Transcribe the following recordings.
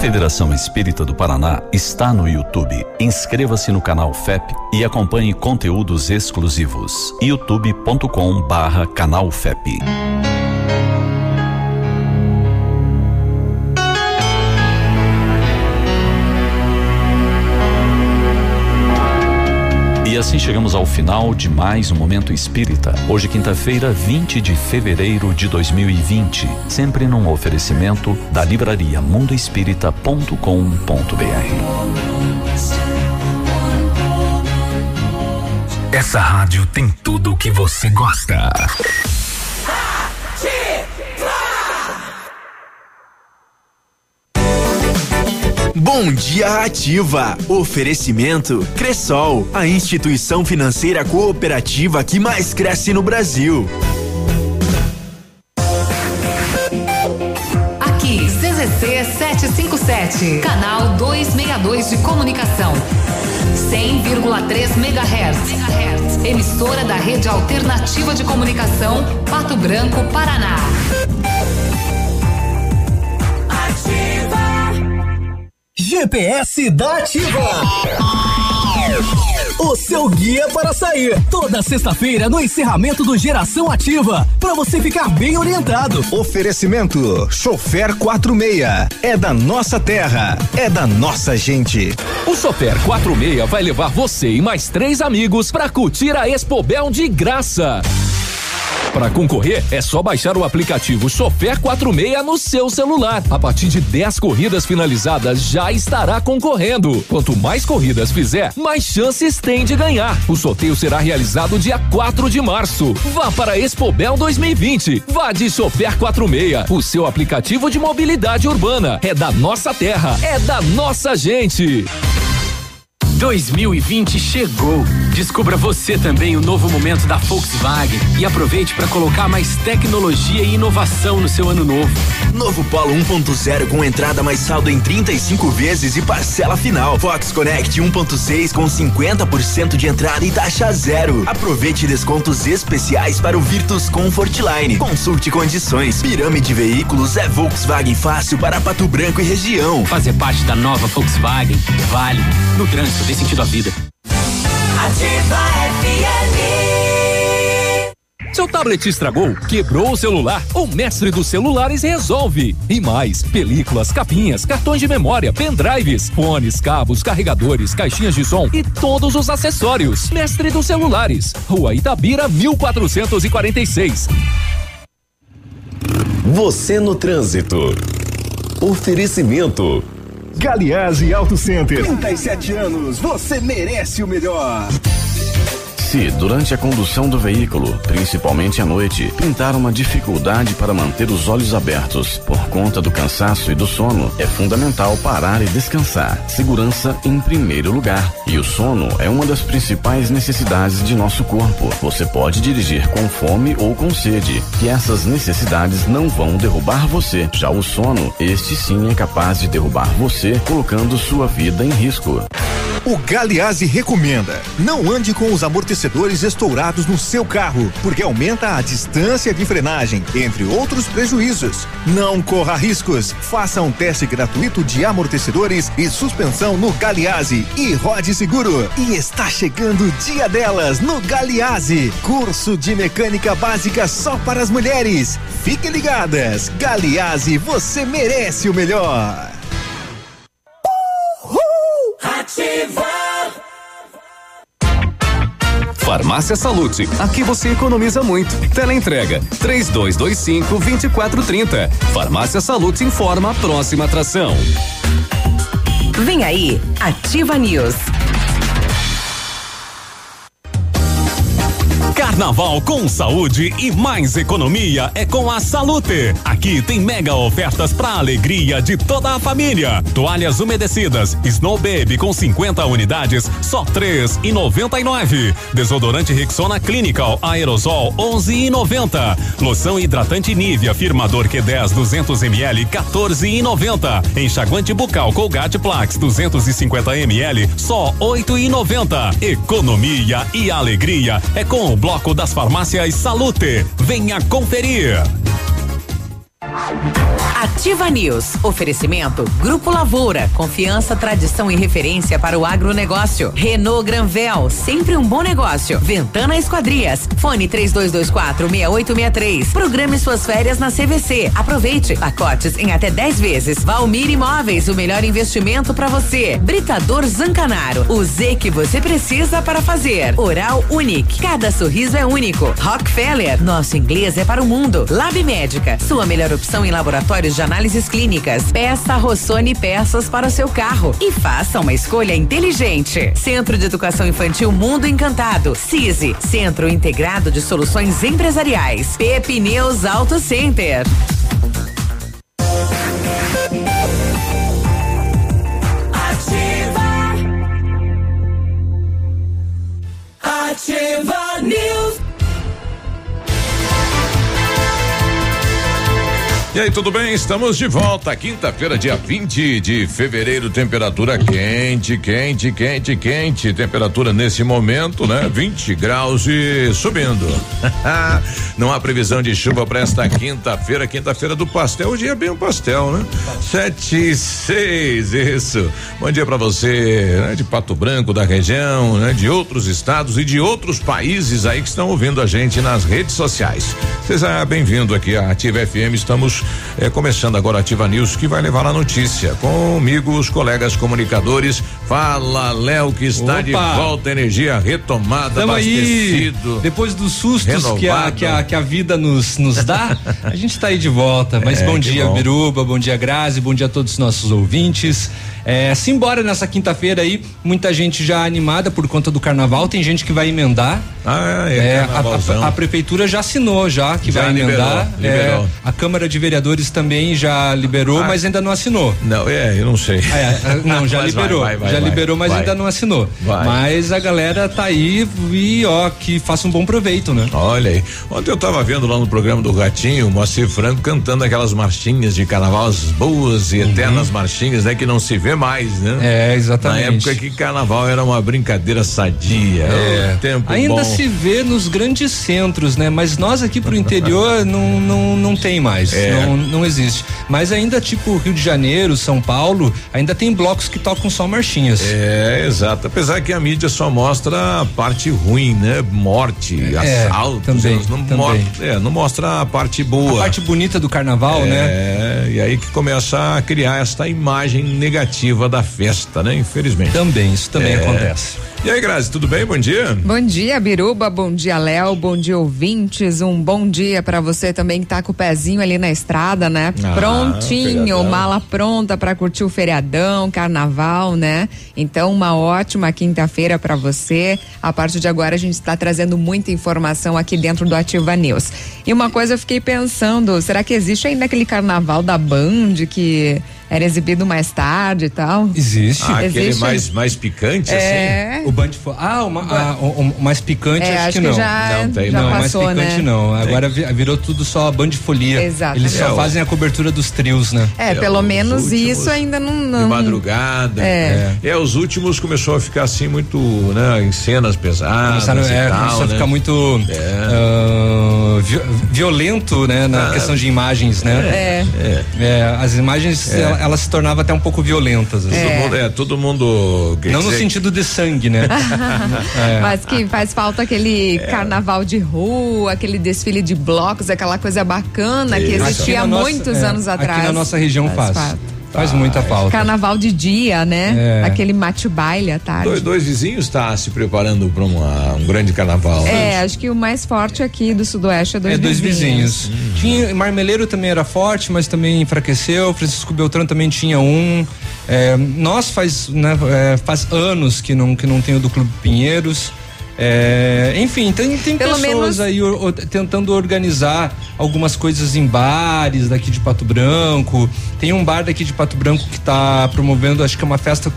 Federação Espírita do Paraná está no YouTube. Inscreva-se no canal FEP e acompanhe conteúdos exclusivos. youtube.com barra canal FEP. Chegamos ao final de mais um Momento Espírita. Hoje, quinta-feira, 20 de fevereiro de 2020. Sempre num oferecimento da livraria mundoespírita.com.br. Essa rádio tem tudo o que você gosta. Bom dia ativa. Oferecimento Cressol, a instituição financeira cooperativa que mais cresce no Brasil. Aqui, CZC 757, canal 262 de comunicação. 100,3 MHz. Emissora da Rede Alternativa de Comunicação, Pato Branco, Paraná. GPS da Ativa. O seu guia para sair. Toda sexta-feira no encerramento do Geração Ativa. Para você ficar bem orientado. Oferecimento: Chofer 46. É da nossa terra. É da nossa gente. O Chofer 46 vai levar você e mais três amigos para curtir a Expobel de graça. Para concorrer, é só baixar o aplicativo Chofer 46 no seu celular. A partir de 10 corridas finalizadas, já estará concorrendo. Quanto mais corridas fizer, mais chances tem de ganhar. O sorteio será realizado dia 4 de março. Vá para Expobel 2020. Vá de Chofer 46, o seu aplicativo de mobilidade urbana. É da nossa terra, é da nossa gente. 2020 chegou. Descubra você também o novo momento da Volkswagen e aproveite para colocar mais tecnologia e inovação no seu ano novo. Novo Polo 1.0 com entrada mais saldo em 35 vezes e parcela final. Fox Connect 1.6 com 50% de entrada e taxa zero. Aproveite descontos especiais para o Virtus Comfort Line. Consulte condições. Pirâmide Veículos é Volkswagen fácil para Pato Branco e região. Fazer parte da nova Volkswagen vale. No trânsito dê sentido à vida. Ativa FM. Seu tablet estragou, quebrou o celular? O mestre dos celulares resolve. E mais, películas, capinhas, cartões de memória, pendrives, fones, cabos, carregadores, caixinhas de som e todos os acessórios. Mestre dos celulares, Rua Itabira, 1446. Você no trânsito. Oferecimento. Galiase Auto Center. 37 anos, você merece o melhor. Se, durante a condução do veículo, principalmente à noite, pintar uma dificuldade para manter os olhos abertos por conta do cansaço e do sono, é fundamental parar e descansar. Segurança em primeiro lugar. E o sono é uma das principais necessidades de nosso corpo. Você pode dirigir com fome ou com sede, que essas necessidades não vão derrubar você. Já o sono, este sim é capaz de derrubar você, colocando sua vida em risco. O Galiase recomenda: não ande com os amortecedores estourados no seu carro, porque aumenta a distância de frenagem, entre outros prejuízos. Não corra riscos. Faça um teste gratuito de amortecedores e suspensão no Galiase e rode seguro. E está chegando o dia delas no Galiase. Curso de mecânica básica só para as mulheres. Fiquem ligadas. Galiase, você merece o melhor. Farmácia Salute, aqui você economiza muito. Teleentrega 3225 2430. Farmácia Salute informa a próxima atração. Vem aí, Ativa News. Carnaval com saúde e mais economia é com a Salute. Aqui tem mega ofertas para alegria de toda a família. Toalhas umedecidas Snow Baby com 50 unidades, só três e noventa e nove. Desodorante Rexona Clinical Aerosol 11 e noventa. Loção hidratante Nivea Firmador Q10 200 ml 14 e noventa. Enxaguante bucal Colgate Plax 250 ml só 8 e noventa. Economia e alegria é com o bloco das farmácias Salute. Venha conferir. Ativa News. Oferecimento Grupo Lavoura. Confiança, tradição e referência para o agronegócio. Renault Granvel. Sempre um bom negócio. Ventana Esquadrias. Fone 3224 6863. Programe suas férias na CVC. Aproveite. Pacotes em até 10 vezes. Valmir Imóveis. O melhor investimento para você. Britador Zancanaro. O Z que você precisa para fazer. Oral Unique. Cada sorriso é único. Rockefeller. Nosso inglês é para o mundo. Lab Médica. Sua melhor opção em laboratórios de análises clínicas. Peça Rossoni peças para o seu carro e faça uma escolha inteligente. Centro de Educação Infantil Mundo Encantado. CISI, Centro Integrado de Soluções Empresariais. Pepineus Auto Center. Ativa News. E aí, tudo bem? Estamos de volta. Quinta-feira, dia 20 de fevereiro, temperatura quente, quente, quente, quente. Temperatura nesse momento, né? 20 graus e subindo. Não há previsão de chuva para esta quinta-feira, quinta-feira do pastel. Hoje é bem um pastel, né? Sete e seis, isso. Bom dia para você, né? De Pato Branco, da região, né? De outros estados e de outros países aí que estão ouvindo a gente nas redes sociais. Seja bem-vindo aqui à Ativa FM. Estamos é, começando agora a Ativa News, que vai levar a notícia. Comigo, os colegas comunicadores. Fala, Léo, que está Opa. de volta, energia retomada, Tamo aí, abastecido. depois dos sustos que a, que, a, que a vida nos, nos dá, a gente está aí de volta. Mas É, bom dia, bom. Biruba, bom dia, Grazi, bom dia a todos os nossos ouvintes. É, simbora nessa quinta-feira aí, muita gente já animada por conta do carnaval, tem gente que vai emendar. Ah, é, a- carnavalzão. a, a prefeitura já assinou já que Já vai liberou, emendar. liberou. É, a Câmara de Vereadores também já liberou, Ah. mas ainda não assinou. Não, é, eu não sei. É, não, já Mas vai, liberou. vai, vai, já liberou, mas ainda não assinou. Mas a galera tá aí e ó, que faça um bom proveito, né? Olha aí. Ontem eu tava vendo lá no programa do Gatinho, o Moacir Franco cantando aquelas marchinhas de carnaval, as boas e eternas marchinhas, né? Que não se vê mais, né? Uhum. É, exatamente. Na época que carnaval era uma brincadeira sadia. É. ô, tempo Ainda bom. se vê nos grandes centros, né? Mas nós aqui pro interior não, não, não tem mais. É. Não, não existe. Mas ainda, tipo, Rio de Janeiro, São Paulo, ainda tem blocos que tocam só marchinhas. É, exato. Apesar que a mídia só mostra a parte ruim, né? Morte, É, assaltos. também, não, também. mo- é, não mostra a parte boa. A parte bonita do carnaval, né? É, e aí que começa a criar esta imagem negativa da festa, né? Infelizmente. Também, isso também É. acontece. E aí, Grazi, tudo bem? Bom dia. Bom dia, Biruba. Bom dia, Léo. Bom dia, ouvintes. Um bom dia pra você também que tá com o pezinho ali na estrada, né? Ah, Prontinho, mala pronta pra curtir o feriadão, carnaval, né? Então, uma ótima quinta-feira pra você. A partir de agora, a gente está trazendo muita informação aqui dentro do Ativa News. E uma coisa eu fiquei pensando: será que existe ainda aquele carnaval da Band que era exibido mais tarde e tal? Existe. Ah, aquele Existe? mais, mais picante, É. assim? O Band Fo- Ah, uma, ah, o, o mais picante É, acho, acho que que não. já- não, tem, já não, passou, mais picante né? não. Agora vi- virou tudo só Band Folia. Exatamente. Eles só É, o- fazem a cobertura dos trios, né? É, pelo menos isso ainda não. De não madrugada. É. é. os últimos começou a ficar assim muito, né? Em cenas pesadas Começaram, e é, tal, começou a né? ficar muito vi- violento, né, na Ah. questão de imagens, né? É. É, as imagens É. ela- elas se tornavam até um pouco violentas. assim. Todo mundo, é, todo mundo. quer Não no dizer- sentido de sangue, né? É. Mas que faz falta aquele carnaval de rua, aquele desfile de blocos, aquela coisa bacana que existia há Aqui na nossa- muitos é, anos atrás. Aqui na nossa região faz. falta. Faz muita falta. Carnaval de dia, né? É. Aquele mate-baile à tarde. Dois, dois vizinhos está se preparando para um grande carnaval. né? É, acho que o mais forte aqui do Sudoeste é dois é, dois vizinhos. vizinhos. Tinha, Marmeleiro também era forte, mas também enfraqueceu. Francisco Beltrão também tinha um. É, nós faz, né, é, faz anos que não, que não tem o do Clube Pinheiros. É, enfim, tem, tem Pelo pessoas menos- aí o- o- tentando organizar algumas coisas em bares daqui de Pato Branco. Tem um bar daqui de Pato Branco que tá promovendo, acho que é uma festa.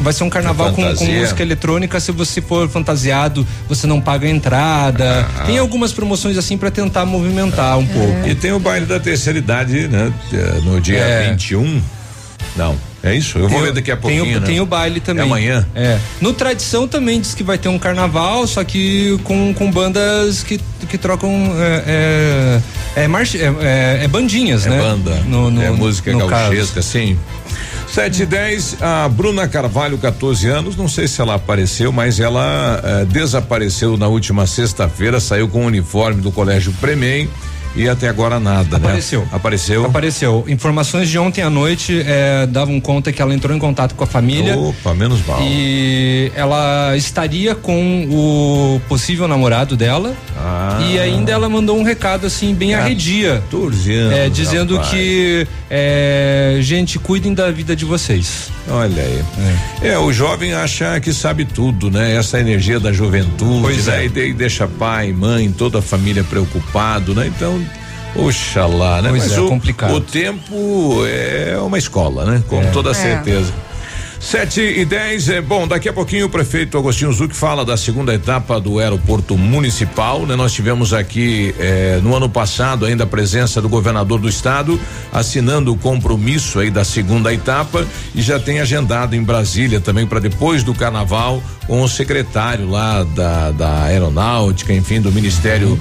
Vai ser um carnaval com, com música eletrônica. Se você for fantasiado, você não paga a entrada. Ah. Tem algumas promoções assim para tentar movimentar um pouco. E tem o baile da terceira idade, né? eh, No dia É. 21. Não, é isso? Eu vou Tem ver daqui a tem pouquinho. o, né? tem o baile também. É amanhã? É. No Tradição também diz que vai ter um carnaval, só que com, com bandas que, que trocam é, é, É, marcha, é, é, é bandinhas, é né? banda. No, no, é música no gauchesca, sim. 7 e 10, a Bruna Carvalho, 14 anos, não sei se ela apareceu, mas ela eh, desapareceu na última sexta-feira, saiu com o uniforme do Colégio Premem e até agora nada, Apareceu. né? Apareceu. Apareceu. Informações de ontem à noite eh, davam conta que ela entrou em contato com a família. Opa, menos mal. E ela estaria com o possível namorado dela. Ah. E ainda ela mandou um recado assim, bem arredia. 14 anos. É, dizendo rapaz. que, é, gente, cuidem da vida de vocês. Olha aí. É. o jovem acha que sabe tudo, né? Essa energia da juventude, Pois né? é. E de- deixa pai, mãe, toda a família preocupado, né? Então, oxalá, né? Pois Mas é, o, complicado. o tempo é uma escola, né? Com toda É. certeza. Sete e dez, é, bom, daqui a pouquinho o prefeito Agostinho Zuc fala da segunda etapa do aeroporto municipal, né? Nós tivemos aqui eh, no ano passado ainda a presença do governador do estado assinando o compromisso aí da segunda etapa e já tem agendado em Brasília também para depois do carnaval com o secretário lá da, da aeronáutica, enfim, do ministério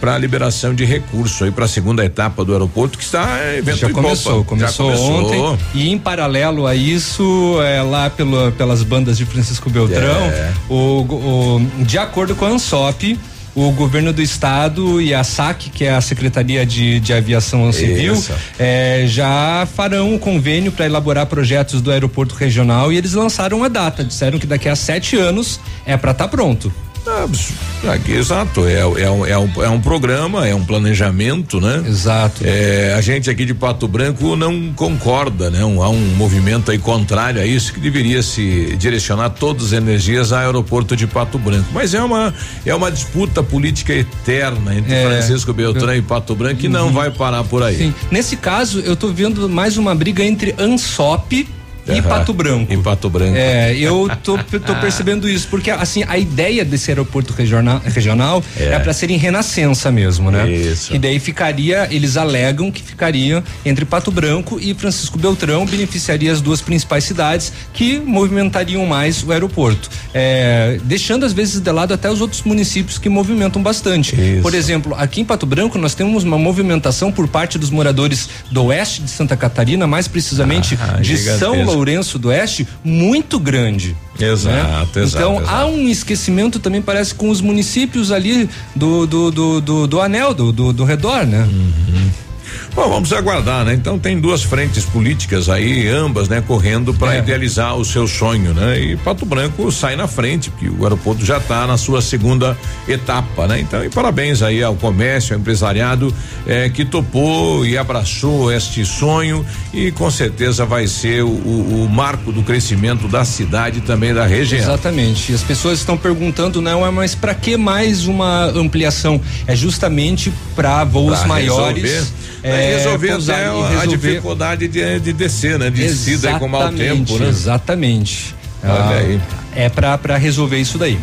para liberação de recurso aí para a segunda etapa do aeroporto que está eh, evento Já começou, popa. Já começou, ontem. E em paralelo a isso, é, lá pelo, pelas bandas de Francisco Beltrão, É. o, o- de acordo com a ANSOP, o governo do estado e a SAC, que é a Secretaria de, de Aviação Civil, Isso. é, já farão um convênio para elaborar projetos do aeroporto regional e eles lançaram a data. Disseram que daqui a sete anos é para estar pronto. Ah, aqui, exato, é, é, um, é, um, é um programa, é um planejamento, né? Exato. É, a gente aqui de Pato Branco não concorda, né? Um, há um movimento aí contrário a isso que deveria se direcionar todas as energias ao aeroporto de Pato Branco. Mas é uma é uma disputa política eterna entre É. Francisco Beltrão e Pato Branco que não Uhum. vai parar por aí. Sim. Nesse caso, eu tô vendo mais uma briga entre ANSOP e Aham. Pato Branco. Em Pato Branco. É, eu tô, tô percebendo isso, porque assim, a ideia desse aeroporto regional, regional é, É. para ser em renascença mesmo, né? Isso. E daí ficaria, eles alegam que ficaria entre Pato Branco e Francisco Beltrão, beneficiaria as duas principais cidades que movimentariam mais o aeroporto. É, deixando às vezes de lado até os outros municípios que movimentam bastante. Por exemplo, aqui em Pato Branco nós temos uma movimentação por parte dos moradores do oeste de Santa Catarina, mais precisamente Ah, de São gigantesco. Lourenço do Oeste, muito grande. Exato, né? exato, Então exato. há um esquecimento também parece com os municípios ali do do, do, do, do anel do, do, do redor, né? Bom, vamos aguardar, né? Então tem duas frentes políticas aí, ambas, né, correndo para É. idealizar o seu sonho, né? E Pato Branco sai na frente, porque o aeroporto já está na sua segunda etapa, né? Então, e parabéns aí ao comércio, ao empresariado eh, que topou e abraçou este sonho e com certeza vai ser o, o- marco do crescimento da cidade e também da região. Exatamente. E As pessoas estão perguntando, não, é, mas para que mais uma ampliação? É justamente para voos Pra maiores. resolver, é, resolver pousar até e a resolver- dificuldade de, de descer, né? De descida com mau tempo, né? Exatamente. Olha Ah, aí. É para resolver isso daí.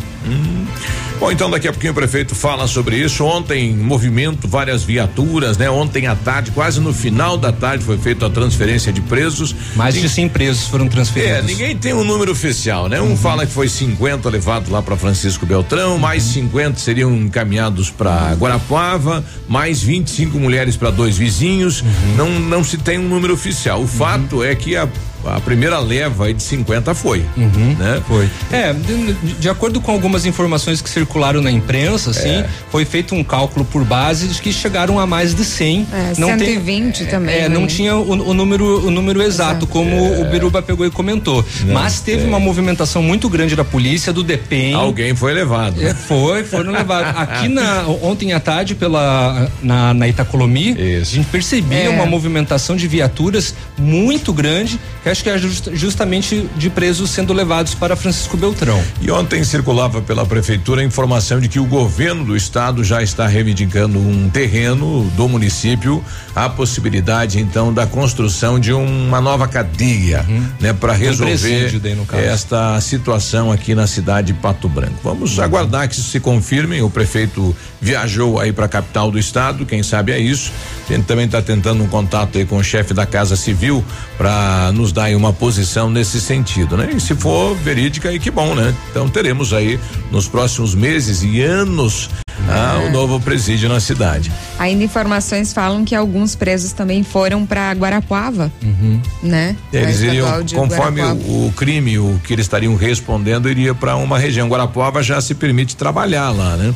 Bom, então daqui a pouquinho o prefeito fala sobre isso. Ontem, movimento, várias viaturas, né? Ontem à tarde, quase no final da tarde, foi feita a transferência de presos. Mais de 100 presos foram transferidos. É, ninguém tem um número oficial, né? Um Uhum. fala que foi 50 levados lá para Francisco Beltrão, mais Uhum. 50 seriam encaminhados para Guarapuava, mais 25 mulheres para dois vizinhos. Uhum. Não não se tem um número oficial. O fato é que a a primeira leva aí de 50 foi, né? Foi. É, de, de acordo com algumas informações que circularam na imprensa, assim, É. foi feito um cálculo por base de que chegaram a mais de 100. É, não 120 também. É, né? não tinha o, o número o número exato, como o Biruba pegou e comentou. Não Mas teve tem. uma movimentação muito grande da polícia, do DEPEN. Alguém foi levado. É, foi, foram levados. Aqui na, ontem à tarde, pela, na, na Itacolomi, a gente percebia É. uma movimentação de viaturas muito grande, que acho que é just- justamente de presos sendo levados para Francisco Beltrão. E ontem circulava pela prefeitura a informação de que o governo do estado já está reivindicando um terreno do município, a possibilidade então da construção de uma nova cadeia, né, para resolver Uhum. caso. esta situação aqui na cidade de Pato Branco. Vamos Uhum. aguardar que isso se confirme. O prefeito viajou aí para a capital do estado, quem sabe é isso. A gente também está tentando um contato aí com o chefe da Casa Civil para nos dar dar aí uma posição nesse sentido, né? E se for verídica, aí que bom, né? Então teremos aí nos próximos meses e anos ah, o novo presídio na cidade. Ainda informações falam que alguns presos também foram para Guarapuava, Uhum. né? Eles A iriam, conforme o, o crime, o que eles estariam respondendo, iria para uma região. Guarapuava já se permite trabalhar lá, né?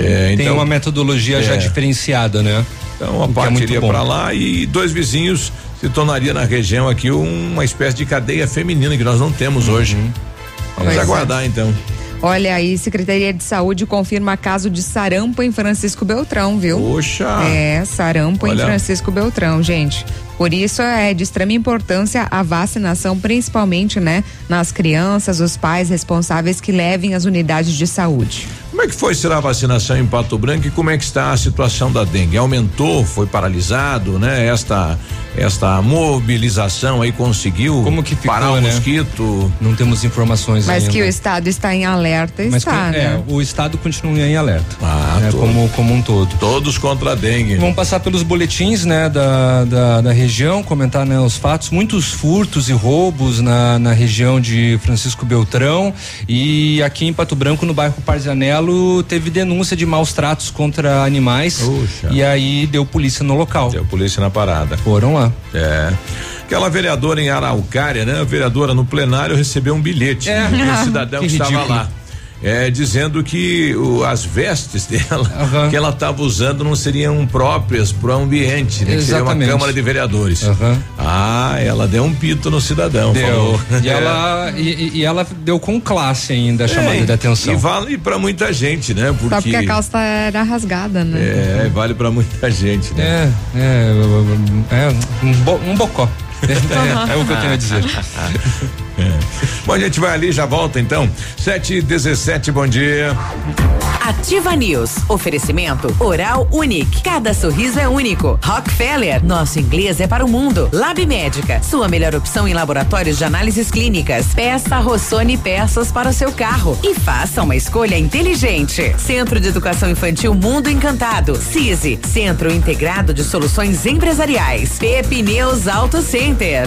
É, Tem então, uma metodologia já é. diferenciada, né? Então O que é parte muito iria para lá e dois vizinhos se tornaria na região aqui uma espécie de cadeia feminina que nós não temos hoje. Vamos Pois é. aguardar então. Olha aí, Secretaria de Saúde confirma caso de sarampo em Francisco Beltrão, viu? Poxa! É, sarampo em Olha. Francisco Beltrão, gente. Por isso é de extrema importância a vacinação, principalmente, né, nas crianças, os pais responsáveis que levem as unidades de saúde. Como é que foi será a vacinação em Pato Branco e como é que está a situação da dengue? Aumentou, foi paralisado, né? Esta esta mobilização aí conseguiu Como que ficou, parar o né? mosquito? Não temos informações Mas ainda. que o estado está em alerta, Mas está, que- né? é, o estado continua em alerta. Ah, né, como, como um todo. Todos contra a dengue. Vamos passar pelos boletins, né, da, da, da região, comentar, né, os fatos, muitos furtos e roubos na, na região de Francisco Beltrão e aqui em Pato Branco, no bairro Parzanello, teve denúncia de maus tratos contra animais Puxa. e aí deu polícia no local. Deu polícia na parada. Foram lá. É. Aquela vereadora em Araucária, né? A vereadora no plenário recebeu um bilhete É. um cidadão Que que estava lá. É, dizendo que o- as vestes dela Aham. que ela estava usando não seriam próprias para o ambiente, né? Que seria uma. Câmara de Vereadores. Aham. Ah, ela deu um pito no cidadão. Deu. falou. E ela, e, e- e ela deu com classe ainda a chamada É, de atenção. E vale para muita gente, né? Porque, Só porque a calça era rasgada, né? É, vale para muita gente, né? É, é, é um, bo- um bocó. É, é o que eu tenho a dizer. É. Bom, a gente vai ali, já volta então. 7 e 17 bom dia. Ativa News. Oferecimento Oral Unique. Cada sorriso é único. Rockefeller. Nosso inglês é para o mundo. Lab Médica. Sua melhor opção em laboratórios de análises clínicas. Peça Rossoni peças para o seu carro. E faça uma escolha inteligente. Centro de Educação Infantil Mundo Encantado. CISI. Centro Integrado de Soluções Empresariais. Pepineus Auto Center.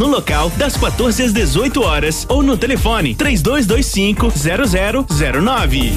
no local das 14 às 18 horas ou no telefone 3225 0009.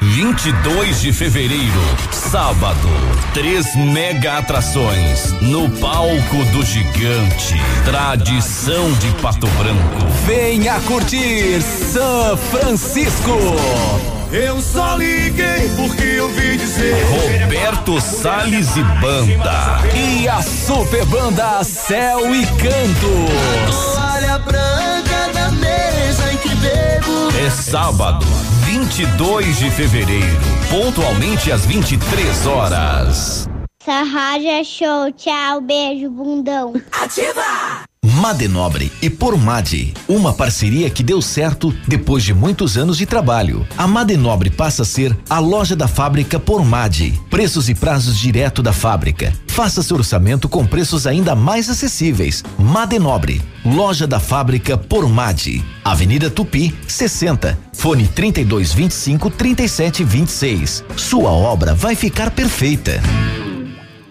22 de fevereiro, sábado, três mega atrações no palco do gigante. Tradição de Pato Branco. Venha curtir São Francisco. Eu só liguei porque eu vi dizer. Roberto Salles e Banda. E a super banda Céu e Canto. Toalha branca na mesa em que bebo. É sábado, 22 de fevereiro, pontualmente às 23 horas. Essa rádio é show. Tchau, beijo, bundão. Ativa! Madenobre e Pormade, uma parceria que deu certo depois de muitos anos de trabalho. A Madenobre passa a ser a loja da fábrica Pormade. Preços e prazos direto da fábrica. Faça seu orçamento com preços ainda mais acessíveis. Madenobre, loja da fábrica Pormade. Avenida Tupi, 60. Fone 3225 3726. Sua obra vai ficar perfeita.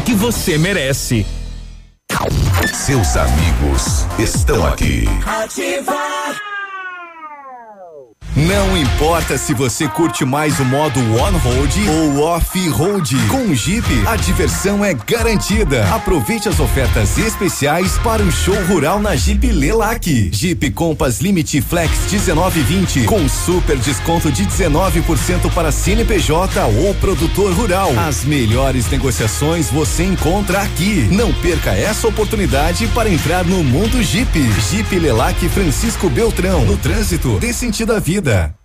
que você merece. Seus amigos estão aqui. Ativar. Não importa se você curte mais o modo on-road ou off-road. Com o Jeep, a diversão é garantida. Aproveite as ofertas especiais para o show rural na Jeep Lelac. Jeep Compass Limite Flex 1920 com super desconto de 19% para CNPJ ou produtor rural. As melhores negociações você encontra aqui. Não perca essa oportunidade para entrar no mundo Jeep. Jeep Lelac Francisco Beltrão. No trânsito, dê sentido à vida. да.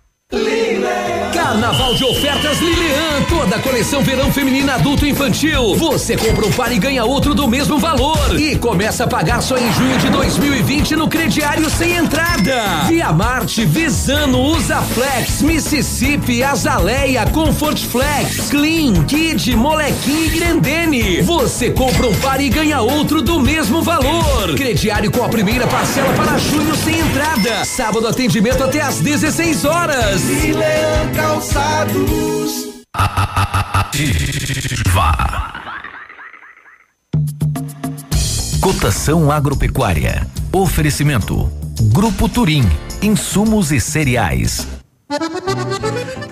Carnaval de ofertas Lilian, toda coleção verão feminina adulto infantil. Você compra um par e ganha outro do mesmo valor. E começa a pagar só em junho de 2020 no crediário sem entrada. Via Marte, Visano, Usaflex, Mississippi, Azaleia, Comfort Flex, Clean, Kid, Molequim e Grendene. Você compra um par e ganha outro do mesmo valor. Crediário com a primeira parcela para junho sem entrada. Sábado atendimento até às 16 horas. Lilian Calçados. Ativa. Cotação agropecuária. Oferecimento. Grupo Turim. Insumos e cereais.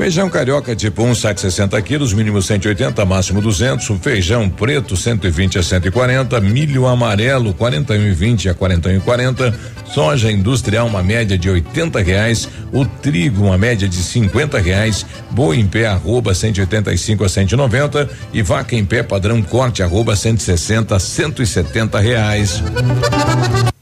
Feijão carioca tipo 1, um, saco 60 quilos, mínimo 180, máximo 200. Feijão preto 120 a 140. Milho amarelo 41,20 a 41,40. Soja industrial uma média de 80 reais. O trigo uma média de 50 reais. Boi em pé arroba 185 a 190 e vaca em pé padrão corte arroba 160 a 170 reais.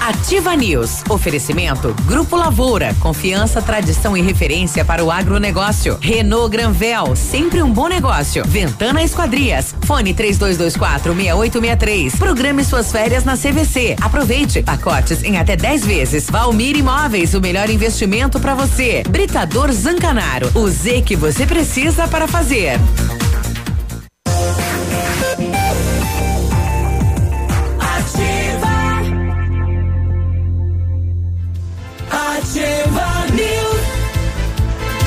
Ativa News. Oferecimento Grupo Lavoura. Confiança, tradição e referência para o agronegócio. Renault Granvel. Sempre um bom negócio. Ventana Esquadrias. Fone 3224 6863. Programe suas férias na CVC. Aproveite. Pacotes em até 10 vezes. Valmir Imóveis. O melhor investimento para você. Britador Zancanaro. O Z que você precisa para fazer. Ativa News.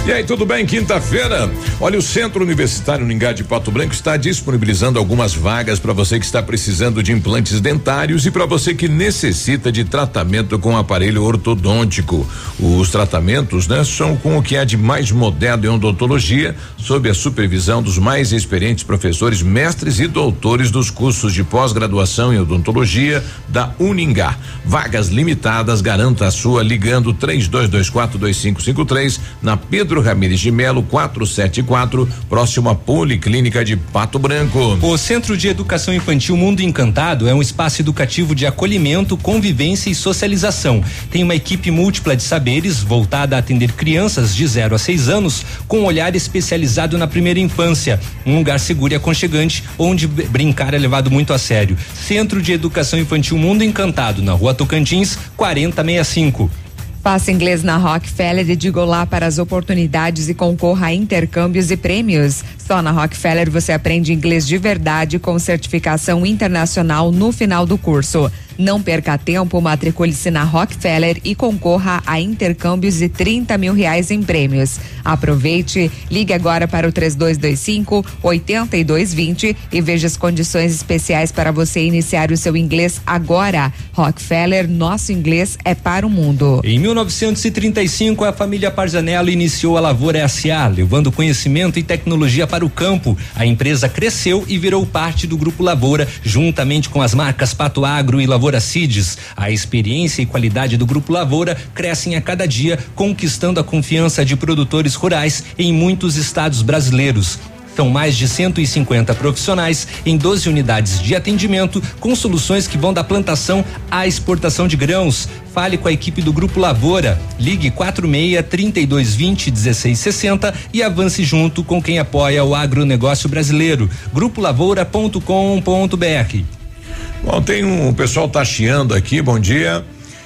E aí, tudo bem? Quinta-feira. Olha, o Centro Universitário Ningá de Pato Branco está disponibilizando algumas vagas para você que está precisando de implantes dentários e para você que necessita de tratamento com aparelho ortodôntico. Os tratamentos, né, são com o que há de mais moderno em odontologia, sob a supervisão dos mais experientes professores, mestres e doutores dos cursos de pós-graduação em odontologia da Uningá. Vagas limitadas, garanta a sua ligando 32242553 na Pedro Ramires de Melo 474, próximo à Policlínica de Pato Branco. O Centro de Educação Infantil Mundo Encantado é um espaço educativo de acolhimento, convivência e socialização. Tem uma equipe múltipla de saberes voltada a atender crianças de 0 a 6 anos com um olhar especializado na primeira infância. Um lugar seguro e aconchegante onde brincar é levado muito a sério. Centro de Educação Infantil Mundo Encantado, na rua Tocantins, 4065. Faça inglês na Rockefeller e diga olá para as oportunidades e concorra a intercâmbios e prêmios. Só na Rockefeller você aprende inglês de verdade com certificação internacional no final do curso. Não perca tempo, matricule-se na Rockefeller e concorra a intercâmbios de 30 mil reais em prêmios. Aproveite, ligue agora para o 3225 8220 e veja as condições especiais para você iniciar o seu inglês agora. Rockefeller, nosso inglês é para o mundo. Em 1935, a família Parzanello iniciou a Lavoura SA, levando conhecimento e tecnologia para o campo. A empresa cresceu e virou parte do Grupo Lavoura, juntamente com as marcas Pato Agro e Lavoura Cides. A experiência e qualidade do Grupo Lavoura crescem a cada dia, conquistando a confiança de produtores rurais em muitos estados brasileiros. São mais de 150 profissionais em 12 unidades de atendimento com soluções que vão da plantação à exportação de grãos. Fale com a equipe do Grupo Lavoura. Ligue 46 3220 1660 e avance junto com quem apoia o agronegócio brasileiro. Grupolavoura.com.br Bom, tem um o pessoal tá chiando aqui, bom dia.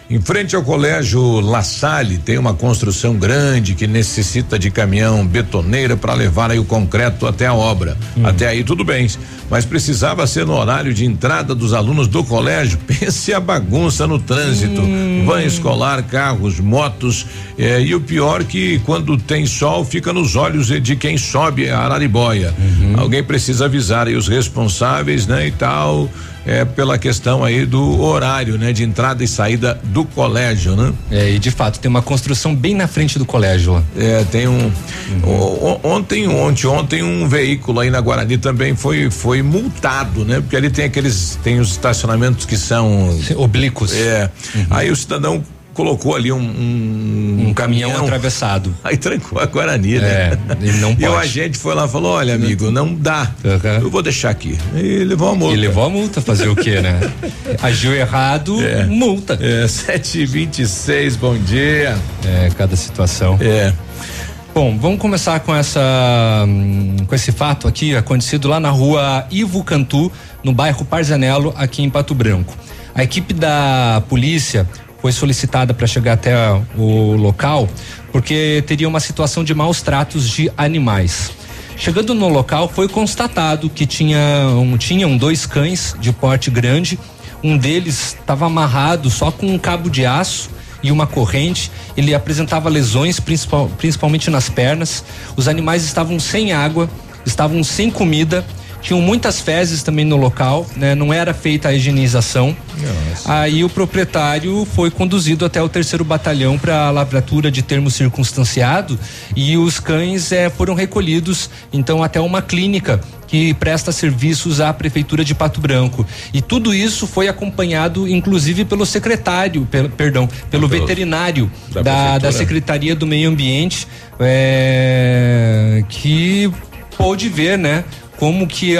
Em frente ao colégio La Salle tem uma construção grande que necessita de caminhão betoneira para levar aí o concreto até a obra. Hum. Até aí tudo bem, mas precisava ser no horário de entrada dos alunos do colégio. Pense a bagunça no trânsito, Hum. van escolar, carros, motos eh, e o pior que quando tem sol fica nos olhos de quem sobe a Araribóia. Uhum. Alguém precisa avisar aí os responsáveis, né, e tal é pela questão aí do horário, né, de entrada e saída do colégio, né? É, e de fato tem uma construção bem na frente do colégio lá. É, tem um o- ontem, ontem, ontem um veículo aí na Guarani também foi foi multado, né? Porque ali tem aqueles tem os estacionamentos que são oblíquos. É. Aí o cidadão colocou ali um um, Um caminhão atravessado. Aí trancou a Guarani, né? É, ele não E o pode. agente foi lá e falou: olha, amigo, não dá. Eu vou deixar aqui. E levou a multa. E levou a multa, fazer o quê, né? Agiu errado, multa. É, 726, bom dia. É, cada situação. É. Bom, vamos começar com essa hum, com esse fato aqui acontecido lá na rua Ivo Cantu, no bairro Parzanello, aqui em Pato Branco. A equipe da polícia foi solicitada para chegar até o local porque teria uma situação de maus tratos de animais. Chegando no local, foi constatado que tinha um, tinham dois cães de porte grande. Um deles estava amarrado só com um cabo de aço e uma corrente. Ele apresentava lesões, principal- principalmente nas pernas. Os animais estavam sem água, estavam sem comida. Tinham muitas fezes também no local, né? Não era feita a higienização. Aí o proprietário foi conduzido até o terceiro batalhão para a lavratura de termo circunstanciado e os cães eh, foram recolhidos então até uma clínica que presta serviços à prefeitura de Pato Branco. E tudo isso foi acompanhado inclusive pelo secretário, perdão, pelo Pelo- veterinário da da, da. Secretaria do Meio Ambiente, é, que pôde ver, né? Como que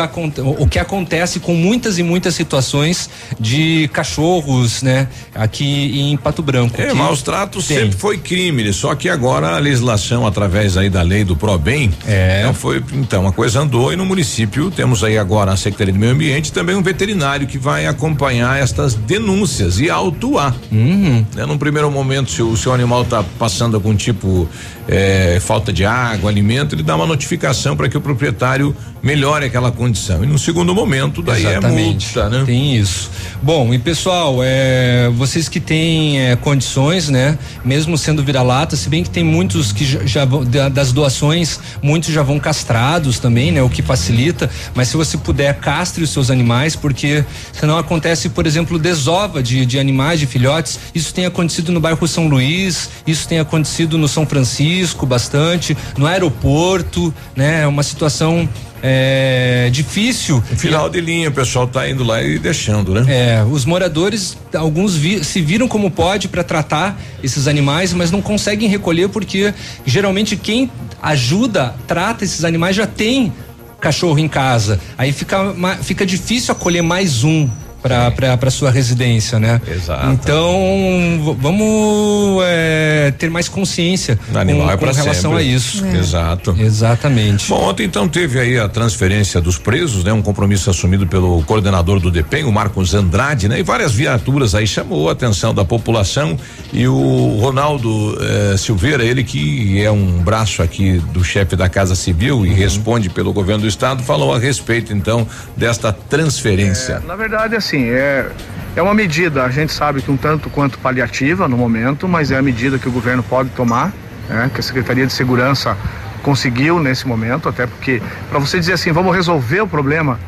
o que acontece com muitas e muitas situações de cachorros, né? Aqui em Pato Branco. É, maus tratos tem. sempre foi crime, só que agora a legislação através aí da lei do Probem, É. então foi, então a coisa andou e no município temos aí agora a Secretaria do Meio Ambiente e também um veterinário que vai acompanhar estas denúncias e autuar. Uhum. Né? Num primeiro momento, se o seu animal está passando algum tipo eh, falta de água, alimento, ele dá uma notificação para que o proprietário melhore aquela condição. E no segundo momento, daí Exatamente. é multa, né? Tem isso. Bom, e pessoal, é, vocês que têm é, condições, né? Mesmo sendo vira-lata, se bem que tem muitos que já, já vão, da- das doações, muitos já vão castrados também, né? O que facilita. Mas se você puder, castre os seus animais, porque senão acontece, por exemplo, desova de, de animais, de filhotes. Isso tem acontecido no bairro São Luís, isso tem acontecido no São Francisco bastante, no aeroporto, né? É uma situação é, difícil. Final de linha, o pessoal tá indo lá e deixando, né? É, os moradores, alguns vi- se viram como pode para tratar esses animais, mas não conseguem recolher porque geralmente quem ajuda, trata esses animais já tem cachorro em casa. Aí fica, fica difícil acolher mais um para sua residência, né? Exato. Então vamos é, ter mais consciência O animal com, é com relação sempre. a isso. Exato. Exatamente. Bom, ontem então teve aí a transferência dos presos, né? Um compromisso assumido pelo coordenador do DEPEN, o Marcos Andrade, né? E várias viaturas aí chamou a atenção da população e o Ronaldo eh, Silveira, ele que é um braço aqui do chefe da Casa Civil e responde pelo governo do estado, falou a respeito então desta transferência. Na verdade, assim, é, é uma medida, a gente sabe que um tanto quanto paliativa no momento, mas é a medida que o governo pode tomar, né, que a Secretaria de Segurança conseguiu nesse momento, até porque, para você dizer assim, vamos resolver o problema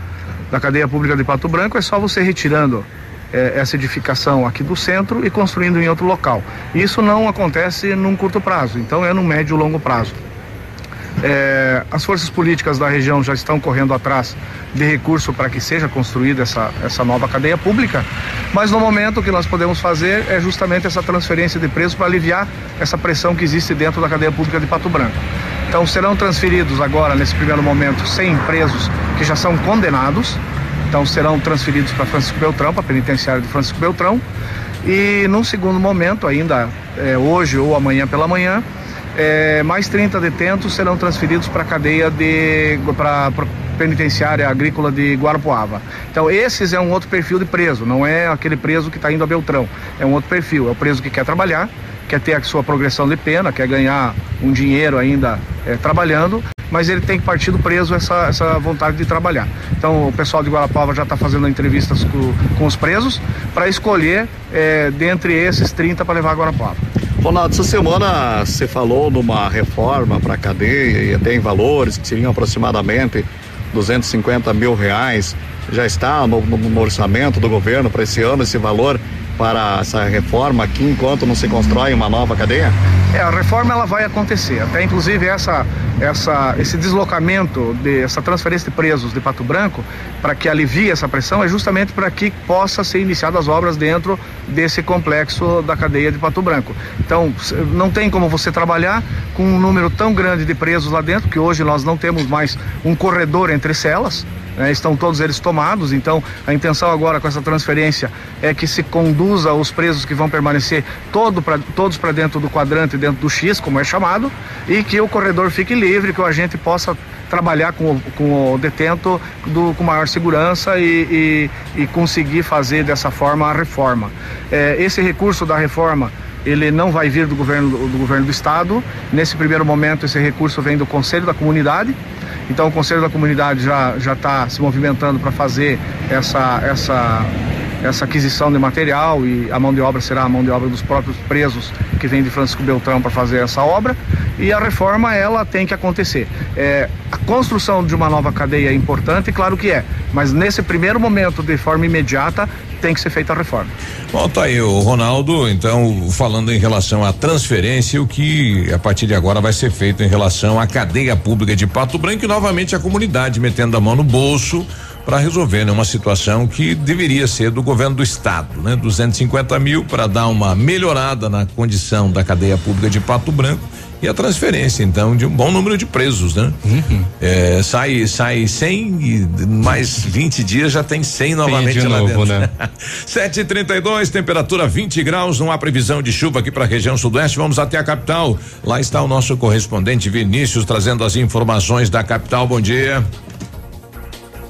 da cadeia pública de Pato Branco, é só você retirando eh, essa edificação aqui do centro e construindo em outro local. Isso não acontece num curto prazo, então é no médio e longo prazo. É, as forças políticas da região já estão correndo atrás de recurso para que seja construída essa, essa nova cadeia pública, mas no momento o que nós podemos fazer é justamente essa transferência de preço para aliviar essa pressão que existe dentro da cadeia pública de Pato Branco. Então serão transferidos agora, nesse primeiro momento, 100 presos que já são condenados, então serão transferidos para Francisco Beltrão, para a penitenciária de Francisco Beltrão, e num segundo momento, ainda é, hoje ou amanhã pela manhã, é, mais 30 detentos serão transferidos para a cadeia de. para penitenciária agrícola de Guarapuava. Então, esses é um outro perfil de preso, não é aquele preso que está indo a Beltrão. É um outro perfil, é o preso que quer trabalhar, quer ter a sua progressão de pena, quer ganhar um dinheiro ainda é, trabalhando, mas ele tem que partir do preso essa, essa vontade de trabalhar. Então o pessoal de Guarapuava já está fazendo entrevistas com, com os presos para escolher é, dentre esses 30 para levar a Guarapuava. Ronaldo, essa semana você falou numa reforma para a cadeia e até em valores que seriam aproximadamente 250 mil reais. Já está no, no, no orçamento do governo para esse ano esse valor para essa reforma aqui enquanto não se constrói uma nova cadeia? É, a reforma ela vai acontecer. Até inclusive essa, essa, esse deslocamento, de, essa transferência de presos de Pato Branco, para que alivie essa pressão, é justamente para que possa ser iniciadas as obras dentro desse complexo da cadeia de Pato Branco. Então, não tem como você trabalhar com um número tão grande de presos lá dentro, que hoje nós não temos mais um corredor entre celas né, estão todos eles tomados, então a intenção agora com essa transferência é que se conduza os presos que vão permanecer todo pra, todos para dentro do quadrante, dentro do X, como é chamado, e que o corredor fique livre, que o agente possa trabalhar com o, com o detento do, com maior segurança e, e, e conseguir fazer dessa forma a reforma. É, esse recurso da reforma ele não vai vir do governo do governo do estado. Nesse primeiro momento, esse recurso vem do Conselho da Comunidade. Então, o Conselho da Comunidade já já está se movimentando para fazer essa essa essa aquisição de material e a mão de obra será a mão de obra dos próprios presos que vem de Francisco Beltrão para fazer essa obra e a reforma ela tem que acontecer. É, a construção de uma nova cadeia é importante, claro que é, mas nesse primeiro momento, de forma imediata, tem que ser feita a reforma. Bom, tá aí o Ronaldo, então, falando em relação à transferência, o que a partir de agora vai ser feito em relação à cadeia pública de Pato Branco e novamente a comunidade metendo a mão no bolso para resolver né, uma situação que deveria ser do governo do estado, né? 250 mil para dar uma melhorada na condição da cadeia pública de Pato Branco e a transferência então de um bom número de presos, né? Uhum. É, sai sai 100 e mais 20 dias já tem 100 novamente lá novo, dentro. Né? 7:32 temperatura 20 graus, não há previsão de chuva aqui para a região sudoeste. Vamos até a capital. Lá está o nosso correspondente Vinícius trazendo as informações da capital. Bom dia.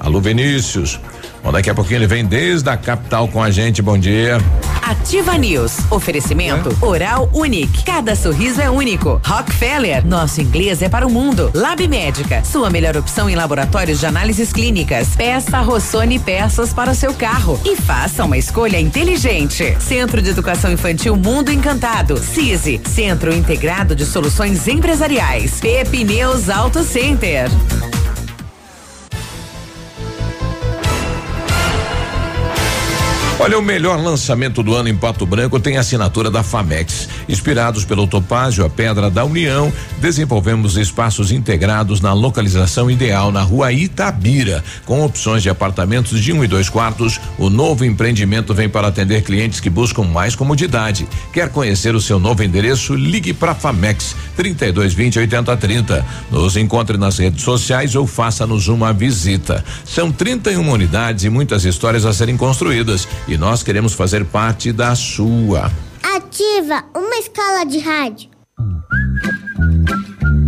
Alô, Vinícius. Bom, daqui a pouquinho ele vem desde a capital com a gente. Bom dia. Ativa News. Oferecimento é? Oral Unique. Cada sorriso é único. Rockefeller. Nosso inglês é para o mundo. Lab Médica. Sua melhor opção em laboratórios de análises clínicas. Peça Rossoni peças para o seu carro. E faça uma escolha inteligente. Centro de Educação Infantil Mundo Encantado. CISI. Centro Integrado de Soluções Empresariais. Pepineus Auto Center. Olha, o melhor lançamento do ano em Pato Branco tem a assinatura da Famex. Inspirados pelo Topázio, a Pedra da União, desenvolvemos espaços integrados na localização ideal na rua Itabira, com opções de apartamentos de um e dois quartos. O novo empreendimento vem para atender clientes que buscam mais comodidade. Quer conhecer o seu novo endereço? Ligue para Famex 3220 8030. Nos encontre nas redes sociais ou faça-nos uma visita. São 31 unidades e muitas histórias a serem construídas e nós queremos fazer parte da sua. Ativa uma escala de rádio.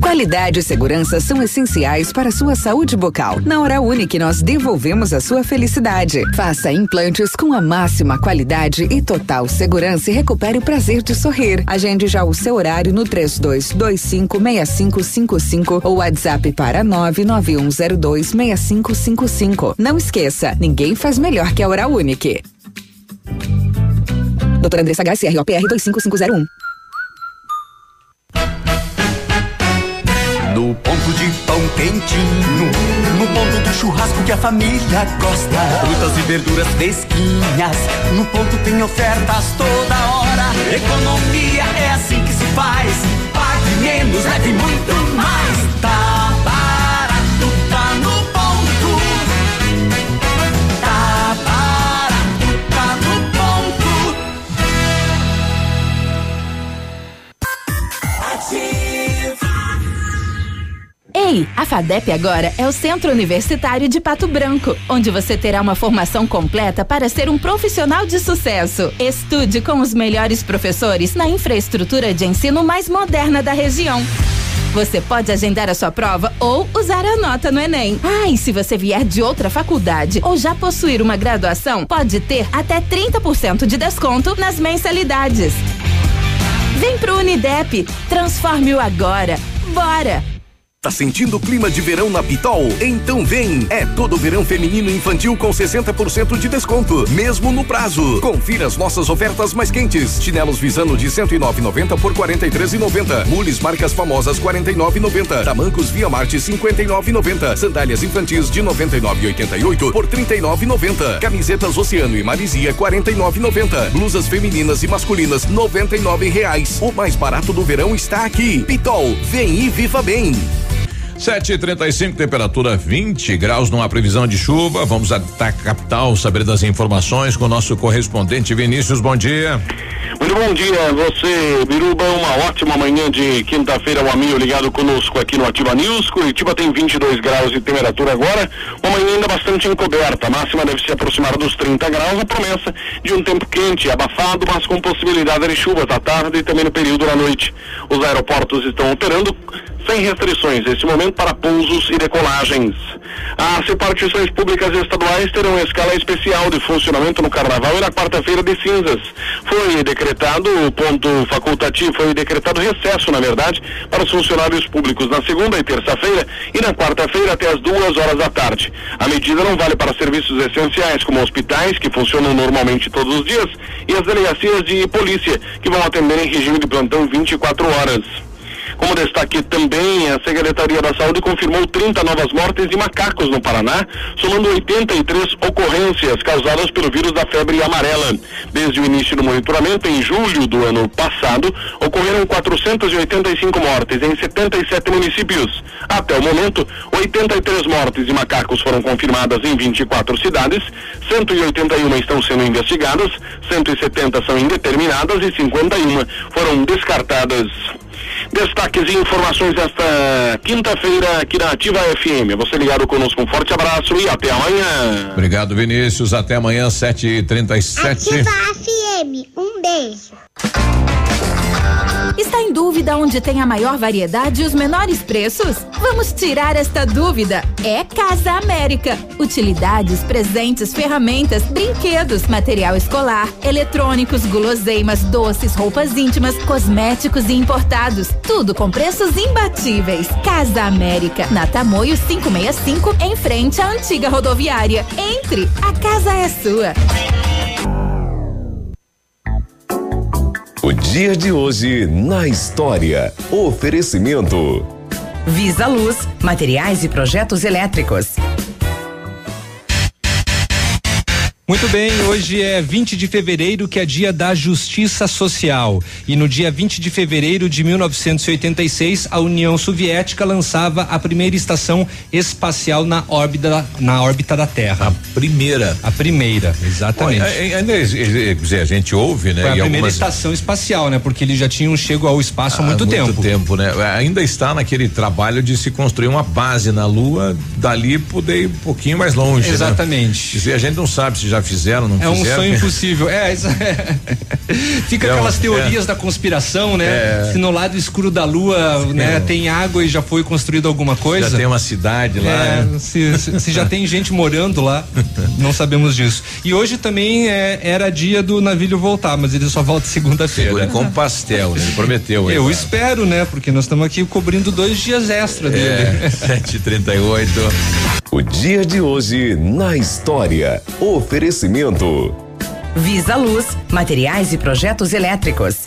Qualidade e segurança são essenciais para a sua saúde bucal. Na Hora Unique, nós devolvemos a sua felicidade. Faça implantes com a máxima qualidade e total segurança e recupere o prazer de sorrir. Agende já o seu horário no 32256555 ou WhatsApp para 991026555. Não esqueça, ninguém faz melhor que a Hora Unique. Doutora Andressa HSR, OPR 25501. No ponto de pão quentinho, no ponto do churrasco que a família gosta. Frutas e verduras fresquinhas, no ponto tem ofertas toda hora. Economia é assim que se faz. Pague menos, leve muito mais. Tá Ei, a FADEP agora é o Centro Universitário de Pato Branco, onde você terá uma formação completa para ser um profissional de sucesso. Estude com os melhores professores na infraestrutura de ensino mais moderna da região. Você pode agendar a sua prova ou usar a nota no Enem. Ah, e se você vier de outra faculdade ou já possuir uma graduação, pode ter até 30% de desconto nas mensalidades. Vem pro Unidep, transforme-o agora. Bora! Tá sentindo o clima de verão na Pitol? Então vem! É todo verão feminino infantil com 60% de desconto, mesmo no prazo. Confira as nossas ofertas mais quentes. Chinelos Visano de 109,90 por 43,90. Mules marcas famosas 49,90. Tamancos Via Marte 59,90. Sandálias infantis de 99,88 por 39,90. Camisetas Oceano e Marisia 49,90. Blusas femininas e masculinas 99 reais. O mais barato do verão está aqui. Pitol, vem e viva bem. 7:35 temperatura 20 graus, não há previsão de chuva. Vamos até a capital saber das informações com o nosso correspondente Vinícius. Bom dia. Muito bom dia, você, Biruba. Uma ótima manhã de quinta-feira, um amigo ligado conosco aqui no Ativa News. Curitiba tem 22 graus de temperatura agora, uma manhã ainda bastante encoberta. A máxima deve se aproximar dos 30 graus. A promessa de um tempo quente, abafado, mas com possibilidade de chuvas à tarde e também no período da noite. Os aeroportos estão operando sem restrições neste momento para pousos e decolagens. As repartições públicas estaduais terão escala especial de funcionamento no carnaval e na quarta-feira de cinzas. Foi decretado o ponto facultativo, foi decretado recesso, na verdade, para os funcionários públicos na segunda e terça-feira e na quarta-feira até as duas horas da tarde. A medida não vale para serviços essenciais como hospitais, que funcionam normalmente todos os dias, e as delegacias de polícia, que vão atender em regime de plantão 24 horas. Como destaque também, a Secretaria da Saúde confirmou 30 novas mortes de macacos no Paraná, somando 83 ocorrências causadas pelo vírus da febre amarela. Desde o início do monitoramento, em julho do ano passado, ocorreram 485 mortes em 77 municípios. Até o momento, 83 mortes de macacos foram confirmadas em 24 cidades, 181 estão sendo investigadas, 170 são indeterminadas e 51 foram descartadas. Destaques e informações desta quinta-feira aqui na Ativa FM. Você ligado conosco, um forte abraço e até amanhã. Obrigado, Vinícius. Até amanhã, 7h37. Ativa FM, um beijo. Está em dúvida onde tem a maior variedade e os menores preços? Vamos tirar esta dúvida. É Casa América. Utilidades, presentes, ferramentas, brinquedos, material escolar, eletrônicos, guloseimas, doces, roupas íntimas, cosméticos e importados. Tudo com preços imbatíveis. Casa América, na Tamoio 565, em frente à antiga rodoviária. Entre, a casa é sua. Dia de hoje na história. Oferecimento. Visa Luz, materiais e projetos elétricos. Muito bem, hoje é 20 de fevereiro, que é dia da Justiça Social. E no dia 20 de fevereiro de 1986, a União Soviética lançava a primeira estação espacial na órbita, na órbita da Terra. A primeira. A primeira, exatamente. Olha, ainda a gente ouve, né? Foi a primeira algumas- estação espacial, né? Porque eles já tinham chego ao espaço há muito, tempo. tempo, né? Ainda está naquele trabalho de se construir uma base na Lua, dali poder ir um pouquinho mais longe. Exatamente. Né? E a gente não sabe se já fizeram, não É um fizeram. sonho impossível. É, isso é. Fica É um- aquelas teorias é. da conspiração, né? É. Se no lado escuro da lua, né, tem água e já foi construído alguma coisa. Já tem uma cidade lá. É, né? se, se- se já tem gente morando lá, não sabemos disso. E hoje também é, era dia do navio voltar, mas ele só volta segunda-feira. Com pastel, né? Ele prometeu. aí, Eu cara. espero, né? Porque nós estamos aqui cobrindo dois dias extra dele. É, 7h38. O dia de hoje na história. Oferecimento. Visa Luz, materiais e projetos elétricos.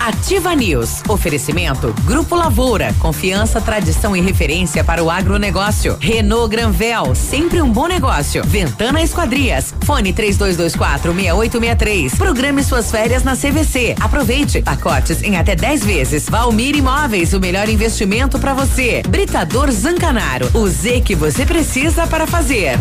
Ativa News. Oferecimento Grupo Lavoura. Confiança, tradição e referência para o agronegócio. Renault Granvel. Sempre um bom negócio. Ventana Esquadrias. Fone 3224 6863. Programe suas férias na CVC. Aproveite. Pacotes em até 10 vezes. Valmir Imóveis. O melhor investimento para você. Britador Zancanaro. O Z que você precisa para fazer.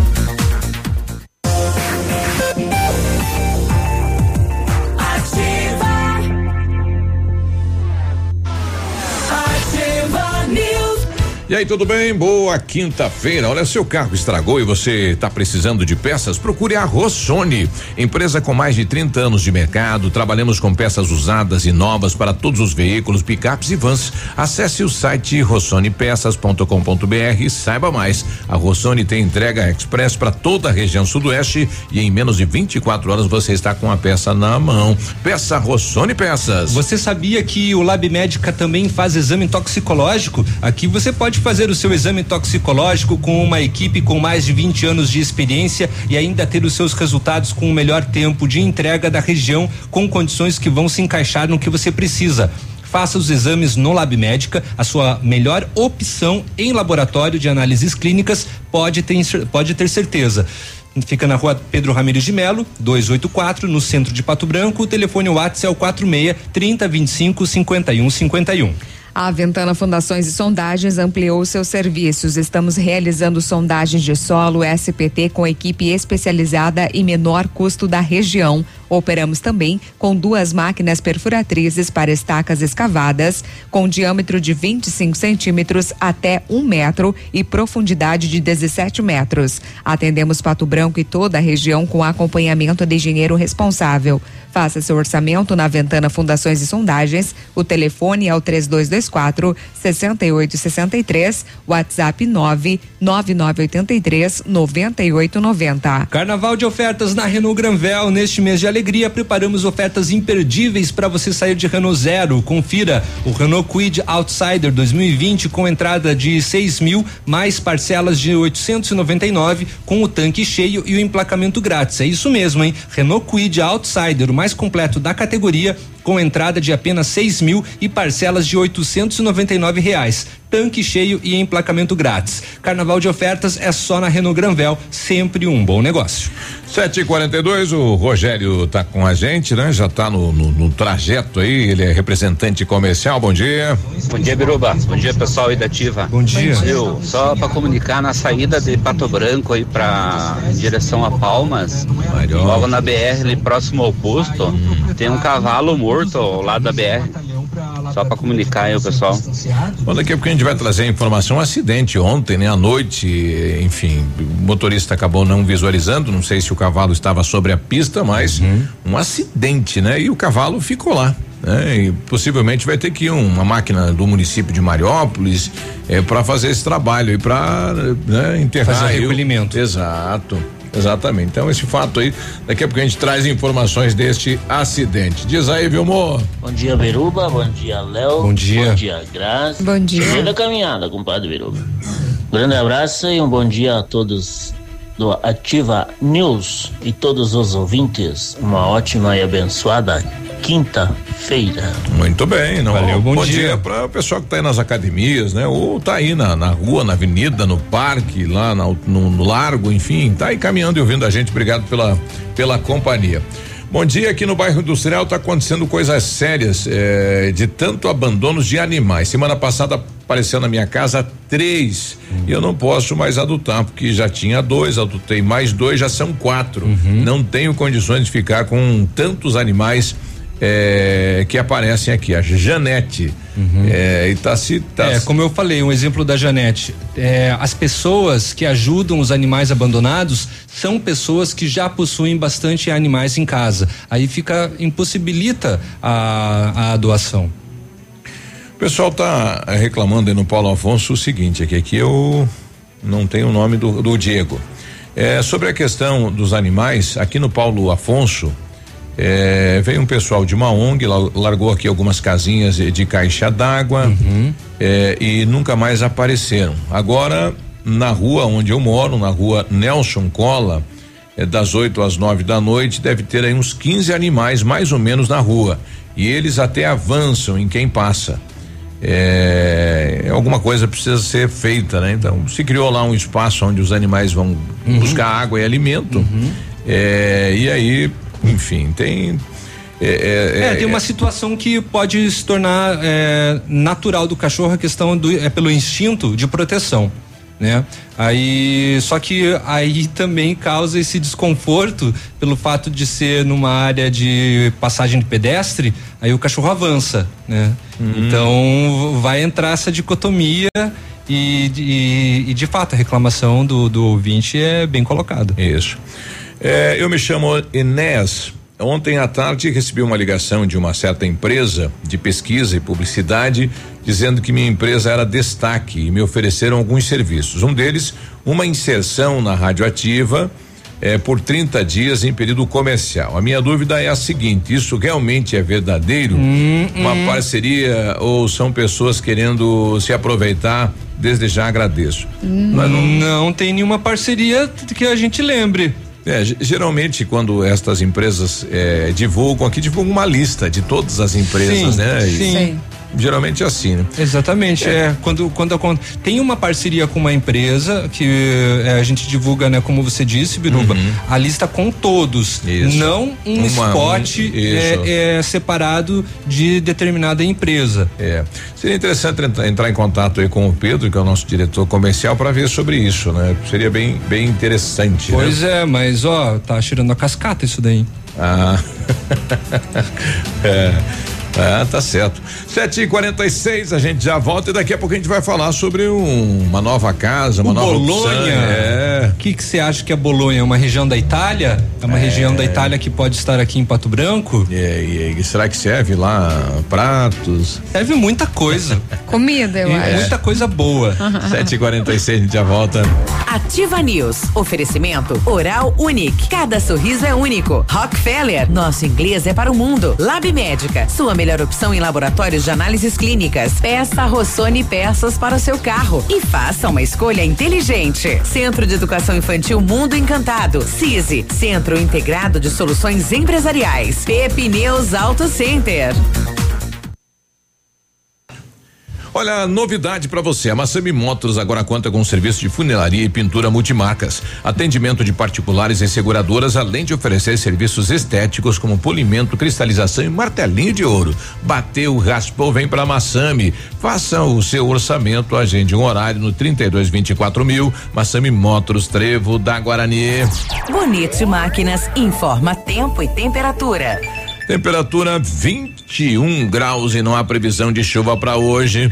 E aí, tudo bem? Boa quinta-feira. Olha, seu carro estragou e você está precisando de peças? Procure a Rossoni, empresa com mais de 30 anos de mercado. Trabalhamos com peças usadas e novas para todos os veículos, picapes e vans. Acesse o site rossonepeças.com.br e saiba mais. A Rossoni tem entrega express para toda a região sudoeste e em menos de 24 horas você está com a peça na mão. Peça Rossoni Peças. Você sabia que o Lab Médica também faz exame toxicológico? Aqui você pode pode fazer o seu exame toxicológico com uma equipe com mais de 20 anos de experiência e ainda ter os seus resultados com o melhor tempo de entrega da região, com condições que vão se encaixar no que você precisa faça os exames no Lab Médica, a sua melhor opção em laboratório de análises clínicas, pode ter, pode ter certeza. Fica na rua Pedro Ramires de Melo, 284, no centro de Pato Branco. O telefone WhatsApp é o 46 30 25 51 51. A Ventana Fundações e Sondagens ampliou seus serviços. Estamos realizando sondagens de solo SPT com equipe especializada e menor custo da região. Operamos também com duas máquinas perfuratrizes para estacas escavadas, com diâmetro de 25 centímetros até um metro e profundidade de 17 metros. Atendemos Pato Branco e toda a região com acompanhamento de engenheiro responsável. Faça seu orçamento na Ventana Fundações e Sondagens. O telefone é o 3224 6863, WhatsApp 99983 9890. Carnaval de ofertas na Renault Granvel neste mês de alegria, preparamos ofertas imperdíveis para você sair de Renault Zero. Confira o Renault Quid Outsider 2020 com entrada de 6 mil, mais parcelas de 899 com o tanque cheio e o emplacamento grátis. É isso mesmo, hein? Renault Quid Outsider, o mais completo da categoria, com entrada de apenas 6 mil e parcelas de 899 reais tanque cheio e emplacamento grátis. Carnaval de ofertas é só na Renault Granvel, sempre um bom negócio. 7h42, o Rogério tá com a gente, né? Já tá no, no, no, trajeto aí, ele é representante comercial. Bom dia. Bom dia, Biruba. Bom dia, pessoal aí da Ativa. Bom dia. Eu, só para comunicar na saída de Pato Branco aí para em direção a Palmas, logo na BR, ali próximo ao posto, hum. Tem um cavalo morto ao lado da BR. Só para comunicar aí o pessoal. Bom, daqui a pouco a gente vai trazer a informação. Um acidente ontem, né? À noite, enfim, o motorista acabou não visualizando. Não sei se o cavalo estava sobre a pista, mas uhum. um acidente, né? E o cavalo ficou lá. Né? E possivelmente vai ter que ir uma máquina do município de Mariópolis é, para fazer esse trabalho e para né, enterrar. Fazer recolhimento. Exato. Exatamente. Então, esse fato aí, daqui a pouco a gente traz informações deste acidente. Diz aí, Vilmor. Bom dia, Beruba. Bom dia, Léo. Bom dia. Bom dia, Graça. Bom dia. Cheio da caminhada, compadre Beruba. Grande abraço e um bom dia a todos do Ativa News e todos os ouvintes. Uma ótima e abençoada quinta-feira. Muito bem, não. Valeu, bom, bom dia, dia para o pessoal que está aí nas academias, né? Ou tá aí na, na rua, na avenida, no parque, lá na, no, no, largo, enfim, tá aí caminhando e ouvindo a gente. Obrigado pela, pela companhia. Bom dia, aqui no bairro Industrial está acontecendo coisas sérias eh, de tanto abandonos de animais. Semana passada apareceu na minha casa três uhum. e eu não posso mais adotar porque já tinha dois, adotei mais dois, já são quatro. Uhum. Não tenho condições de ficar com tantos animais é, que aparecem aqui, a Janete. Uhum. É, e tá se. Tá é, como eu falei, um exemplo da Janete. É, as pessoas que ajudam os animais abandonados são pessoas que já possuem bastante animais em casa. Aí fica, impossibilita a, a doação. O pessoal tá reclamando aí no Paulo Afonso o seguinte, aqui, aqui eu não tenho o nome do, do Diego. É, sobre a questão dos animais, aqui no Paulo Afonso, é, veio um pessoal de uma ONG, largou aqui algumas casinhas de caixa d'água uhum. é, e nunca mais apareceram. Agora, na rua onde eu moro, na rua Nelson Cola, é, das 8 às 9 da noite, deve ter aí uns 15 animais mais ou menos na rua. e eles até avançam em quem passa. É, alguma coisa precisa ser feita, né? Então, se criou lá um espaço onde os animais vão uhum. buscar água e alimento, uhum. é, e aí, enfim, tem é, é, é, tem uma situação que pode se tornar é, natural do cachorro, a questão do, é pelo instinto de proteção. Né? Aí, só que aí também causa esse desconforto pelo fato de ser numa área de passagem de pedestre, aí o cachorro avança, né? Hum. Então vai entrar essa dicotomia e, e, e, de fato a reclamação do, do ouvinte é bem colocada. Isso. É, eu me chamo Inés Ontem à tarde recebi uma ligação de uma certa empresa de pesquisa e publicidade dizendo que minha empresa era destaque e me ofereceram alguns serviços. Um deles, uma inserção na radioativa eh, por 30 dias em período comercial. A minha dúvida é a seguinte: isso realmente é verdadeiro? Hum, uma hum. parceria ou são pessoas querendo se aproveitar? Desde já agradeço. Hum. Não, não tem nenhuma parceria que a gente lembre. É, geralmente quando estas empresas é, divulgam aqui, divulgam uma lista de todas as empresas, sim, né? Sim. sim geralmente é assim, né? Exatamente. É. é quando, quando, quando, tem uma parceria com uma empresa que é, a gente divulga, né? Como você disse, Biruba, uhum. a lista com todos, isso. não um uma, spot um, é, é, separado de determinada empresa. É. Seria interessante entrar em contato aí com o Pedro, que é o nosso diretor comercial, para ver sobre isso, né? Seria bem, bem interessante. Né? Pois né? é, mas ó, tá tirando a cascata isso daí. Ah. é. Ah, tá certo. Sete e quarenta e seis, a gente já volta e daqui a pouco a gente vai falar sobre um, uma nova casa, uma o nova Bolonha. É. O que que você acha que é Bolonha? É uma região da Itália? É uma é. região da Itália que pode estar aqui em Pato Branco? É, e, e, será que serve lá pratos? Serve muita coisa. Comida, eu acho. Muita coisa boa. Sete e quarenta e seis, a gente já volta. Ativa News. Oferecimento Oral Unique. Cada sorriso é único. Rockefeller. Nosso inglês é para o mundo. Lab Médica. Sua melhor opção em laboratórios de análises clínicas. Peça Rossoni peças para o seu carro e faça uma escolha inteligente. Centro de Educação Infantil Mundo Encantado. CISI. Centro Integrado de Soluções Empresariais. Pepineus Auto Center. Olha, novidade para você. A Massami Motors agora conta com um serviço de funilaria e pintura multimarcas, atendimento de particulares e seguradoras, além de oferecer serviços estéticos como polimento, cristalização e martelinho de ouro. Bateu, raspou, vem para Massami. Faça o seu orçamento, agende um horário no 32 24 mil. Massami Motors, Trevo da Guarani. Bonito Máquinas informa tempo e temperatura. Temperatura 21 graus e não há previsão de chuva para hoje.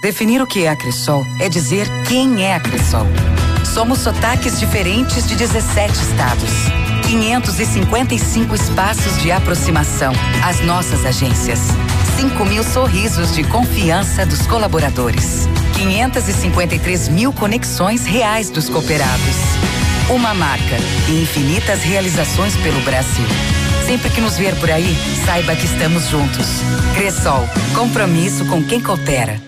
Definir o que é a Cressol é dizer quem é a Cressol. Somos sotaques diferentes de 17 estados. 555 espaços de aproximação. As nossas agências. 5 mil sorrisos de confiança dos colaboradores. 553 mil conexões reais dos cooperados. Uma marca e infinitas realizações pelo Brasil. Sempre que nos ver por aí, saiba que estamos juntos. Cressol, compromisso com quem coopera.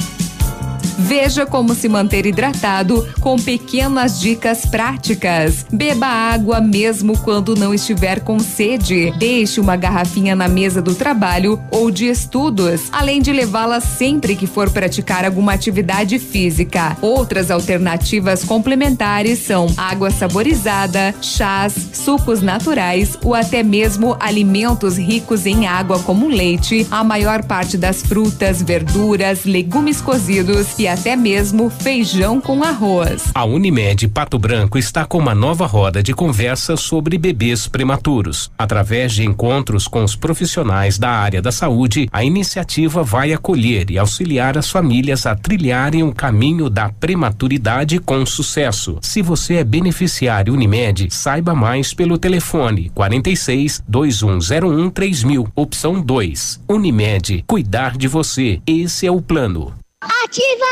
Veja como se manter hidratado com pequenas dicas práticas. Beba água mesmo quando não estiver com sede. Deixe uma garrafinha na mesa do trabalho ou de estudos, além de levá-la sempre que for praticar alguma atividade física. Outras alternativas complementares são água saborizada, chás, sucos naturais ou até mesmo alimentos ricos em água como leite, a maior parte das frutas, verduras, legumes cozidos e até mesmo feijão com arroz. A Unimed Pato Branco está com uma nova roda de conversa sobre bebês prematuros. Através de encontros com os profissionais da área da saúde, a iniciativa vai acolher e auxiliar as famílias a trilharem o caminho da prematuridade com sucesso. Se você é beneficiário Unimed, saiba mais pelo telefone 46 2101 3000, opção 2. Unimed, cuidar de você. Esse é o plano. Ativa!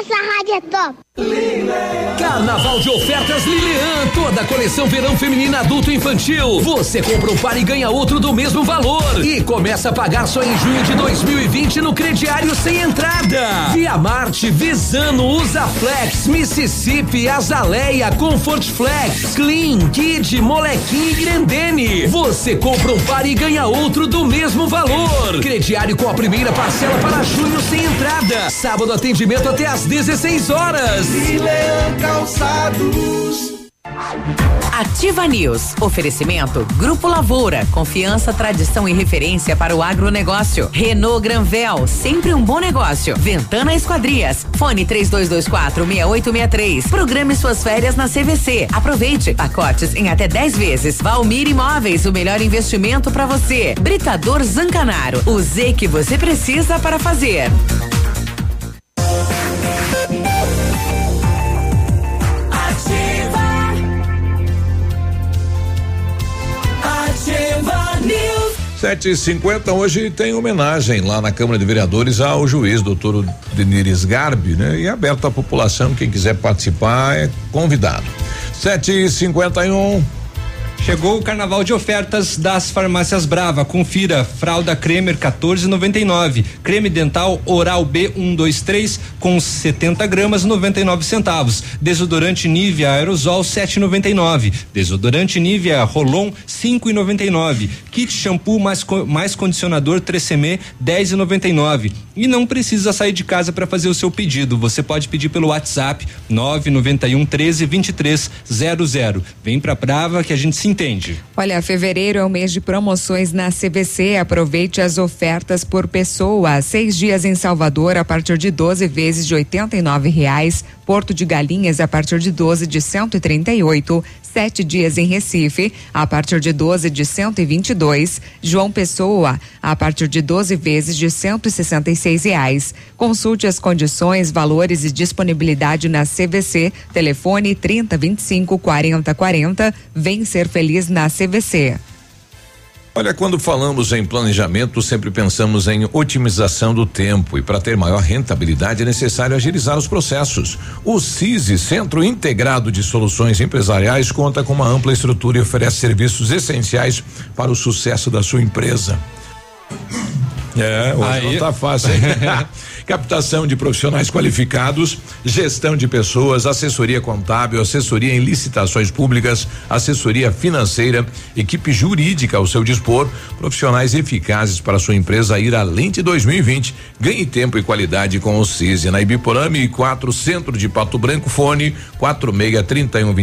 Essa rádio é top! Carnaval de ofertas Lilian, toda a coleção verão feminina adulto e infantil. Você compra um par e ganha outro do mesmo valor. E começa a pagar só em junho de 2020 no crediário sem entrada. Via Marte, Visano, Usaflex, Mississippi, Azaleia, Comfort Flex, Clean, Kid, Molequim e Grendene. Você compra um par e ganha outro do mesmo valor. Crediário com a primeira parcela para junho sem entrada. Sábado atendimento até às 16 horas. Leão Calçados. Ativa News. Oferecimento Grupo Lavoura. Confiança, tradição e referência para o agronegócio. Renault Granvel. Sempre um bom negócio. Ventana Esquadrias. Fone 3224 6863. Programe suas férias na CVC. Aproveite. Pacotes em até 10 vezes. Valmir Imóveis. O melhor investimento para você. Britador Zancanaro. O Z que você precisa para fazer. Sete e cinquenta hoje tem homenagem lá na Câmara de Vereadores ao juiz doutor Denires Garbi, né? E aberto à população, quem quiser participar é convidado. Sete e cinquenta e um. Chegou o carnaval de ofertas das farmácias Brava. Confira: fralda Cremer 14,99, creme dental Oral B 123 com 70 gramas 99 centavos, desodorante Nivea Aerosol 7,99, desodorante Nivea Rolon 5,99, kit shampoo mais mais condicionador 3CM 10,99. E não precisa sair de casa para fazer o seu pedido. Você pode pedir pelo WhatsApp 991 13 23 00. Vem pra Brava que a gente se entende. Olha, fevereiro é o mês de promoções na CVC. Aproveite as ofertas por pessoa. Seis dias em Salvador a partir de 12 vezes de 89 reais. Porto de Galinhas a partir de 12 de 138. Sete dias em Recife a partir de 12 de 122. João Pessoa a partir de 12 vezes de 166 reais. Consulte as condições, valores e disponibilidade na CVC. Telefone 30 25 40 40. Vem ser feliz na CVC. Olha, quando falamos em planejamento, sempre pensamos em otimização do tempo e para ter maior rentabilidade é necessário agilizar os processos. O CISI, Centro Integrado de Soluções Empresariais, conta com uma ampla estrutura e oferece serviços essenciais para o sucesso da sua empresa. É, hoje Aí. não tá fácil. hein? Captação de profissionais qualificados, gestão de pessoas, assessoria contábil, assessoria em licitações públicas, assessoria financeira, equipe jurídica ao seu dispor, profissionais eficazes para sua empresa ir além de 2020. Ganhe tempo e qualidade com o CISI na Ibiporame 4, Centro de Pato Branco, fone 46 31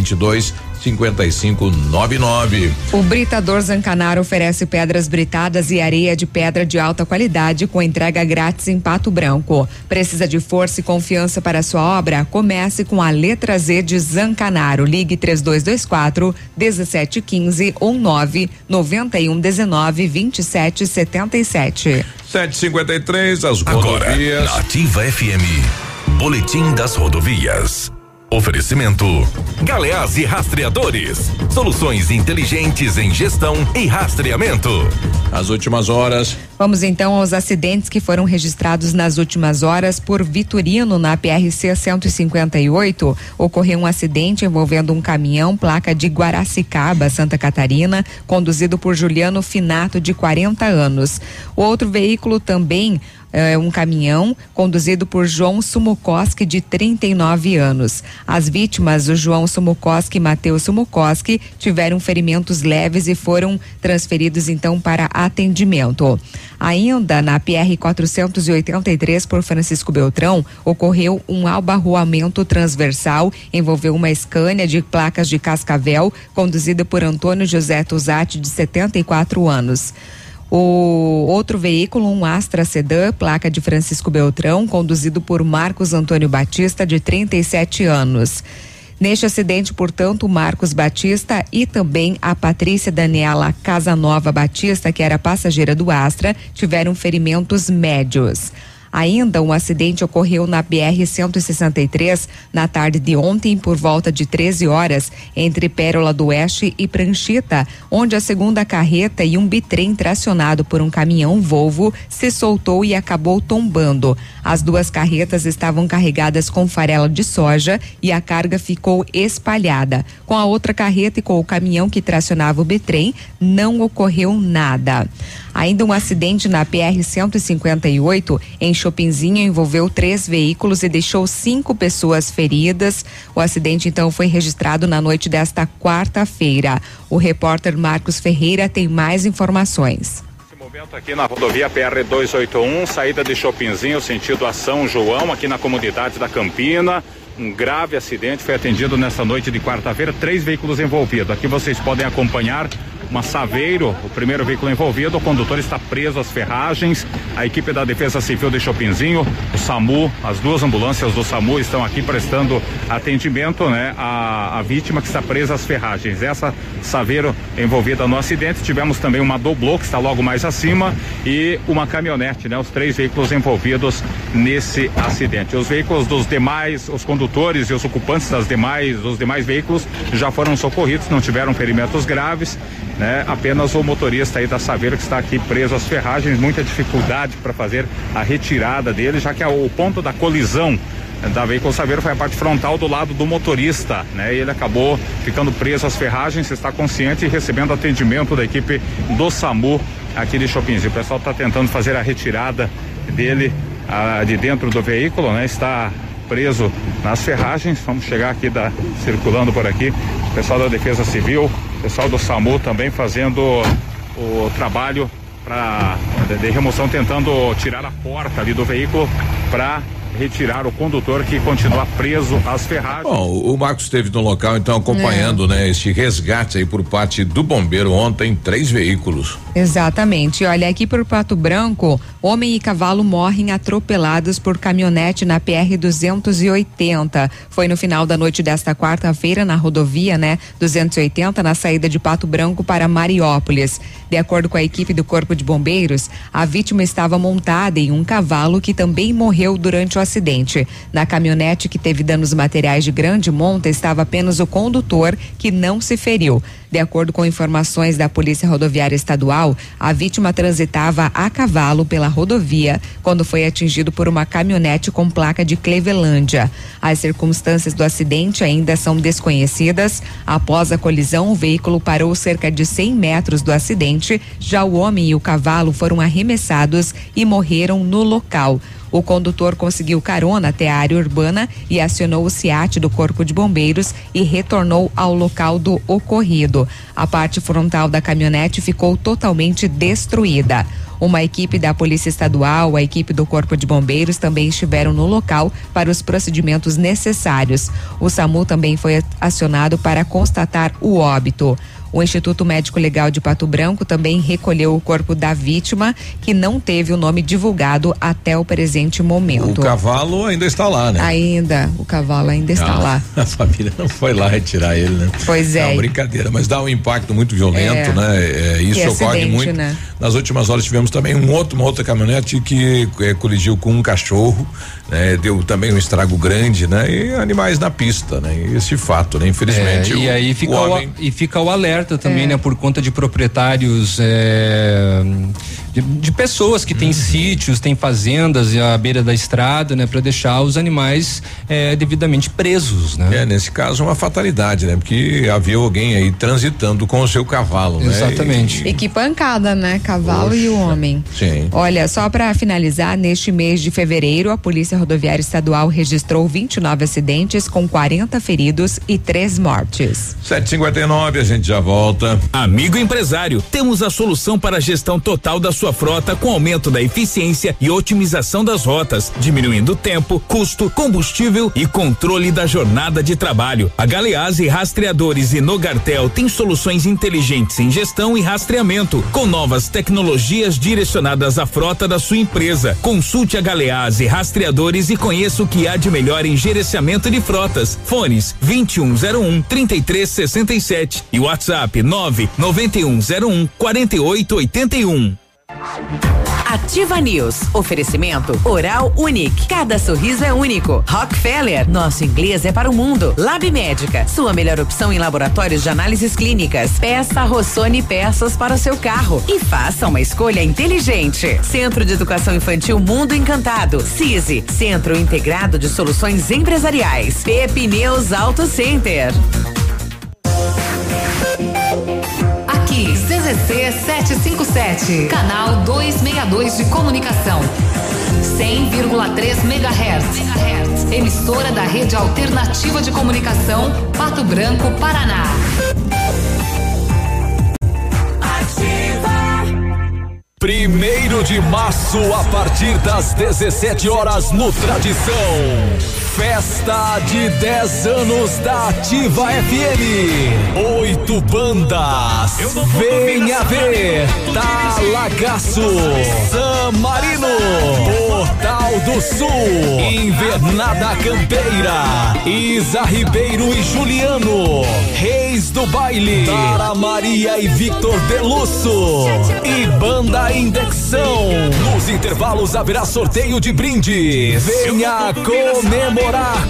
22 55 99. O Britador Zancanaro oferece pedras britadas e areia de pedra de alta qualidade com entrega grátis em Pato Branco. Precisa de força e confiança para sua obra? Comece com a letra Z de Zancanaro. Ligue 3224 1715 ou 9 91 19 27 77. 753, as Agora, rodovias. Ativa FM, Boletim das Rodovias. Oferecimento: Galeás e Rastreadores. Soluções inteligentes em gestão e rastreamento. As últimas horas. Vamos então aos acidentes que foram registrados nas últimas horas por Vitorino na PRC 158. Ocorreu um acidente envolvendo um caminhão placa de Guaracicaba, Santa Catarina, conduzido por Juliano Finato de 40 anos. O outro veículo também é um caminhão conduzido por João Sumukoski, de 39 anos. As vítimas, o João Sumukoski e Matheus Sumukoski, tiveram ferimentos leves e foram transferidos então para atendimento. Ainda na PR 483 por Francisco Beltrão, ocorreu um albarroamento transversal, envolveu uma Scania de placas de Cascavel, conduzida por Antônio José Tuzati, de 74 anos. O outro veículo, um Astra Sedan, placa de Francisco Beltrão, conduzido por Marcos Antônio Batista, de 37 anos. Neste acidente, portanto, Marcos Batista e também a Patrícia Daniela Casanova Batista, que era passageira do Astra, tiveram ferimentos médios. Ainda um acidente ocorreu na BR-163 na tarde de ontem, por volta de 13 horas, entre Pérola do Oeste e Pranchita, onde a segunda carreta e um bitrem tracionado por um caminhão Volvo se soltou e acabou tombando. As duas carretas estavam carregadas com farela de soja e a carga ficou espalhada. Com a outra carreta e com o caminhão que tracionava o bitrem, não ocorreu nada. Ainda um acidente na PR-158 em Chopinzinho envolveu três veículos e deixou cinco pessoas feridas. O acidente então foi registrado na noite desta quarta-feira. O repórter Marcos Ferreira tem mais informações momento aqui na rodovia PR 281, saída de Chopinzinho, sentido a São João, aqui na comunidade da Campina. Um grave acidente foi atendido nessa noite de quarta-feira, três veículos envolvidos. Aqui vocês podem acompanhar uma Saveiro, o primeiro veículo envolvido. O condutor está preso às ferragens. A equipe da Defesa Civil de Chopinzinho, o SAMU, as duas ambulâncias do SAMU estão aqui prestando atendimento, né? A, a vítima que está presa às ferragens. Essa Saveiro envolvida no acidente. Tivemos também uma Doblô que está logo mais acima e uma caminhonete, né? Os três veículos envolvidos nesse acidente. Os veículos dos demais, os condutores e os ocupantes das demais, dos demais veículos já foram socorridos, não tiveram ferimentos graves né? Apenas o motorista aí da Saveiro que está aqui preso às ferragens, muita dificuldade para fazer a retirada dele, já que é o ponto da colisão da veículo Saveiro foi a parte frontal do lado do motorista, né? E ele acabou ficando preso às ferragens, está consciente e recebendo atendimento da equipe do SAMU aqui de Chopinzinho. O pessoal está tentando fazer a retirada dele ah, de dentro do veículo, né? Está preso nas ferragens. Vamos chegar aqui da, circulando por aqui. Pessoal da Defesa Civil, pessoal do SAMU também fazendo o trabalho para de, de remoção, tentando tirar a porta ali do veículo para retirar o condutor que continua preso às ferragens. Bom, o Marcos esteve no local então acompanhando, é. né, este resgate aí por parte do bombeiro ontem, três veículos. Exatamente. Olha, aqui por Pato Branco, homem e cavalo morrem atropelados por caminhonete na PR 280. Foi no final da noite desta quarta-feira na rodovia, né, 280, na saída de Pato Branco para Mariópolis. De acordo com a equipe do Corpo de Bombeiros, a vítima estava montada em um cavalo que também morreu durante o acidente. Na caminhonete que teve danos materiais de grande monta estava apenas o condutor, que não se feriu. De acordo com informações da Polícia Rodoviária Estadual, a vítima transitava a cavalo pela rodovia quando foi atingido por uma caminhonete com placa de Clevelândia. As circunstâncias do acidente ainda são desconhecidas. Após a colisão, o veículo parou cerca de 100 metros do acidente. Já o homem e o cavalo foram arremessados e morreram no local. O condutor conseguiu carona até a área urbana e acionou o SIAT do Corpo de Bombeiros e retornou ao local do ocorrido. A parte frontal da caminhonete ficou totalmente destruída. Uma equipe da Polícia Estadual, a equipe do Corpo de Bombeiros também estiveram no local para os procedimentos necessários. O SAMU também foi acionado para constatar o óbito. O Instituto Médico Legal de Pato Branco também recolheu o corpo da vítima, que não teve o nome divulgado até o presente momento. O cavalo ainda está lá, né? Ainda, o cavalo ainda está ah, lá. A família não foi lá retirar ele, né? Pois é. É uma brincadeira, mas dá um impacto muito violento, é. né? É, isso que ocorre acidente, muito. Né? Nas últimas horas tivemos também um outro, uma outra caminhonete que é, colidiu com um cachorro, né? Deu também um estrago grande, né? E animais na pista, né? Esse fato, né? Infelizmente. É, e o, aí fica o, homem... o, e fica o alerta também, é. né? Por conta de proprietários é, de, de, pessoas que têm uhum. sítios, têm fazendas à beira da estrada, né? Para deixar os animais é, devidamente presos, né? É, nesse caso uma fatalidade, né? Porque havia alguém aí transitando com o seu cavalo, né? Exatamente. E, e que pancada, né? Cavalo Poxa, e o homem. Sim. Olha, só para finalizar, neste mês de fevereiro, a Polícia Rodoviária Estadual registrou 29 acidentes com 40 feridos e três mortes. 759, a gente já volta. Amigo empresário, temos a solução para a gestão total da sua sua frota com aumento da eficiência e otimização das rotas, diminuindo tempo, custo, combustível e controle da jornada de trabalho. A Galease Rastreadores e Nogartel tem soluções inteligentes em gestão e rastreamento, com novas tecnologias direcionadas à frota da sua empresa. Consulte a Galease Rastreadores e conheça o que há de melhor em gerenciamento de frotas. Fones 2101 3367 e WhatsApp 99101 4881. Ativa News. Oferecimento Oral Unique. Cada sorriso é único. Rockefeller. Nosso inglês é para o mundo. Lab Médica. Sua melhor opção em laboratórios de análises clínicas. Peça Rossoni peças para o seu carro e faça uma escolha inteligente. Centro de Educação Infantil Mundo Encantado. CISI. Centro Integrado de Soluções Empresariais. Pepineus Auto Center. CZC 757, canal 262 de comunicação. 100,3 MHz. Emissora da Rede Alternativa de Comunicação, Pato Branco, Paraná. Primeiro de março, a partir das 17 horas, no Tradição. Festa de 10 anos da Ativa FM. Oito bandas. Venha ver. Talagaço. San Marino. Portal do Sul. Invernada Campeira. Isa Ribeiro e Juliano. Reis do Baile. Tara Maria e Victor Delusso. E Banda Indexão. Nos intervalos haverá sorteio de brindes. Venha comemorar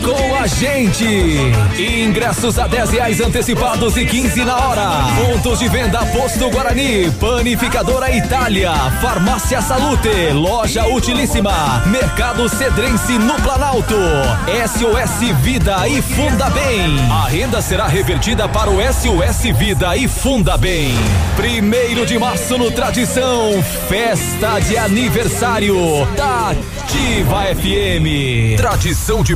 com a gente. Ingressos a 10 reais antecipados e 15 na hora. Pontos de venda Posto Guarani, Panificadora Itália, Farmácia Salute, Loja Utilíssima, Mercado Cedrense no Planalto, SOS Vida e Funda Bem. A renda será revertida para o SOS Vida e Funda Bem. Primeiro de março no Tradição, festa de aniversário da Ativa FM. Tradição de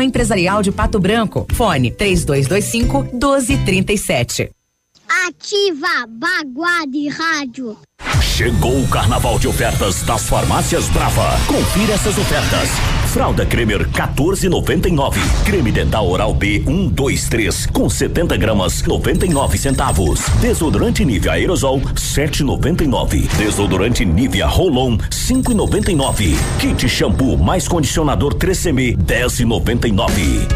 Empresarial de Pato Branco. Fone 3225 1237. Ativa Baguá de Rádio. Chegou o carnaval de ofertas das farmácias Brava. Confira essas ofertas. Fralda Cremer 14,99. Creme dental oral B 123 com 70 gramas 99 centavos. Desodorante Nivea aerosol 7,99. Desodorante Nivea Rolon 5,99. Kit shampoo mais condicionador 3CM 10,99.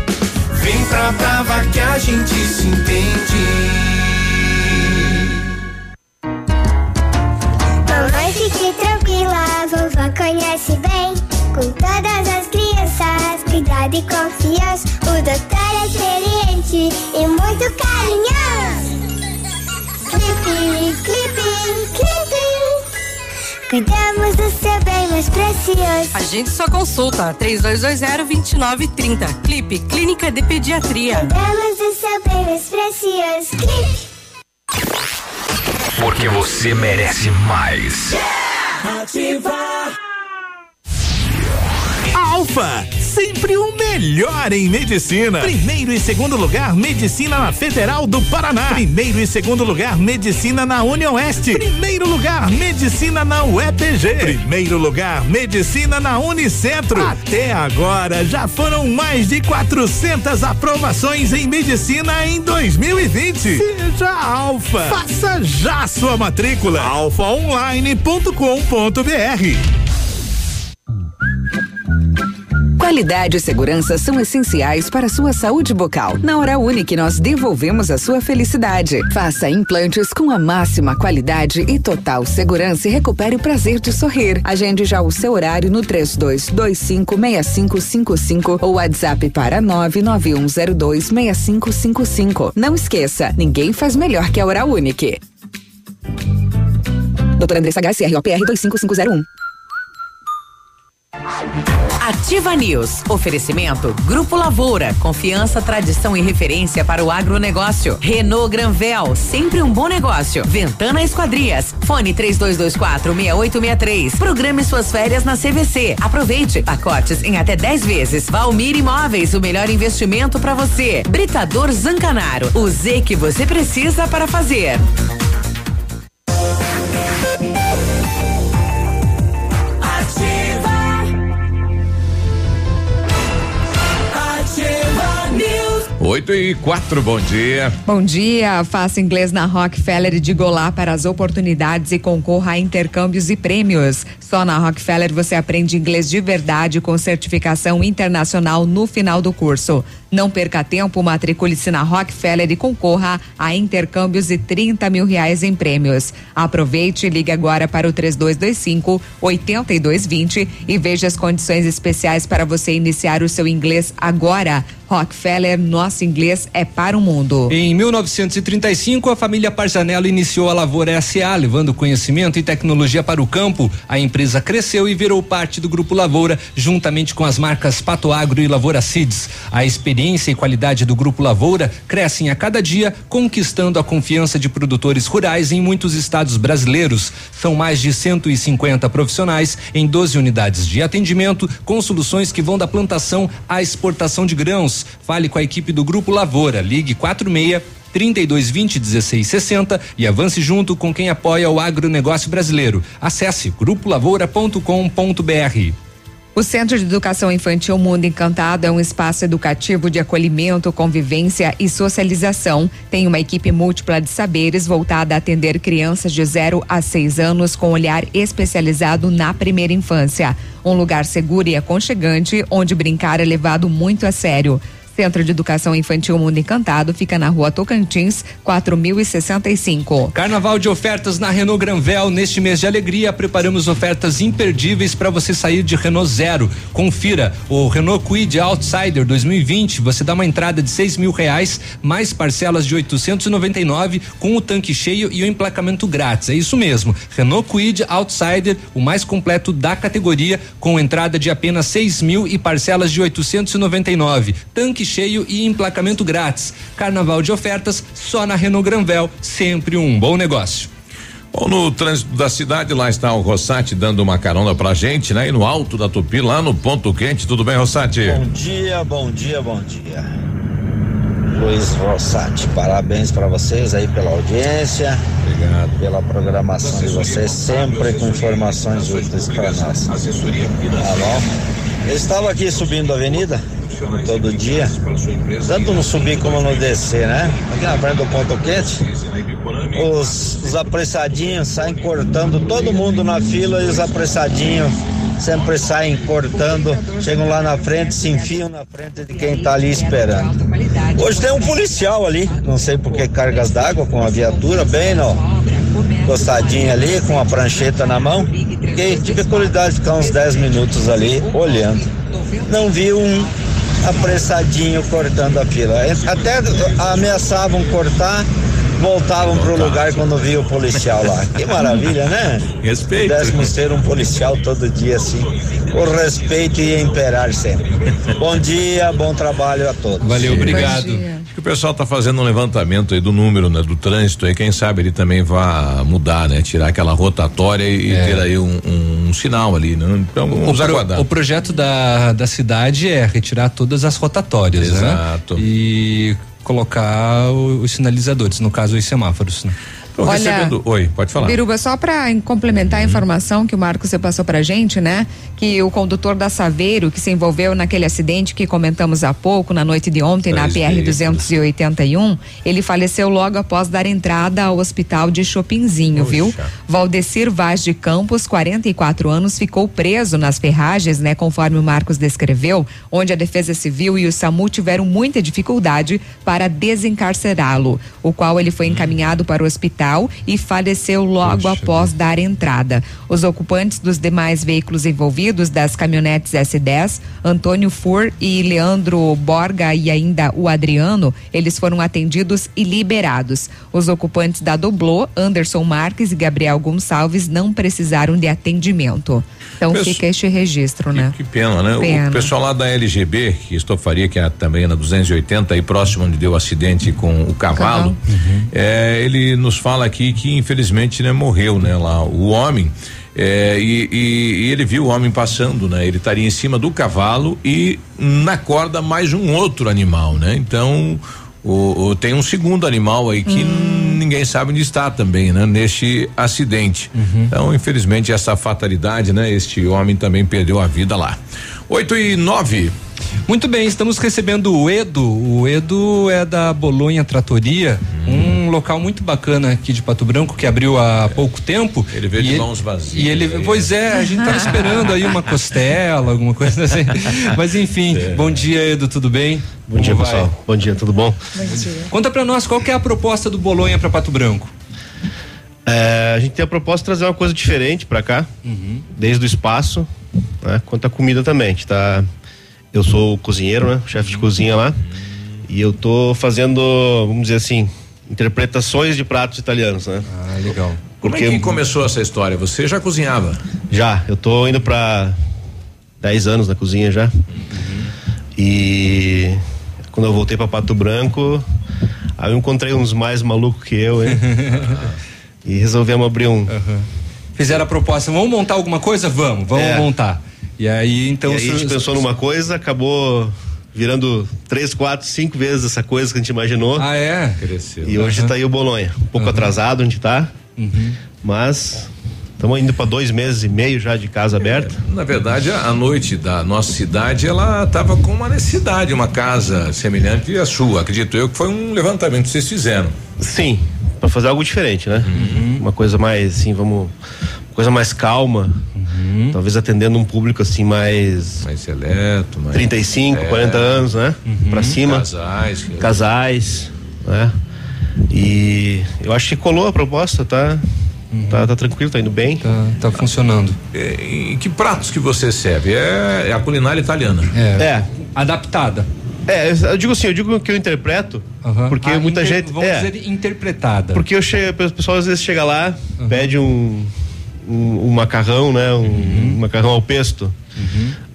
Vem pra Brava que a gente se entende. Mamãe, fique tranquila, vovó conhece bem. Com todas as crianças, cuidado e confiança. O doutor é experiente e muito carinhoso. Clipe, clipe, clipe. Cuidamos do seu bem mais precioso. Agende sua consulta 3220-2930. Clipe Clínica de Pediatria. Cuidamos do seu bem mais precioso. Clipe. Porque você merece mais. Ativa. Alfa, sempre o melhor em medicina. Primeiro e segundo lugar, medicina na Federal do Paraná. Primeiro e segundo lugar, medicina na Unioeste. Primeiro lugar, medicina na UEPG. Primeiro lugar, medicina na Unicentro. Até agora já foram mais de 400 aprovações em medicina em 2020. Seja Alfa. Faça já sua matrícula. alfaonline.com.br Qualidade e segurança são essenciais para a sua saúde bucal. Na Hora Unique, nós devolvemos a sua felicidade. Faça implantes com a máxima qualidade e total segurança e recupere o prazer de sorrir. Agende já o seu horário no 32256555 ou WhatsApp para 991026555. Não esqueça, ninguém faz melhor que a Hora Unique. Doutora Andressa HCROPR 25501. Ativa News. Oferecimento Grupo Lavoura. Confiança, tradição e referência para o agronegócio. Renault Granvel. Sempre um bom negócio. Ventana Esquadrias. Fone 3224 6863. Programe suas férias na CVC. Aproveite. Pacotes em até 10 vezes. Valmir Imóveis. O melhor investimento para você. Britador Zancanaro. O Z que você precisa para fazer. 8 e 4, bom dia. Bom dia, faça inglês na Rockefeller e diga olá para as oportunidades e concorra a intercâmbios e prêmios. Só na Rockefeller você aprende inglês de verdade com certificação internacional no final do curso. Não perca tempo, matricule-se na Rockefeller e concorra a intercâmbios e 30 mil reais em prêmios. Aproveite e ligue agora para o 3225 8220 e veja as condições especiais para você iniciar o seu inglês agora. Rockefeller, nosso inglês é para o mundo. Em 1935, a família Parzanello iniciou a Lavoura SA, levando conhecimento e tecnologia para o campo. A empresa cresceu e virou parte do Grupo Lavoura, juntamente com as marcas Pato Agro e Lavoura Seeds. A experiência e qualidade do Grupo Lavoura crescem a cada dia, conquistando a confiança de produtores rurais em muitos estados brasileiros. São mais de 150 profissionais em 12 unidades de atendimento, com soluções que vão da plantação à exportação de grãos. Fale com a equipe do Grupo Lavoura. Ligue 46 3220 1660 e avance junto com quem apoia o agronegócio brasileiro. Acesse grupolavoura.com.br. O Centro de Educação Infantil Mundo Encantado é um espaço educativo de acolhimento, convivência e socialização. Tem uma equipe múltipla de saberes voltada a atender crianças de 0 a 6 anos com olhar especializado na primeira infância. Um lugar seguro e aconchegante onde brincar é levado muito a sério. Centro de Educação Infantil Mundo Encantado fica na rua Tocantins, 4065. Carnaval de ofertas na Renault Granvel. Neste mês de alegria, preparamos ofertas imperdíveis para você sair de Renault Zero. Confira o Renault Kwid Outsider 2020. Você dá uma entrada de seis mil reais, mais parcelas de 899 com o tanque cheio e o emplacamento grátis. É isso mesmo. Renault Kwid Outsider, o mais completo da categoria, com entrada de apenas seis mil e parcelas de 899. Tanque cheio e emplacamento grátis. Carnaval de ofertas só na Renault Granvel, sempre um bom negócio. Bom, no trânsito da cidade, lá está o Rossati dando uma carona pra gente, né? E no alto da Tupi, lá no ponto quente. Tudo bem, Rossati? Bom dia, bom dia, bom dia. Luiz Rossati, parabéns para vocês aí pela audiência. Obrigado. Pela programação de vocês, sempre com informações úteis para nós. Tá bom? Eu estava aqui subindo a avenida todo dia, tanto no subir como no descer, né? Aqui na frente do ponto quente, os, os apressadinhos saem cortando todo mundo na fila e os apressadinhos sempre saem cortando, chegam lá na frente, se enfiam na frente de quem está ali esperando. Hoje tem um policial ali, não sei por que cargas d'água com a viatura, bem no encostadinho ali, com a prancheta na mão. Fiquei, qualidade de ficar uns 10 minutos ali olhando. Não vi um apressadinho cortando a fila. Até ameaçavam cortar, voltavam pro lugar quando via o policial lá. Que maravilha, né? Respeito. Pudéssemos ter um policial todo dia assim. O respeito ia imperar sempre. Bom dia, bom trabalho a todos. Valeu, obrigado. Acho que o pessoal tá fazendo um levantamento aí do número, né, do trânsito aí, quem sabe ele também vai mudar, né, tirar aquela rotatória e É. ter aí um, um sinal ali, né? Então O, vamos pro- aguardar. o projeto da, da cidade é retirar todas as rotatórias, Exato. né? E colocar os sinalizadores, no caso os semáforos, né? Tô Olha, recebendo. Oi, pode falar. Biruba, só para complementar a informação que o Marcos você passou pra gente, né? Que o condutor da Saveiro, que se envolveu naquele acidente que comentamos há pouco, na noite de ontem, na Três PR-281, ele faleceu logo após dar entrada ao hospital de Chopinzinho, viu? Valdecir Vaz de Campos, 44 anos, ficou preso nas ferragens, né? Conforme o Marcos descreveu, onde a Defesa Civil e o SAMU tiveram muita dificuldade para desencarcerá-lo, o qual ele foi encaminhado para o hospital e faleceu logo após dar entrada. Os ocupantes dos demais veículos envolvidos, das caminhonetes S10, Antônio Fur e Leandro Borga e ainda o Adriano, eles foram atendidos e liberados. Os ocupantes da Doblô, Anderson Marques e Gabriel Gonçalves, não precisaram de atendimento. Então Pesso- fica este registro, né? Que pena, né? Pena. O pessoal lá da LGB, que estou faria, que é também na 280, aí próximo onde deu o acidente com o cavalo, é, ele nos fala aqui que infelizmente né, morreu, né, lá o homem. é, e, e- e ele viu o homem passando, né? Ele estaria em cima do cavalo e na corda mais um outro animal, né? Então o, o- tem um segundo animal aí que ninguém sabe onde está também, né? Neste acidente. Então, infelizmente, essa fatalidade, né? Este homem também perdeu a vida lá. 8 e 9. Muito bem, estamos recebendo o Edo. O Edo é da Bolonha Tratoria, um local muito bacana aqui de Pato Branco que abriu há pouco tempo. Ele veio de mãos vazias. E ele, pois é, a gente tava esperando aí uma costela, alguma coisa assim. Mas enfim, bom dia, Edo, tudo bem? Bom dia, Como vai? pessoal. Bom dia, tudo bom? Conta pra nós qual que é a proposta do Bolonha para Pato Branco. É, a gente tem a proposta de trazer uma coisa diferente pra cá, desde o espaço, né, quanto a comida também. A gente tá, eu sou o cozinheiro, né, chefe de cozinha lá, e eu tô fazendo, vamos dizer assim, interpretações de pratos italianos, né? Ah, legal. Como é que começou essa história? Você já cozinhava? Já, eu tô indo pra 10 anos na cozinha já. E quando eu voltei pra Pato Branco, aí eu encontrei uns mais malucos que eu, hein? e resolvemos abrir um. Fizeram a proposta, vamos montar alguma coisa? Vamos, vamos É. montar. E aí, então. e aí a gente pensou numa coisa, acabou virando três, quatro, cinco vezes essa coisa que a gente imaginou. Ah, é? Cresceu. E hoje Aham. tá aí o Bolonha. Um pouco atrasado a gente tá, mas estamos indo para dois meses e meio já de casa aberta. Na verdade, a, a noite da nossa cidade, ela estava com uma necessidade, uma casa semelhante à sua. Acredito eu que foi um levantamento que vocês fizeram. Sim, para fazer algo diferente, né? Uhum. Uma coisa mais assim, vamos, uma coisa mais calma. Uhum. Talvez atendendo um público assim mais mais seleto, mais 35, É. 40 anos, né? Uhum. Pra cima. Casais. que- Casais, né? E eu acho que colou a proposta, tá? Tá, tá tranquilo, tá indo bem. Tá, tá funcionando. É, em que pratos que você serve? É, é a culinária italiana. É. Adaptada. É, eu digo assim, eu digo que eu interpreto, porque Ah, muita inter- gente. Vamos é, dizer interpretada. Porque eu chego, o pessoal às vezes chega lá, pede um, um, um macarrão, né? Um, Uhum. um macarrão ao pesto.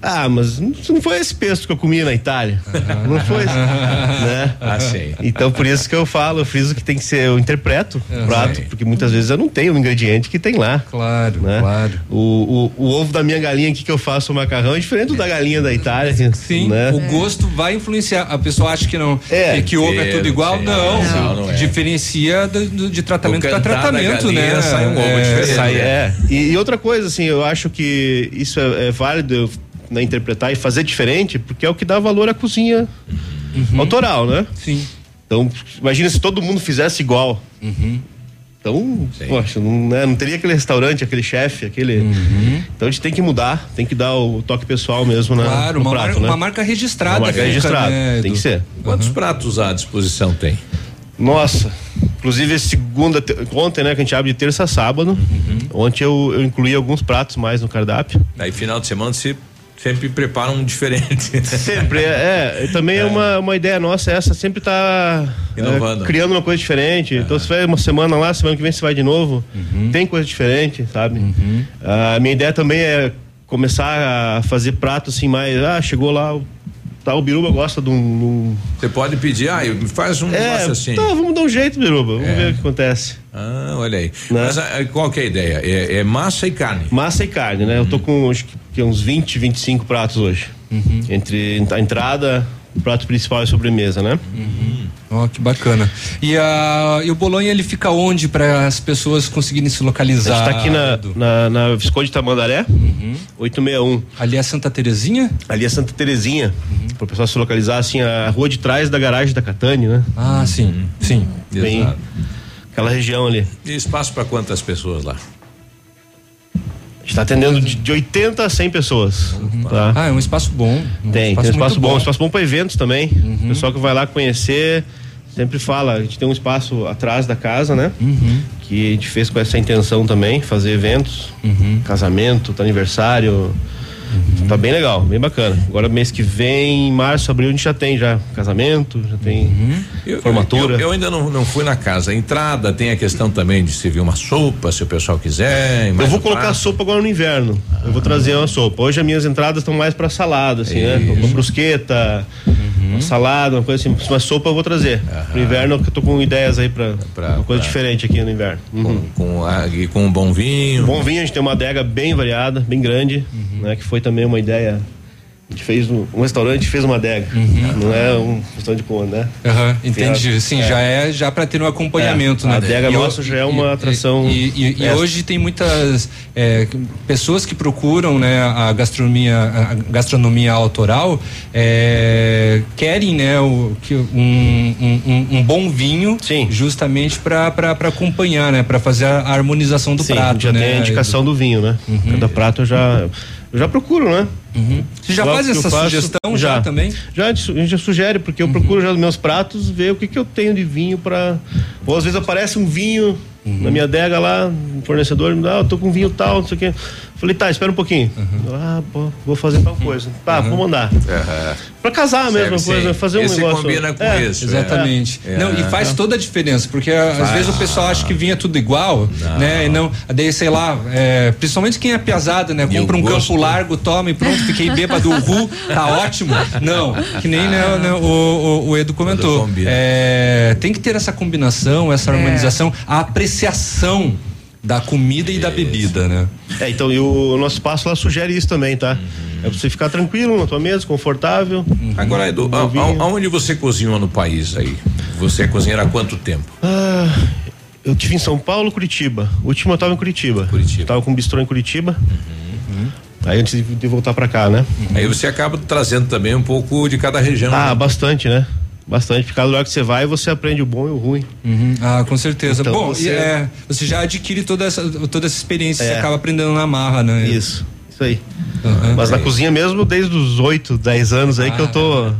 Ah, mas não foi esse pesto que eu comi na Itália. Não foi. né? Ah, sim. Então por isso que eu falo, eu friso que tem que ser, eu interpreto o Uhum. prato, porque muitas vezes eu não tenho o ingrediente que tem lá. Claro, né? claro. O, o, o ovo da minha galinha aqui que eu faço o macarrão é diferente do da galinha da Itália. Sim, né? o gosto vai influenciar. A pessoa acha que não, É. que, que ovo é É, tudo igual. sim. Não, Não, não é. diferencia do, do- de tratamento para tratamento, galinha né? sai um ovo É, diferente. Sai, é. E, e outra coisa, assim, eu acho que isso é, é válido eu, né, interpretar e fazer diferente, porque é o que dá valor à cozinha autoral, né? Sim. Então, imagina se todo mundo fizesse igual. Então, poxa, não, né, não teria aquele restaurante, aquele chefe, aquele. Então a gente tem que mudar, tem que dar o toque pessoal mesmo na, Claro, no uma, prato, marca, né? uma marca registrada. Uma marca fica, registrada, né, tem que ser. Quantos pratos à disposição tem? Nossa, inclusive segunda, te- ontem, né, que a gente abre de terça a sábado. Ontem eu, eu incluí alguns pratos mais no cardápio. Aí final de semana você sempre prepara um diferente. Sempre, é, é, também é, uma, uma ideia nossa essa, sempre tá é, Inovando. criando uma coisa diferente. Então se vai uma semana lá, semana que vem você vai de novo, Uhum. tem coisa diferente, sabe? A minha ideia também é começar a fazer prato assim mais, ah, chegou lá, o- tá, o Biruba gosta de um... Você pode pedir, ah, faz um É, negócio assim. tá, vamos dar um jeito, Biruba, vamos É. ver o que acontece. Ah, olha aí. Mas ah, qual que é a ideia? É, é massa e carne. Massa e carne, né? Eu tô com, acho que que uns 20, 25 pratos hoje. Entre a entrada, o prato principal e a sobremesa, né? Ó, que bacana. E, a, e o Bolonha, ele fica onde para as pessoas conseguirem se A localizar? gente tá aqui na, na, na Visconde Tamandaré, 861. Ali é Santa Terezinha? Ali é Santa Terezinha. Para o pessoal se localizar, assim, a rua de trás da garagem da Catane, né? Ah, sim, sim. Bem, Exato. aquela região ali. E espaço para quantas pessoas lá? A gente tá atendendo de, de 80 a 100 pessoas. Tá? Ah, é um espaço bom. Um Tem, espaço tem um espaço bom, bom. espaço bom para eventos também. O pessoal que vai lá conhecer sempre fala, a gente tem um espaço atrás da casa, né? Que a gente fez com essa intenção também, fazer eventos, casamento, aniversário. Tá bem legal, bem bacana. Agora mês que vem, março, abril, a gente já tem já casamento, já tem Eu- formatura. Eu, eu ainda não, não fui na casa. Entrada tem a questão também de servir uma sopa, se o pessoal quiser. Eu vou um colocar prato. sopa agora no inverno. Eu vou trazer uma sopa. Hoje as minhas entradas estão mais pra salada, assim, né? Uma brusqueta, uma salada, uma coisa assim. Uma sopa eu vou trazer. Pro inverno eu tô com ideias aí pra, uma coisa pra- diferente aqui no inverno. Uhum. Com, a- e com um bom vinho. Bom vinho, a gente tem uma adega bem variada, bem grande, né? Que foi também uma ideia. A gente fez um, um restaurante, fez uma adega. Não é um restaurante de conta, né? Aham, entendi. Sim, é. já é já para ter um acompanhamento, É, né? a adega E nossa já é uma e- atração E, e- hoje tem muitas é, pessoas que procuram, né, a gastronomia, a gastronomia autoral, é, querem, né, o, que, um, um, um- bom vinho, justamente para acompanhar, né, para fazer a harmonização do Sim, prato, já né? tem a indicação do vinho, né? Cada prato eu já, eu já procuro, né? Você já Logo faz essa faço, sugestão já também? Já, a gente já sugere, porque eu procuro já nos meus pratos ver o que, que eu tenho de vinho para Ou às vezes aparece um vinho na minha adega lá, um fornecedor me dá, ah, eu tô com vinho tal, não sei o quê. Falei, tá, espera um pouquinho. Ah, pô, vou fazer tal coisa. Tá, vou mandar. Pra casar a mesma Serve, coisa, sim. fazer um Esse negócio. combina com É, esse, Exatamente. É. Não, e faz toda a diferença, porque às Faz. vezes o pessoal acha que vinha tudo igual, né? E não, daí, sei lá, é, principalmente quem é piazada, né? Compra um gosto. campo largo, toma e pronto, fiquei bêbado, ru, tá ótimo. Não, que nem né, né, o, o, o Edu comentou. combina. É, tem que ter essa combinação, essa harmonização, a apreciação da comida e da bebida, né? É, então, e o nosso espaço lá sugere isso também, tá? É pra você ficar tranquilo na tua mesa, confortável. Agora, Edu, a- a- aonde você cozinhou no país aí? Você é cozinheiro há quanto tempo? Ah, eu tive em São Paulo, Curitiba. O último eu tava em Curitiba. Curitiba. Tava com um bistrô em Curitiba. Aí antes de, voltar pra cá, né? Aí você acaba trazendo também um pouco de cada região. Ah, né? bastante, né? Bastante. Porque cada lugar que você vai, você aprende o bom e o ruim. Ah, com certeza. Então Bom, você- é, você já adquire toda essa, toda essa experiência, É. você acaba aprendendo na marra, né? Isso, isso aí. Aham. Mas na cozinha mesmo, desde os 8, 10 anos aí que eu tô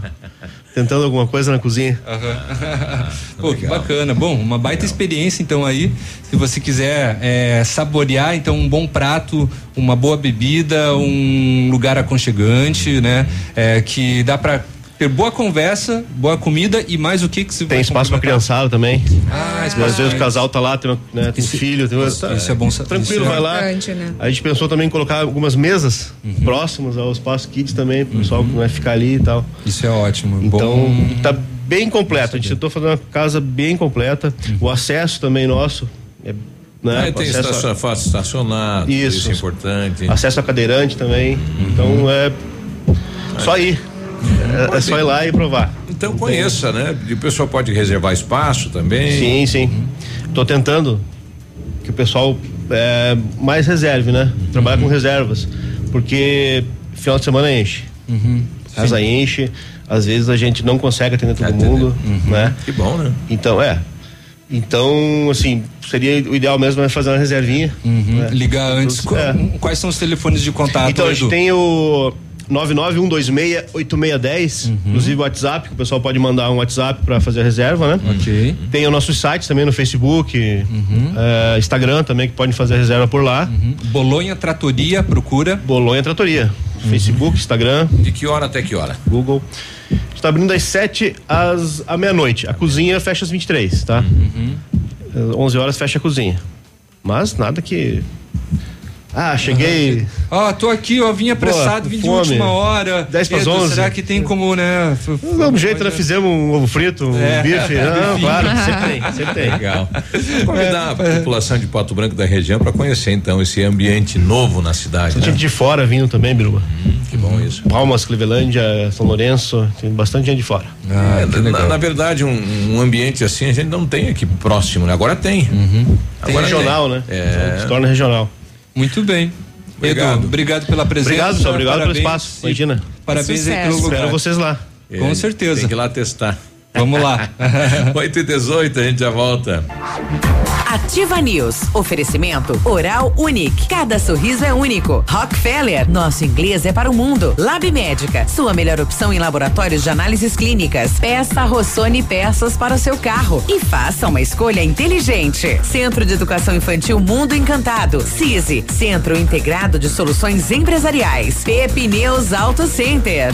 tentando alguma coisa na cozinha. Pô, que bacana. Bom, uma baita experiência então aí. Se você quiser é, saborear, então um bom prato, uma boa bebida, um lugar aconchegante, né? É, que dá pra ter boa conversa, boa comida e mais o que que você Tem espaço pra criançada também. Ah, espaço às vezes o casal tá lá, tem, né, tem filho, tem isso- isso é bom sa- Tranquilo, isso é vai lá. né? A gente pensou também em colocar algumas mesas próximas ao espaço kids também, pro pessoal que vai ficar ali e tal. Isso é ótimo. Então, Bom. tá bem completo. A gente tentou fazer uma casa bem completa. O acesso também nosso é, né? O tem acesso a- fácil estacionar, Isso. isso é importante. acesso a cadeirante também. Então é só ir. É, é só ir lá e provar. Então conheça, né? E o pessoal pode reservar espaço também. Sim, sim. Tô tentando que o pessoal é, mais reserve, né? Trabalhar com reservas. Porque final de semana enche. Casa enche. Às vezes a gente não consegue atender todo mundo, né? Que bom, né? Então, é. Então, assim, seria o ideal mesmo é fazer uma reservinha. né? Ligar antes. É. Quais são os telefones de contato? Então, a gente Edu? tem o 991268610, inclusive o WhatsApp, que o pessoal pode mandar um WhatsApp para fazer a reserva, né? Ok. Tem o nosso site também no Facebook, eh, Instagram também, que podem fazer a reserva por lá. Bolonha Tratoria, procura. Bolonha Tratoria. Facebook, Instagram, De que hora até que hora? Google. Está abrindo das 7 às à meia-noite. A cozinha fecha às 23, tá? Eh, 11 horas fecha a cozinha. Mas nada que Ah, cheguei. Ó, tô aqui, ó, vim apressado, vim de fome. última hora. 10 pras Edu, 11. Será que tem como, né? um jeito, nós fizemos um ovo frito, um É. bife. Não, Bifinho. claro, sempre tem, sempre tem. Legal. Convidar a população de Pato Branco da região para conhecer então esse ambiente novo na cidade. Tem Né? gente de fora vindo também, Biruba. que bom isso. Palmas, Clevelândia, São Lourenço, tem bastante gente de fora. É, na, na verdade, um, um ambiente assim a gente não tem aqui próximo, né? Agora tem. Tem Agora regional, tem. né? É. Se torna regional. Muito bem. Obrigado. Edu, obrigado pela presença. Obrigado, pessoal. Obrigado pelo parabéns. espaço. Imagina. Parabéns aí pelo lugar. Espero vocês lá. Com É, certeza. Tem que ir lá testar. Vamos lá. 8 e 18 a gente já volta. Ativa News. Oferecimento Oral Unique. Cada sorriso é único. Rockefeller. Nosso inglês é para o mundo. Lab Médica. Sua melhor opção em laboratórios de análises clínicas. Peça Rossoni peças para o seu carro. E faça uma escolha inteligente. Centro de Educação Infantil Mundo Encantado. CISI. Centro Integrado de Soluções Empresariais. Pepineus Auto Center.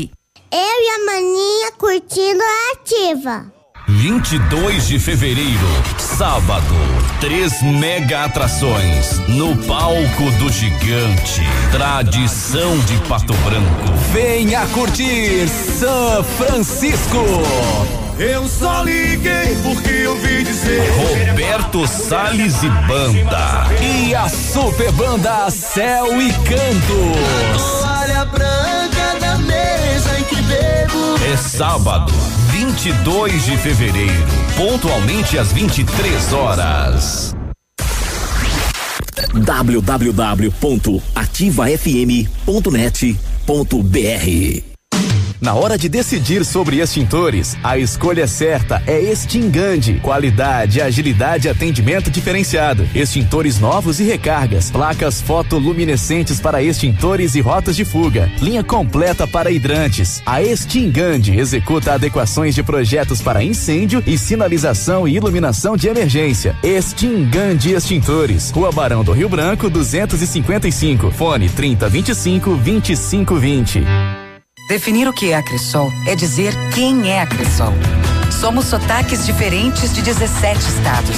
Eu e a maninha curtindo a ativa. 22 de fevereiro, sábado, três mega atrações no palco do gigante. Tradição de Pato Branco. Venha curtir São Francisco. Eu só liguei porque ouvi dizer. Roberto Salles e Banda. E a super banda Céu e Canto. Toalha branca É sábado, 22 de fevereiro, pontualmente às 23 horas. www.ativafm.net.br Na hora de decidir sobre extintores, a escolha certa é Extingande. Qualidade, agilidade e atendimento diferenciado. Extintores novos e recargas. Placas fotoluminescentes para extintores e rotas de fuga. Linha completa para hidrantes. A Extingande executa adequações de projetos para incêndio e sinalização e iluminação de emergência. Extingande Extintores. Rua Barão do Rio Branco, 255. Fone 3025 2520. Definir o que é a Cressol é dizer quem é a Cressol. Somos sotaques diferentes de 17 estados.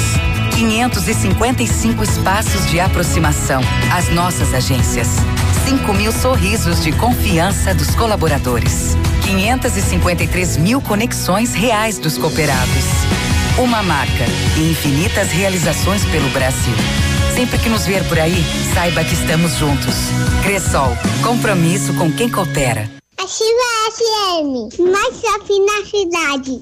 555 espaços de aproximação. As nossas agências. 5 mil sorrisos de confiança dos colaboradores. 553 mil conexões reais dos cooperados. Uma marca e infinitas realizações pelo Brasil. Sempre que nos ver por aí, saiba que estamos juntos. Cressol, compromisso com quem coopera. Ativa FM, mais shopping na cidade.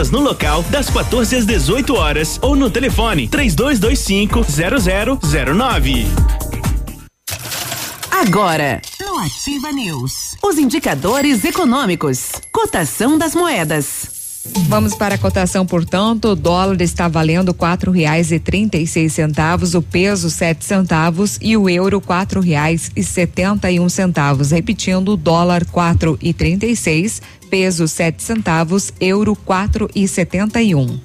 vendas no local das 14 às 18 horas ou no telefone 3225 0009. Agora, no Ativa News, os indicadores econômicos, cotação das moedas. Vamos para a cotação, portanto, o dólar está valendo quatro reais e trinta e seis centavos, o peso sete centavos e o euro quatro reais e setenta e um centavos. Repetindo, dólar quatro e trinta e seis, peso sete centavos, euro quatro e setenta e um.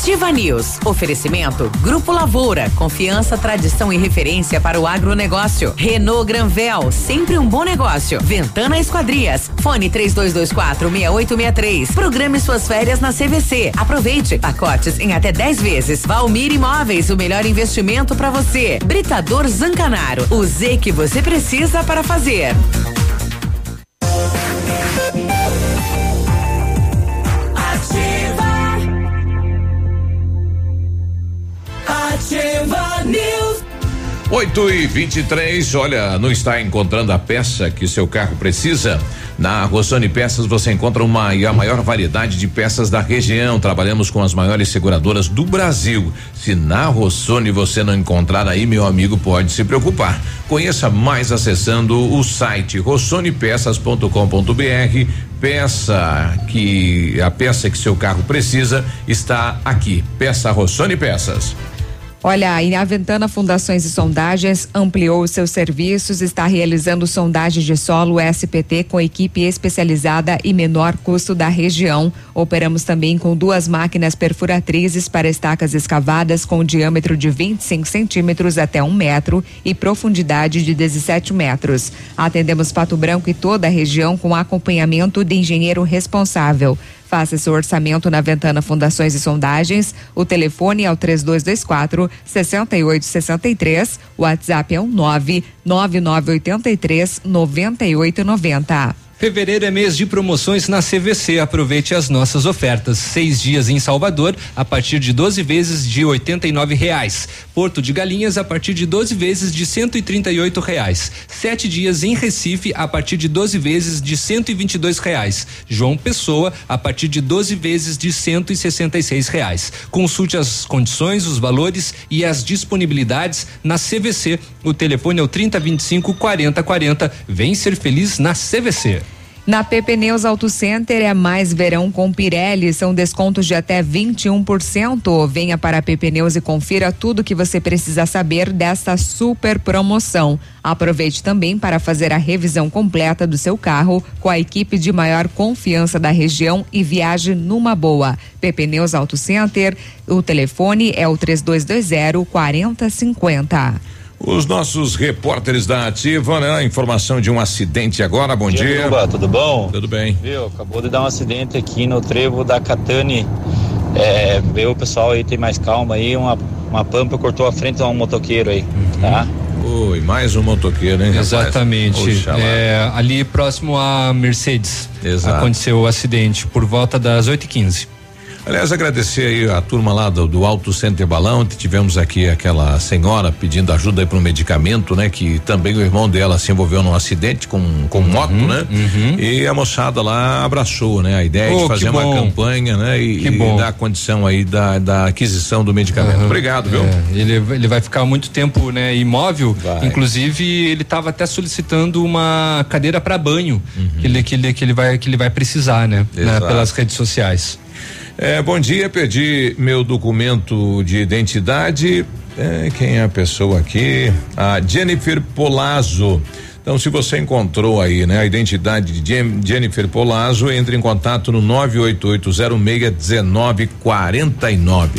Ativa News. Oferecimento Grupo Lavoura. Confiança, tradição e referência para o agronegócio. Renault Granvel. Sempre um bom negócio. Ventana Esquadrias. Fone 3224 6863. Programe suas férias na CVC. Aproveite. Pacotes em até 10 vezes. Valmir Imóveis. O melhor investimento para você. Britador Zancanaro. O Z que você precisa para fazer. 8 e 23 olha, não está encontrando a peça que seu carro precisa? Na Rossoni Peças você encontra uma e a maior variedade de peças da região. Trabalhamos com as maiores seguradoras do Brasil. Se na Rossoni você não encontrar aí, meu amigo, pode se preocupar. Conheça mais acessando o site rossonepeças.com.br. Peça que a peça que seu carro precisa está aqui. Peça Rossoni Peças. Olha, a Ventana Fundações e Sondagens ampliou seus serviços, está realizando sondagem de solo SPT com equipe especializada e menor custo da região. Operamos também com duas máquinas perfuratrizes para estacas escavadas com diâmetro de 25 centímetros até um metro e profundidade de 17 metros. Atendemos Pato Branco e toda a região com acompanhamento de engenheiro responsável. Faça seu orçamento na Ventana Fundações e Sondagens. O telefone é o 3224 6863. O WhatsApp é o 99983 9890. Fevereiro é mês de promoções na CVC. Aproveite as nossas ofertas. Seis dias em Salvador a partir de 12 vezes de R$ reais. Porto de Galinhas a partir de 12 vezes de R$ reais. Sete dias em Recife a partir de 12 vezes de R$ reais. João Pessoa a partir de 12 vezes de R$ reais. Consulte as condições, os valores e as disponibilidades na CVC. O telefone é o 3025 4040. Vem ser feliz na CVC. Na PP Neus Auto Center é mais verão com Pirelli, são descontos de até 21%. Venha para a PP Neus e confira tudo que você precisa saber desta super promoção. Aproveite também para fazer a revisão completa do seu carro com a equipe de maior confiança da região e viaje numa boa. PP Neus Auto Center, o telefone é o 3220 4050. Os nossos repórteres da Ativa, né? A informação de um acidente agora. Bom dia. dia. Juba, tudo bom? Tudo bem. Viu? Acabou de dar um acidente aqui no trevo da Catane. É, o pessoal aí, tem mais calma aí. Uma, uma pampa cortou a frente de um motoqueiro aí, uhum. tá? Oi, mais um motoqueiro, hein? Exatamente. É, ali próximo a Mercedes. Exato. Aconteceu o acidente por volta das 8h15. Aliás, agradecer aí a turma lá do, do Alto Center Balão, tivemos aqui aquela senhora pedindo ajuda aí para um medicamento, né? Que também o irmão dela se envolveu num acidente com, com uhum, moto, né? Uhum. E a moçada lá abraçou, né? A ideia oh, de fazer uma campanha, né? E, e dar condição aí da, da aquisição do medicamento. Uhum. Obrigado, viu? É, ele, ele vai ficar muito tempo, né? Imóvel, vai. inclusive ele estava até solicitando uma cadeira para banho que, ele, que, ele, que, ele vai, que ele vai precisar, né? né? Pelas redes sociais. É, bom dia, perdi meu documento de identidade. É, quem é a pessoa aqui? A Jennifer Polazzo. Então, se você encontrou aí, né, a identidade de Jennifer Polazzo, entre em contato no 988061949.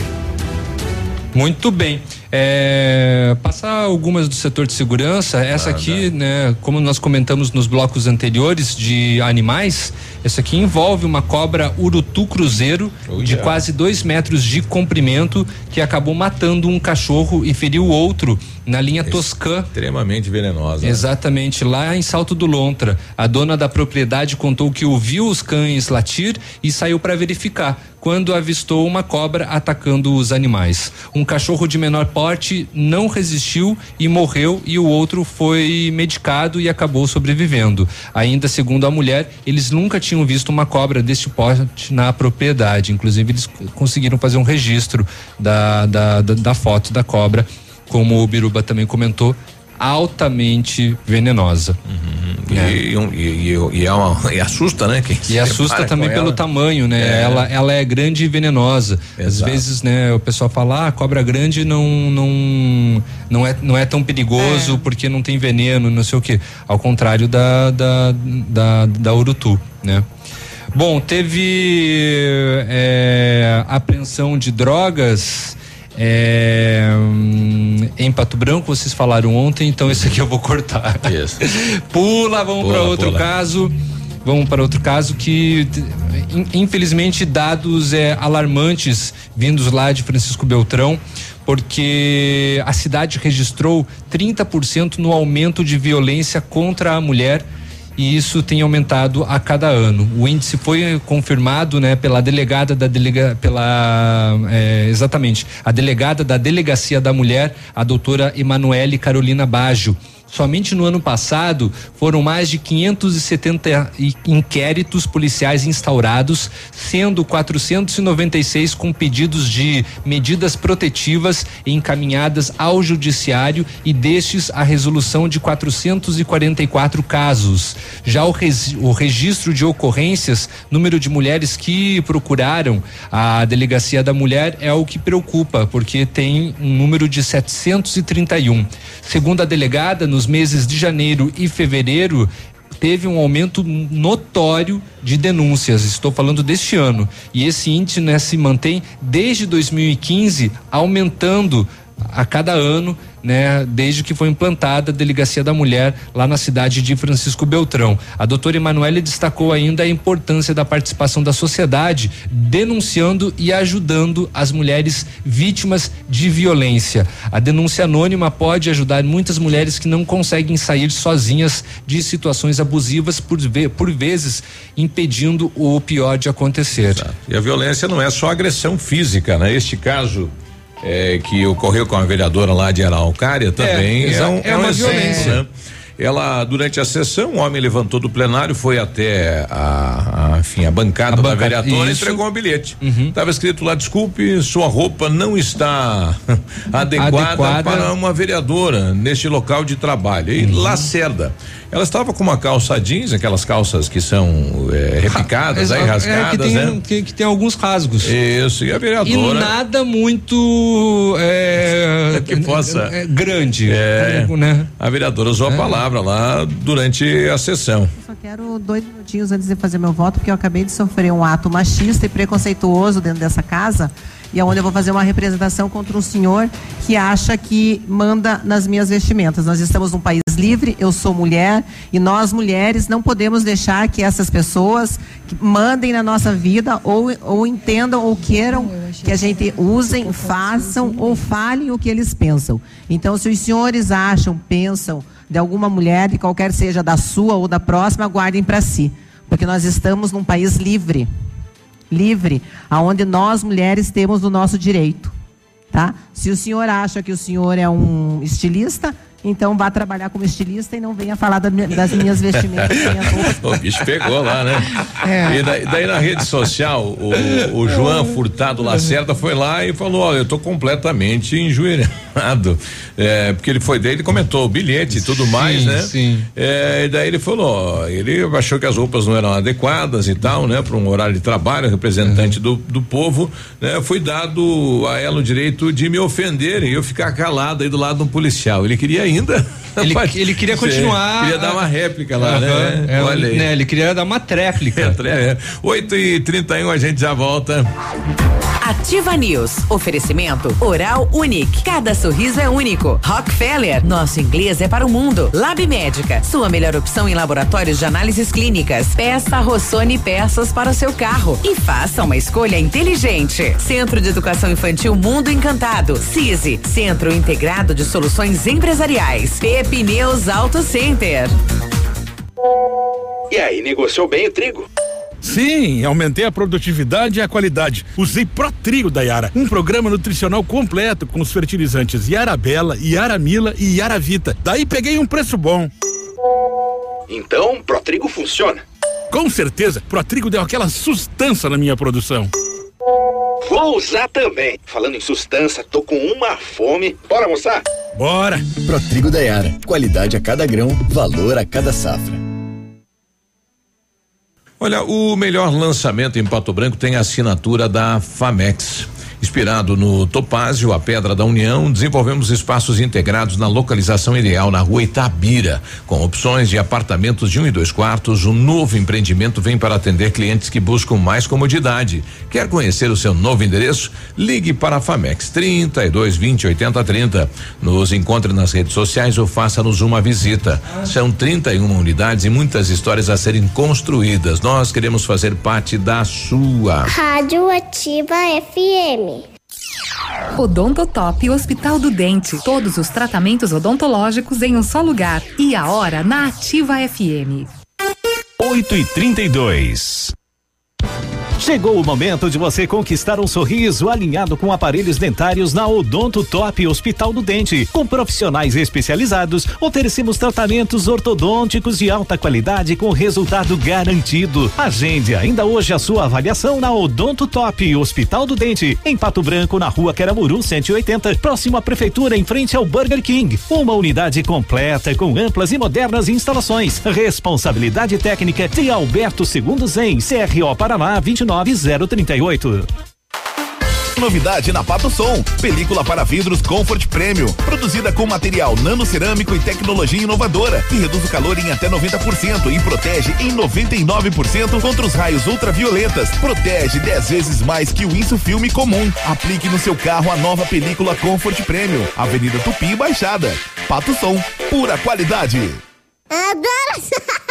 Muito bem. É, passar algumas do setor de segurança. Essa ah, aqui, né, como nós comentamos nos blocos anteriores de animais, essa aqui envolve uma cobra urutu cruzeiro oh, de yeah. quase dois metros de comprimento que acabou matando um cachorro e feriu outro na linha Toscã. Extremamente venenosa. Exatamente, lá em Salto do Lontra. A dona da propriedade contou que ouviu os cães latir e saiu para verificar quando avistou uma cobra atacando os animais. Um cachorro de menor porte não resistiu e morreu e o outro foi medicado e acabou sobrevivendo. Ainda segundo a mulher, eles nunca tinham visto uma cobra deste porte na propriedade. Inclusive eles conseguiram fazer um registro da, da, da, da foto da cobra como o Biruba também comentou, altamente venenosa. Uhum. É. E, e, e, e, é uma, e, assusta, né? Quem e assusta também pelo ela. tamanho, né? É. Ela, ela é grande e venenosa. Exato. Às vezes, né, o pessoal fala, ah, cobra grande não, não, não, é, não é tão perigoso é. porque não tem veneno, não sei o que. Ao contrário da, da, da, da urutu, né? Bom, teve é, apreensão de drogas é, hum, em Pato Branco, vocês falaram ontem, então esse aqui eu vou cortar. Isso. pula, vamos para outro pula. caso. Vamos para outro caso que, infelizmente, dados é, alarmantes vindos lá de Francisco Beltrão, porque a cidade registrou 30% no aumento de violência contra a mulher e isso tem aumentado a cada ano. O índice foi confirmado, né, pela delegada da delega, pela é, exatamente a delegada da delegacia da mulher, a doutora Emanuele Carolina Baggio. Somente no ano passado foram mais de 570 i- inquéritos policiais instaurados, sendo 496 com pedidos de medidas protetivas encaminhadas ao judiciário e destes a resolução de 444 casos. Já o, o registro de ocorrências, número de mulheres que procuraram a delegacia da mulher é o que preocupa, porque tem um número de 731. Segundo a delegada, nos meses de janeiro e fevereiro, teve um aumento notório de denúncias. Estou falando deste ano. E esse índice né, se mantém desde 2015, aumentando a cada ano, né, desde que foi implantada a Delegacia da Mulher lá na cidade de Francisco Beltrão. A doutora Emanuele destacou ainda a importância da participação da sociedade, denunciando e ajudando as mulheres vítimas de violência. A denúncia anônima pode ajudar muitas mulheres que não conseguem sair sozinhas de situações abusivas, por, por vezes impedindo o pior de acontecer. E a violência não é só agressão física, né? Este caso é, que ocorreu com a vereadora lá de Araucária também é, exa- um, é um uma exemplo, violência. né? Ela, durante a sessão, um homem levantou do plenário, foi até a, a, enfim, a bancada da bancada, vereadora e isso. entregou um bilhete. Estava escrito lá, desculpe, sua roupa não está adequada, Adequada. para uma vereadora neste local de trabalho. E Lacerda. Ela estava com uma calça jeans, aquelas calças que são é, repicadas, aí, É, rasgadas, que, tem, né? que, que tem alguns rasgos. Isso, e a E vereadora. nada muito é, que possa. é, grande. É, né? A vereadora usou a palavra lá durante a sessão. Só quero dois minutinhos antes de fazer meu voto, porque eu acabei de sofrer um ato machista e preconceituoso dentro dessa casa. E é onde eu vou fazer uma representação contra um senhor que acha que manda nas minhas vestimentas. Nós estamos num país livre, eu sou mulher e nós mulheres não podemos deixar que essas pessoas mandem na nossa vida ou, ou entendam ou queiram que a gente usem, façam ou falem o que eles pensam. Então, se os senhores acham, pensam de alguma mulher, de qualquer seja da sua ou da próxima, guardem para si, porque nós estamos num país livre, livre, aonde nós mulheres temos o nosso direito, tá? Se o senhor acha que o senhor é um estilista, então vá trabalhar como estilista e não venha falar da das minhas vestimentas, minhas o bicho pegou lá, né? É. E daí, daí na rede social, o, o João Furtado Lacerda foi lá e falou: Ó, eu tô completamente enjoelhado. É, porque ele foi daí, ele comentou o bilhete e tudo mais, né? sim. É, e daí ele falou: ó, ele achou que as roupas não eram adequadas e tal, né? Para um horário de trabalho, representante Uhum. do, do povo, né? Foi dado a ela o direito de me ofender e eu ficar calado aí do lado de um policial. Ele queria ainda. Ele, ele queria Sim, continuar. Queria dar uma réplica lá, Aham, né? é, Olha aí. né, Ele queria dar uma tréplica. É, 8 e 31 a gente já volta. Ativa News. Oferecimento Oral Unique. Cada sorriso é único. Rockefeller. Nosso inglês é para o mundo. Lab Médica. Sua melhor opção em laboratórios de análises clínicas. Peça Rossoni peças para o seu carro. E faça uma escolha inteligente. Centro de Educação Infantil Mundo Encantado. CISI. Centro Integrado de Soluções Empresariais. Pepineus Auto Center. E aí, negociou bem o trigo? Sim, aumentei a produtividade e a qualidade. Usei Protrigo da Yara, um programa nutricional completo com os fertilizantes Yarabela, Yaramila e Yaravita. Daí peguei um preço bom. Então, Protrigo funciona. Com certeza, Protrigo deu aquela sustância na minha produção. Vou usar também. Falando em sustância, tô com uma fome. Bora almoçar? Bora! Protrigo da Yara. Qualidade a cada grão, valor a cada safra. Olha, o melhor lançamento em Pato Branco tem a assinatura da Famex. Inspirado no Topázio, a Pedra da União, desenvolvemos espaços integrados na localização ideal na rua Itabira, com opções de apartamentos de um e dois quartos. O novo empreendimento vem para atender clientes que buscam mais comodidade. Quer conhecer o seu novo endereço? Ligue para a Famex 32 20 80 30. Nos encontre nas redes sociais ou faça-nos uma visita. São 31 unidades e muitas histórias a serem construídas. Nós queremos fazer parte da sua. Rádio Ativa FM. Odontotop Hospital do Dente. Todos os tratamentos odontológicos em um só lugar. E a hora na Ativa FM. 8 e 32 Chegou o momento de você conquistar um sorriso alinhado com aparelhos dentários na Odonto Top Hospital do Dente. Com profissionais especializados, oferecemos tratamentos ortodônticos de alta qualidade com resultado garantido. Agende ainda hoje a sua avaliação na Odonto Top Hospital do Dente, em Pato Branco, na rua Queramuru 180, próximo à prefeitura, em frente ao Burger King. Uma unidade completa com amplas e modernas instalações. Responsabilidade técnica de Alberto Segundo Zen, CRO Paraná 29 9038. Novidade na Pato Som, película para vidros Comfort Premium, produzida com material nanocerâmico e tecnologia inovadora, que reduz o calor em até 90% e protege em 99% contra os raios ultravioletas. Protege 10 vezes mais que o Insufilme comum. Aplique no seu carro a nova película Comfort Premium, Avenida Tupi Baixada. Pato Som, pura qualidade. Adoro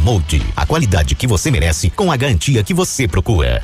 a qualidade que você merece com a garantia que você procura.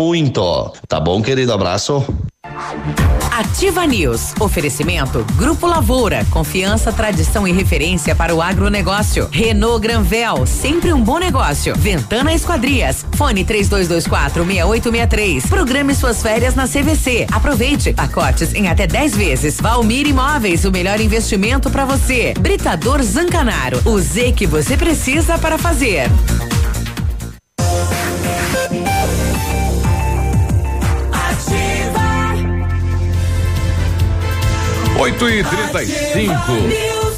muito. Tá bom, querido? Abraço. Ativa News. Oferecimento Grupo Lavoura. Confiança, tradição e referência para o agronegócio. Renault Granvel. Sempre um bom negócio. Ventana Esquadrias. Fone 3224 6863. Programe suas férias na CVC. Aproveite. Pacotes em até 10 vezes. Valmir Imóveis. O melhor investimento para você. Britador Zancanaro. O Z que você precisa para fazer. 8 e 35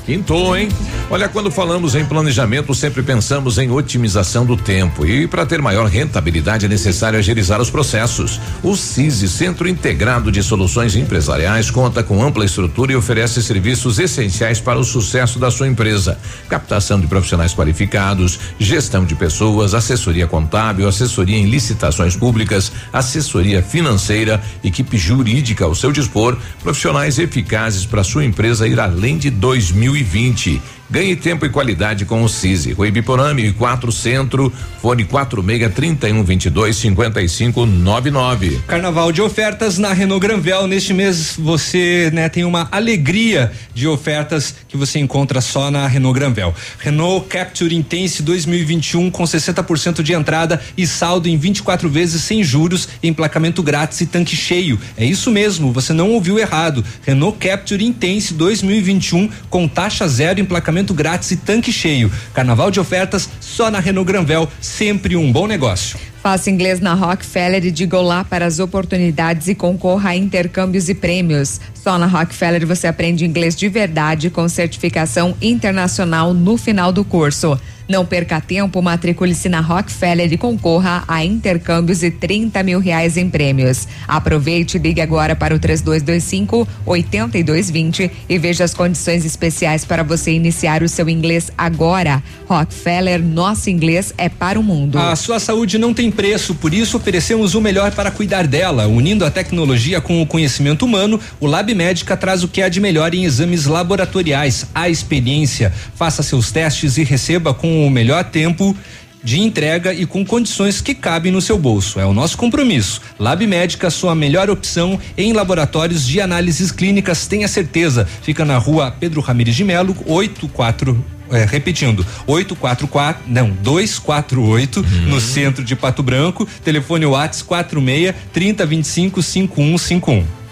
Quintou, hein? Olha, quando falamos em planejamento, sempre pensamos em otimização do tempo. E para ter maior rentabilidade é necessário agilizar os processos. O CISI, Centro Integrado de Soluções Empresariais, conta com ampla estrutura e oferece serviços essenciais para o sucesso da sua empresa: captação de profissionais qualificados, gestão de pessoas, assessoria contábil, assessoria em licitações públicas, assessoria financeira, equipe jurídica ao seu dispor, profissionais eficazes para sua empresa ir além de 2020. Ganhe tempo e qualidade com o CISI. Rui Biporame, 4 Centro, fone 46 31 22 55 99. Carnaval de ofertas na Renault Granvel. Neste mês você né, tem uma alegria de ofertas que você encontra só na Renault Granvel. Renault Capture Intense 2021 com 60% de entrada e saldo em 24 vezes sem juros, emplacamento grátis e tanque cheio. É isso mesmo, você não ouviu errado. Renault Capture Intense 2021 com taxa zero, emplacamento grátis e tanque cheio. Carnaval de ofertas só na Renault Granvel, sempre um bom negócio. Faça inglês na Rockefeller e diga olá para as oportunidades e concorra a intercâmbios e prêmios. Só na Rockefeller você aprende inglês de verdade com certificação internacional no final do curso. Não perca tempo, matricule-se na Rockefeller e concorra a intercâmbios e 30 mil reais em prêmios. Aproveite e ligue agora para o 3225 8220 e veja as condições especiais para você iniciar o seu inglês agora. Rockefeller, nosso inglês é para o mundo. A sua saúde não tem preço, por isso oferecemos o melhor para cuidar dela. Unindo a tecnologia com o conhecimento humano, o Lab Médica traz o que há de melhor em exames laboratoriais, a experiência. Faça seus testes e receba com o melhor tempo de entrega e com condições que cabem no seu bolso. É o nosso compromisso. Lab Médica, sua melhor opção em laboratórios de análises clínicas, tenha certeza. Fica na rua Pedro Ramires de Melo, 84 é, repetindo, 844, não, 248, uhum. no centro de Pato Branco, telefone Whats 46 3025 5151.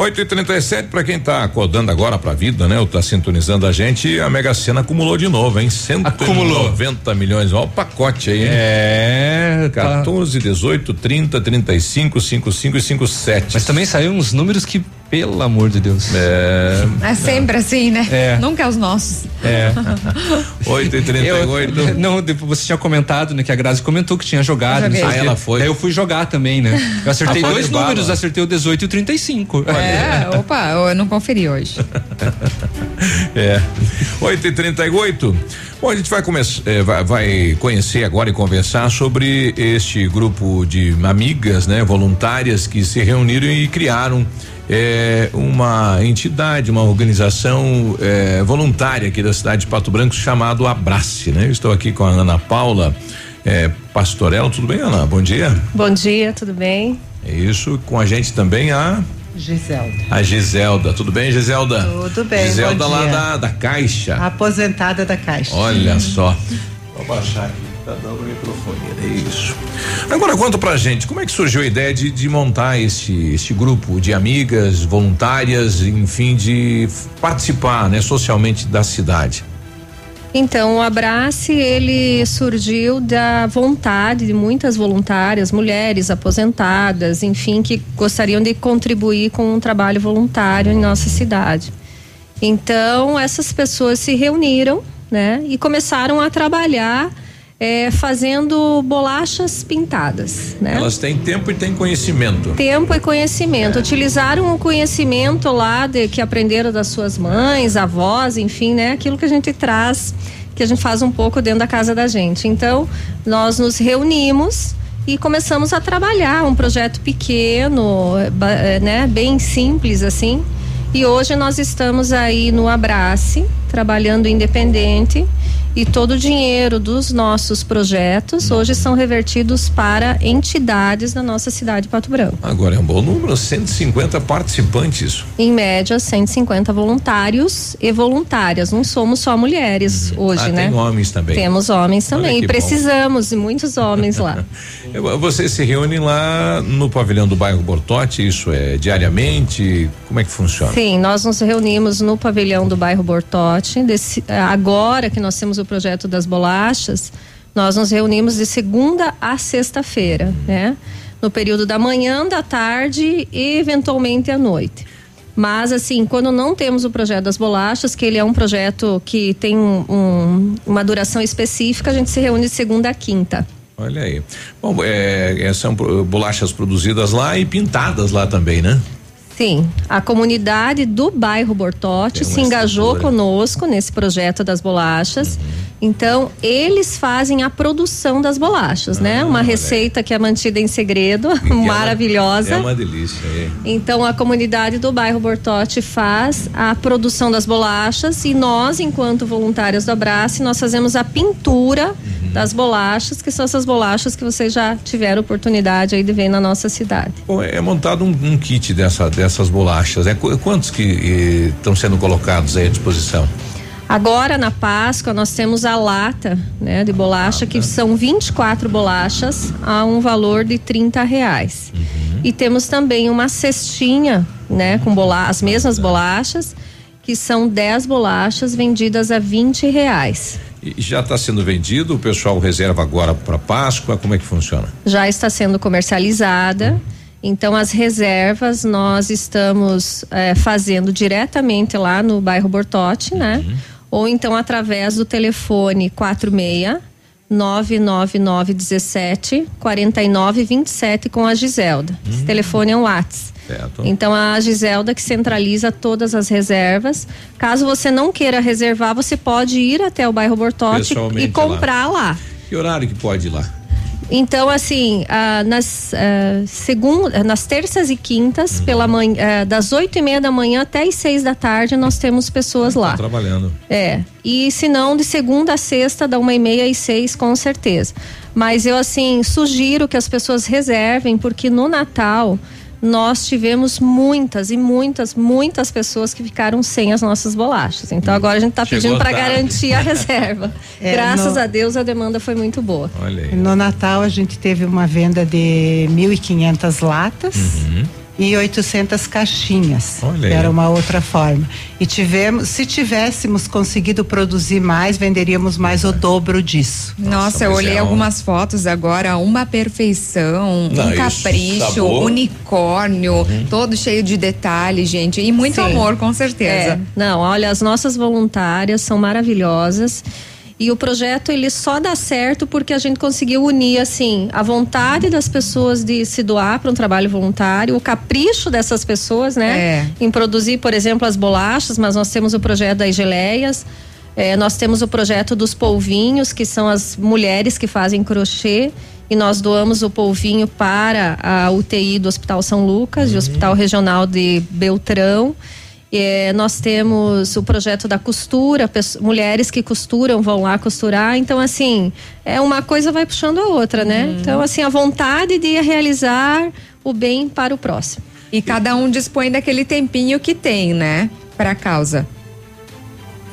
8 e 37 para quem tá acordando agora pra vida, né? Ou tá sintonizando a gente, a Mega Sena acumulou de novo, hein? 190 milhões. Olha o pacote aí, hein? É. 14, 18, 30, 35, 55 e 57. Mas também saiu uns números que, pelo amor de Deus. É. É sempre assim, né? É. Nunca os nossos. É. 8 e 38 Eu, não, depois você tinha comentado, né? Que a Grazi comentou que tinha jogado. Eu Ah, ela foi. Daí eu fui jogar também, né? Eu acertei dois de bala. números, acertei o 18 e o 35. É, opa, eu não conferi hoje. É. 8 e 38 Bom, a gente vai, começar, eh, vai, vai conhecer agora e conversar sobre este grupo de amigas, né, voluntárias que se reuniram e criaram eh, uma entidade, uma organização eh, voluntária aqui da cidade de Pato Branco chamado Abrace, né? Eu estou aqui com a Ana Paula eh, Pastorello, tudo bem, Ana? Bom dia. Bom dia, tudo bem? É isso, com a gente também a Giselda. a Giselda, tudo bem, Giselda? Tudo bem, Giselda lá da, da Caixa. Aposentada da Caixa. Olha só. Vou baixar aqui, dando microfone, é isso. Agora conta pra gente, como é que surgiu a ideia de, de montar esse, esse grupo de amigas voluntárias, enfim, de participar, né, socialmente da cidade? Então, o Abrace, ele surgiu da vontade de muitas voluntárias, mulheres aposentadas, enfim, que gostariam de contribuir com um trabalho voluntário em nossa cidade. Então, essas pessoas se reuniram, né, e começaram a trabalhar eh, fazendo bolachas pintadas, né? Elas têm tempo e têm conhecimento. Tempo e conhecimento. Utilizaram o conhecimento lá de, que aprenderam das suas mães, avós, enfim, né? Aquilo que a gente traz, que a gente faz um pouco dentro da casa da gente. Então, nós nos reunimos e começamos a trabalhar um projeto pequeno, eh, né? Bem simples assim. E hoje nós estamos aí no Abrace, trabalhando independente. E todo o dinheiro dos nossos projetos hoje são revertidos para entidades da nossa cidade de Pato Branco. Agora é um bom número, 150 participantes. Em média, 150 voluntários e voluntárias. Não somos só mulheres hoje, ah, né? tem homens também. Temos homens também. E precisamos de muitos homens lá. Vocês se reúnem lá no pavilhão do bairro Bortote, isso é diariamente? Como é que funciona? Sim, nós nos reunimos no pavilhão do bairro Bortote. Desse- agora que nós temos o projeto das bolachas, nós nos reunimos de segunda a sexta-feira, né? No período da manhã, da tarde e eventualmente à noite. Mas, assim, quando não temos o projeto das bolachas, que ele é um projeto que tem um- um- uma duração específica, a gente se reúne de segunda a quinta. Olha aí. Bom, é, são bolachas produzidas lá e pintadas lá também, né? Sim, a comunidade do bairro Bortote se engajou conosco nesse projeto das bolachas. Então, eles fazem a produção das bolachas, né? Uma receita que é mantida em segredo, maravilhosa. É uma delícia. É. Então a comunidade do bairro Bortote faz a produção das bolachas e nós, enquanto voluntários do Abrace, nós fazemos a pintura das bolachas, que são essas bolachas que vocês já tiveram oportunidade aí de ver na nossa cidade. Bom, é montado um, um kit dessa, dessas bolachas. É, qu- quantos que estão sendo colocados aí à disposição? Agora na Páscoa nós temos a lata, né, de bolacha que são 24 bolachas a um valor de 30 reais. E temos também uma cestinha, né, com bola as mesmas bolachas, que são 10 bolachas vendidas a 20 reais. E já está sendo vendido? O pessoal reserva agora para Páscoa? Como é que funciona? já está sendo comercializada. Então, as reservas nós estamos eh, fazendo diretamente lá no bairro Bortote, né? Ou então através do telefone 46 99917 4927 com a Giselda. Esse telefone é um WhatsApp. Certo. Então a Giselda que centraliza todas as reservas. Caso você não queira reservar, você pode ir até o bairro Bortote e comprar lá. Que horário que pode ir lá? Então, assim, ah, nas, ah, segun- ah, nas terças e quintas, Uhum. pela manhã, ah, das oito e meia da manhã até as seis da tarde, nós temos pessoas lá. Tá trabalhando. É. E se não, de segunda a sexta, da uma e meia às seis, com certeza. Mas eu, assim, sugiro que as pessoas reservem, porque no Natal nós tivemos muitas e muitas, muitas pessoas que ficaram sem as nossas bolachas. Então agora a gente está pedindo para garantir a reserva. É, Graças no- a Deus a demanda foi muito boa. Olha aí. No Natal a gente teve uma venda de 1.500 latas Uhum. E 800 caixinhas. Olha aí. Era uma outra forma. E tivemos, se tivéssemos conseguido produzir mais, venderíamos mais o dobro disso. Nossa, eu mas olhei é um- algumas fotos agora, uma perfeição, Não, um capricho, sabor. unicórnio, todo cheio de detalhes, gente, e muito Sim. amor, com certeza. É, não, olha, as nossas voluntárias são maravilhosas. E o projeto ele só dá certo porque a gente conseguiu unir assim a vontade das pessoas de se doar para um trabalho voluntário, o capricho dessas pessoas, né, É. em produzir, por exemplo, as bolachas. Mas nós temos o projeto das geleias, é, nós temos o projeto dos polvinhos, que são as mulheres que fazem crochê. E nós doamos o polvinho para a UTI do Hospital São Lucas e o Hospital Regional de Beltrão. É, nós temos o projeto da costura, pesso- mulheres que costuram vão lá costurar. Então, assim, é uma coisa vai puxando a outra, né? Então, assim, a vontade de realizar o bem para o próximo. E cada um dispõe daquele tempinho que tem, né, para a causa.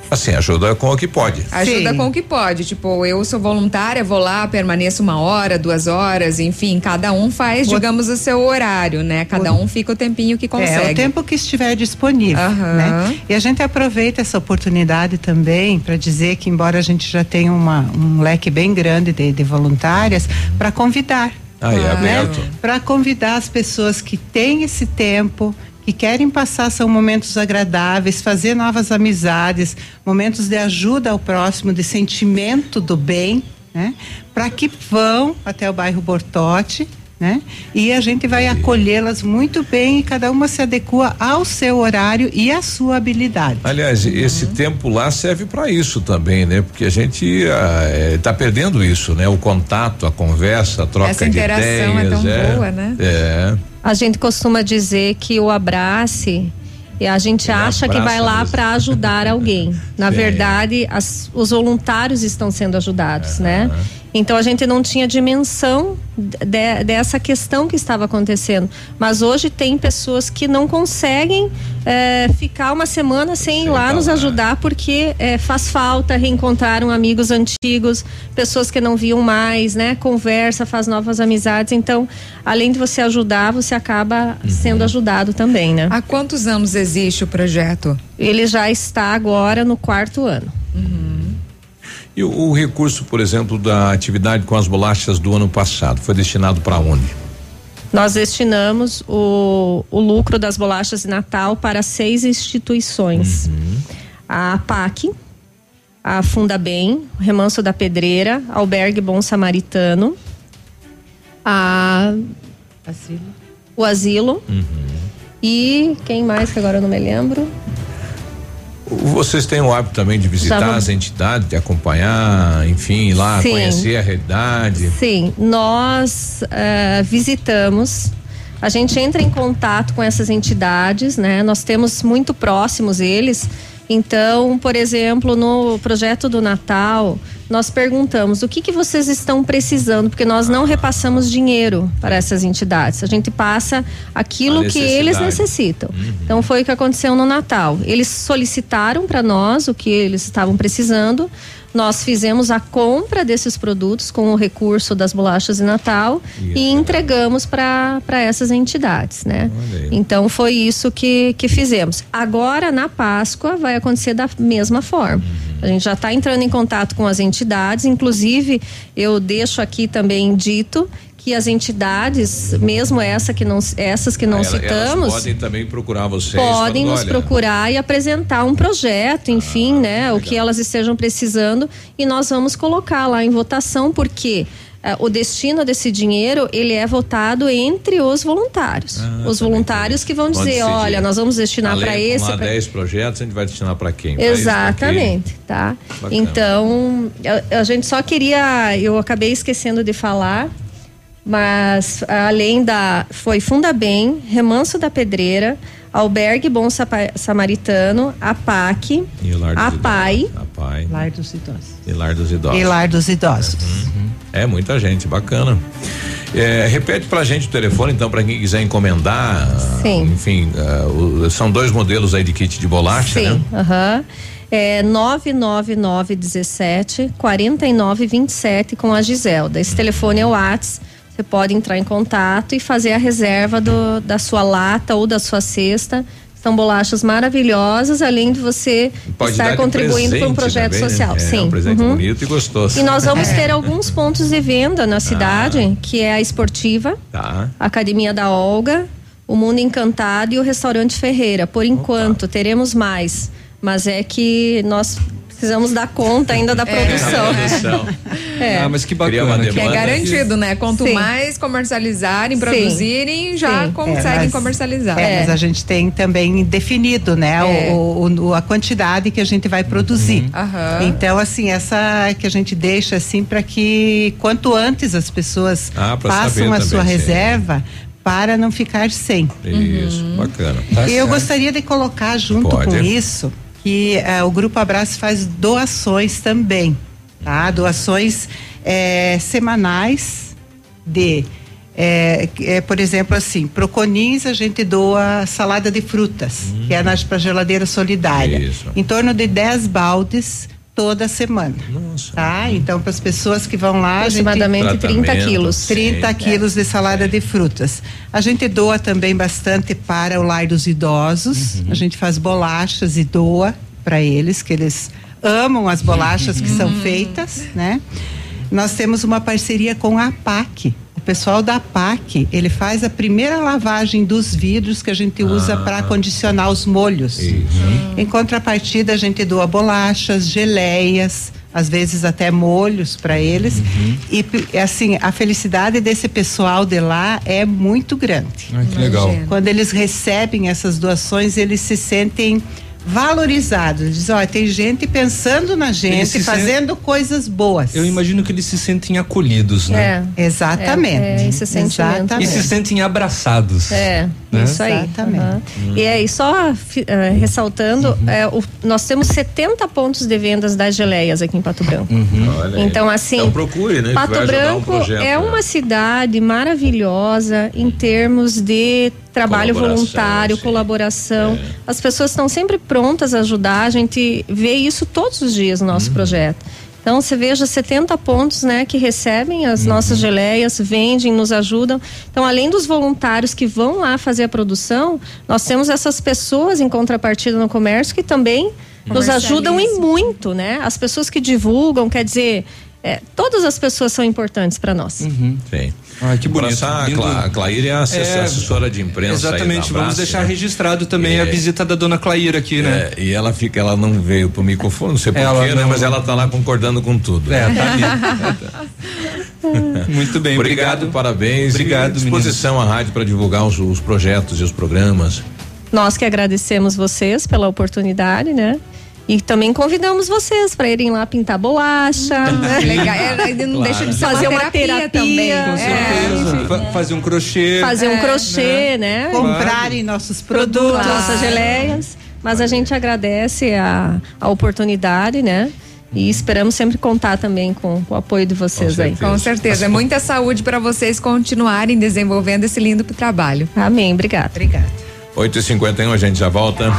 Assim, ajuda com o que pode. Ajuda com o que pode. Tipo, eu sou voluntária, vou lá, permaneço uma hora, duas horas, enfim, cada um faz, O- digamos, o seu horário, né? Cada um fica o tempinho que consegue. É, o tempo que estiver disponível, Aham. né? E a gente aproveita essa oportunidade também para dizer que, embora a gente já tenha uma, um leque bem grande de, de voluntárias, para convidar. Ah, é aberto. Para convidar as pessoas que têm esse tempo, que querem passar são momentos agradáveis, fazer novas amizades, momentos de ajuda ao próximo, de sentimento do bem, né? Para que vão até o bairro Bortote, né? E a gente vai acolhê-las muito bem e cada uma se adequa ao seu horário e à sua habilidade. Aliás, esse tempo lá serve para isso também, né? Porque a gente está perdendo isso, né? O contato, a conversa, a troca Essa de interação é ideias. tão boa, né? É. A gente costuma dizer que o abrace e a gente acha que vai lá para ajudar alguém. Na Sim. verdade, as- os voluntários estão sendo ajudados, né? Então a gente não tinha dimensão de- dessa questão que estava acontecendo. Mas hoje tem pessoas que não conseguem eh, ficar uma semana sem ir lá nos ajudar porque eh, faz falta, reencontraram amigos antigos, pessoas que não viam mais, né? Conversa, faz novas amizades. Então, além de você ajudar, você acaba sendo ajudado também, né? Há quantos anos existe o projeto? Ele já está agora no quarto ano. E o, o recurso, por exemplo, da atividade com as bolachas do ano passado foi destinado para onde? Nós destinamos o, o lucro das bolachas de Natal para seis instituições: a PAC, a Funda Bem, o Remanso da Pedreira, Albergue Bom Samaritano, a o Asilo e quem mais que agora eu não me lembro? Vocês têm o hábito também de visitar as entidades, de acompanhar, enfim, ir lá Sim. conhecer a realidade. Sim, nós eh, visitamos. A gente entra em contato com essas entidades, né? Nós temos muito próximos eles. Então, por exemplo, no projeto do Natal, nós perguntamos o que, que vocês estão precisando, porque nós não repassamos dinheiro para essas entidades. A gente passa aquilo que eles necessitam. Então foi o que aconteceu no Natal. Eles solicitaram para nós o que eles estavam precisando. Nós fizemos a compra desses produtos com o recurso das bolachas de Natal e entregamos para essas entidades, né? Então foi isso que, que fizemos. Agora na Páscoa vai acontecer da mesma forma. A gente já está entrando em contato com as entidades, inclusive eu deixo aqui também dito que as entidades, mesmo essa que não, essas que não Ah, citamos, podem também procurar vocês. podem falando, nos olha, procurar e apresentar um projeto, enfim, né, o que elas estejam precisando e nós vamos colocar lá em votação porque eh, o destino desse dinheiro ele é votado entre os voluntários. os voluntários que vão dizer, olha, nós vamos destinar para esse, Lá pra- 10 projetos, a gente vai destinar para quem? Pra Exatamente, tá? Bacana. Então, a, a gente só queria, eu acabei esquecendo de falar, mas além da foi Funda Bem, Remanso da Pedreira, Albergue Bom Samaritano, a PAC, quem? E Lar dos a Idosos. PAI, A PAI. Lar dos idosos. E Lar dos Idosos. E lar dos idosos. Uhum. É muita gente, bacana. É, repete pra gente o telefone, então, pra quem quiser encomendar. Sim. Enfim, o- são dois modelos aí de kit de bolacha, Sim, né? aham. É 99917 4927 com a Giselda. Esse telefone é o Whats. Você pode entrar em contato e fazer a reserva do, da sua lata ou da sua cesta. São bolachas maravilhosas, além de você Pode estar contribuindo para um projeto também, né? social. É, Sim. um presente uhum. bonito e gostoso. E nós vamos ter alguns pontos de venda na cidade, que é a esportiva, Tá. a Academia da Olga, o Mundo Encantado e o Restaurante Ferreira. Por enquanto, teremos mais. Mas é que nós precisamos dar conta ainda da produção. É. Ah, mas que bacana. Que é demanda garantido, né? Quanto Sim. mais comercializarem, Sim. produzirem, já Sim. conseguem É, mas- comercializar. É, mas a gente tem também definido, né, É. o, o- o- a quantidade que a gente vai produzir. Aham. Então, assim, essa que a gente deixa assim para que quanto antes as pessoas Ah, façam a sua também, sim. reserva para não ficar sem. Isso, bacana. e eu gostaria de colocar junto Pode. com isso que eh, o Grupo Abraço faz doações também, tá? Doações eh, semanais de, que- eh, por exemplo, assim, pro Conins a gente doa salada de frutas, que é para geladeira solidária. Isso. Em torno de 10 baldes toda semana. Tá? Então, para as pessoas que vão lá, a gente- Aproximadamente 30 Tratamento, quilos. 30 quilos de salada de frutas. A gente doa também bastante para o lar dos idosos. A gente faz bolachas e doa para eles, que eles amam as bolachas que são feitas, né? Nós temos uma parceria com a APAC. O pessoal da APAC, ele faz a primeira lavagem dos vidros que a gente usa para condicionar os molhos. Em contrapartida, a gente doa bolachas, geleias, às vezes até molhos para eles. E p- assim, a felicidade desse pessoal de lá é muito grande. Ai, que legal. Quando eles recebem essas doações, eles se sentem valorizados. Dizem, olha, tem gente pensando na gente, fazendo coisas boas. Eu imagino que eles se sentem acolhidos, né? É. Exatamente. É, é esse sentimento. Exatamente. E se sentem abraçados. É, Né? isso aí. Exatamente. Aham. E aí, só eh, ressaltando, Uhum. é, o- nós temos 70 pontos de vendas das geleias aqui em Pato Branco. Olha aí. Então, assim, Então procure, né? Pato ajudar um Branco projeto, é né? uma cidade maravilhosa em termos de trabalho voluntário, sim. colaboração. É. As pessoas estão sempre prontas a ajudar, a gente vê isso todos os dias no Uhum. nosso projeto. Então, você veja 70 pontos, né, que recebem as Uhum. nossas geleias, vendem, nos ajudam. Então, além dos voluntários que vão lá fazer a produção, nós temos essas pessoas em contrapartida no comércio que também nos ajudam e muito, né? As pessoas que divulgam, quer dizer, é, todas as pessoas são importantes para nós. Sim. Ai, que bonito. Abraçar a Lindo. A Claíra é a É, assessora de imprensa. Exatamente, vamos Abraço, deixar né? registrado também É. a visita da dona Claíra aqui, né? É, e ela fica, ela não veio pro microfone, não sei porquê, né? não- Mas ela tá lá concordando com tudo. É, tá ali. Muito bem, obrigado, obrigado. parabéns. Obrigado, e disposição à rádio para divulgar os, os projetos e os programas. Nós que agradecemos vocês pela oportunidade, né? E também convidamos vocês para irem lá pintar bolacha. né? Legal. É, não deixa de fazer uma uma terapia, terapia, também. com É. fazer um crochê. fazer um crochê, né? Comprarem nossos produtos. Nossas geleias. Mas a gente agradece a, a oportunidade, né? E esperamos sempre contar também com, o apoio de vocês aí. Com certeza. É muita saúde para vocês continuarem desenvolvendo esse lindo trabalho. Amém. Obrigada. Obrigada. 8h51, a gente já volta.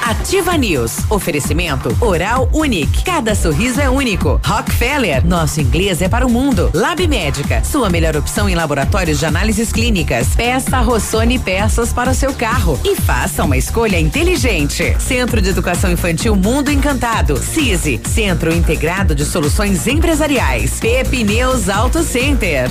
Ativa News. Oferecimento Oral Unique. Cada sorriso é único. Rockefeller. Nosso inglês é para o mundo. Lab Médica. Sua melhor opção em laboratórios de análises clínicas. Peça Rossoni peças para o seu carro. E faça uma escolha inteligente. Centro de Educação Infantil Mundo Encantado. CISI. Centro Integrado de Soluções Empresariais. Pepineus Auto Center.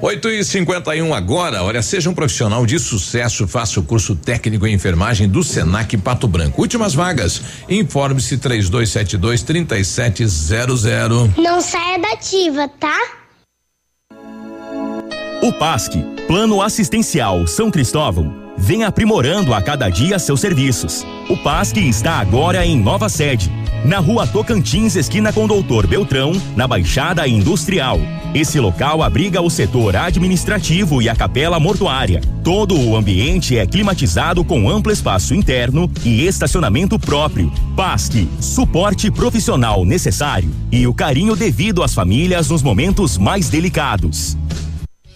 8 e 51 um agora, olha, seja um profissional de sucesso, faça o curso técnico em enfermagem do Senac Pato Branco. Últimas vagas. Informe-se 3272 3700. Não saia da ativa, tá? O PASC, Plano Assistencial São Cristóvão, vem aprimorando a cada dia seus serviços. O PASC está agora em nova sede na rua Tocantins, esquina com Doutor Beltrão, na Baixada Industrial. Esse local abriga o setor administrativo e a capela mortuária. Todo o ambiente é climatizado com amplo espaço interno e estacionamento próprio, PASC, suporte profissional necessário e o carinho devido às famílias nos momentos mais delicados.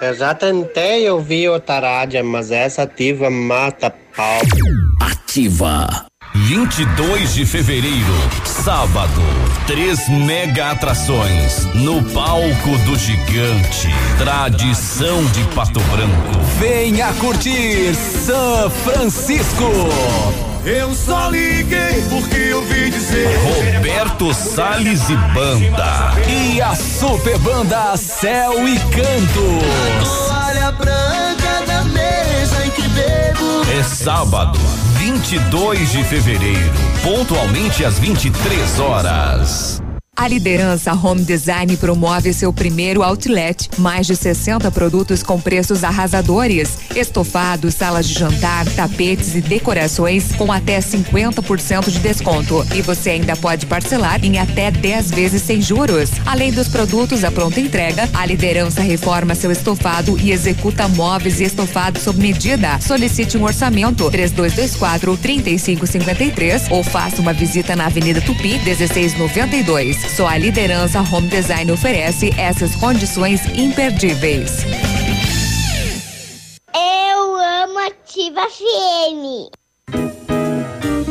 eu já tentei ouvir o Tarádia, mas essa ativa mata pau. Ativa. 22 de fevereiro, sábado. Três mega atrações no palco do gigante. Tradição de Pato Branco. Venha curtir São Francisco. Eu só liguei porque ouvi dizer. Roberto Salles e Banda. E a super banda Céu e Canto. Toalha branca da mesa em que bebo. É sábado, 22 de fevereiro, pontualmente às 23 horas. A liderança Home Design promove seu primeiro outlet. Mais de 60 produtos com preços arrasadores. Estofados, salas de jantar, tapetes e decorações com até 50% de desconto. E você ainda pode parcelar em até 10 vezes sem juros. Além dos produtos à pronta entrega, a liderança reforma seu estofado e executa móveis e estofados sob medida. Solicite um orçamento 3224 3553 ou faça uma visita na Avenida Tupi 1692. Só a liderança Home Design oferece essas condições imperdíveis. Eu amo Ativa FM.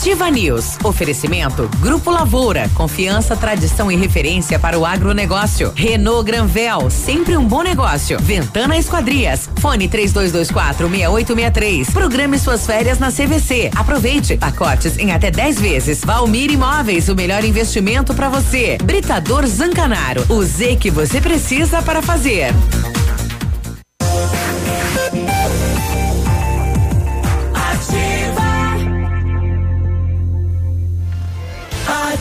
Ativa News. Oferecimento Grupo Lavoura. Confiança, tradição e referência para o agronegócio. Renault Granvel. Sempre um bom negócio. Ventana Esquadrias. Fone 3224 6863. Programe suas férias na CVC. Aproveite. Pacotes em até 10 vezes. Valmir Imóveis. O melhor investimento para você. Britador Zancanaro. O Z que você precisa para fazer.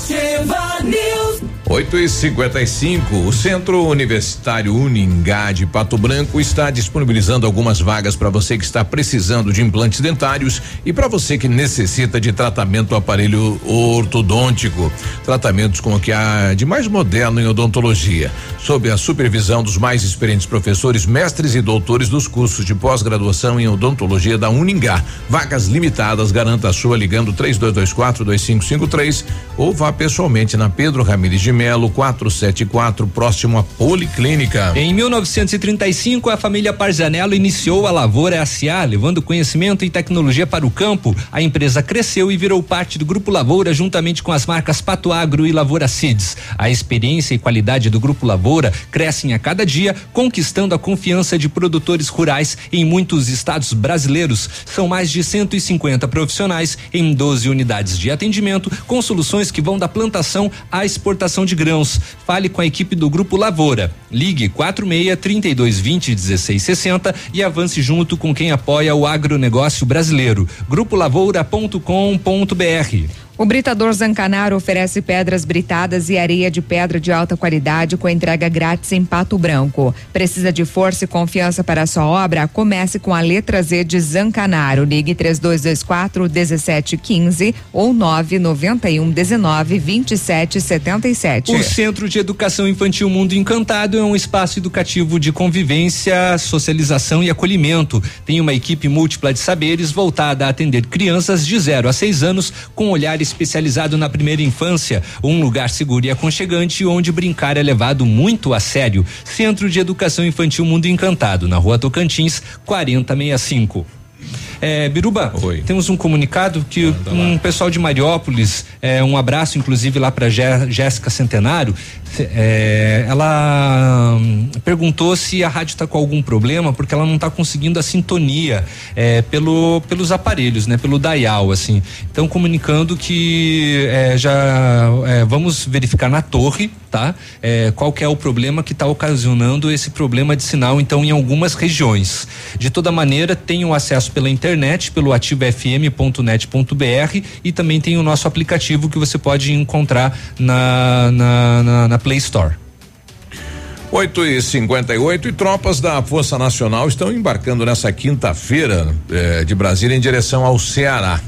Ativa News. 8 e 55 O Centro Universitário Uningá de Pato Branco está disponibilizando algumas vagas para você que está precisando de implantes dentários e para você que necessita de tratamento aparelho ortodôntico. Tratamentos com o que há de mais moderno em odontologia. Sob a supervisão dos mais experientes professores, mestres e doutores dos cursos de pós-graduação em odontologia da Uningá. Vagas limitadas, garanta a sua ligando 3224 2553 ou vá pessoalmente na Pedro Ramires de Melo 474, próximo à Policlínica. Em 1935, a família Parzanello iniciou a Lavoura SA, levando conhecimento e tecnologia para o campo. A empresa cresceu e virou parte do Grupo Lavoura, juntamente com as marcas Pato Agro e Lavoura Seeds. A experiência e qualidade do Grupo Lavoura crescem a cada dia, conquistando a confiança de produtores rurais em muitos estados brasileiros. São mais de 150 profissionais em 12 unidades de atendimento, com soluções que vão da plantação à exportação de grãos. Fale com a equipe do Grupo Lavoura. Ligue 46 3220 1660 e avance junto com quem apoia o agronegócio brasileiro. Grupolavoura.com.br O Britador Zancanaro oferece pedras britadas e areia de pedra de alta qualidade com entrega grátis em Pato Branco. Precisa de força e confiança para sua obra? Comece com a letra Z de Zancanaro. Ligue 3224 1715 ou 991 19 27 77. O Centro de Educação Infantil Mundo Encantado é um espaço educativo de convivência, socialização e acolhimento. Tem uma equipe múltipla de saberes voltada a atender crianças de 0 a 6 anos com olhares especializado na primeira infância, um lugar seguro e aconchegante onde brincar é levado muito a sério. Centro de Educação Infantil Mundo Encantado, na Rua Tocantins, 4065. É, Biruba, Oi. temos um comunicado que um pessoal de Mariópolis, é, um abraço inclusive lá para Jéssica Centenário, é, ela hum, perguntou se a rádio está com algum problema porque ela não está conseguindo a sintonia é, pelo, pelos aparelhos, né? Pelo dial, assim. Então comunicando que é, já é, vamos verificar na torre, tá? É, qual que é o problema que está ocasionando esse problema de sinal, então, em algumas regiões. De toda maneira, tenham acesso pela internet, pelo ativofm.net.br e também tem o nosso aplicativo que você pode encontrar na, na, na, na Play Store. 8 e 58 e tropas da Força Nacional estão embarcando nessa quinta-feira eh, de Brasília em direção ao Ceará.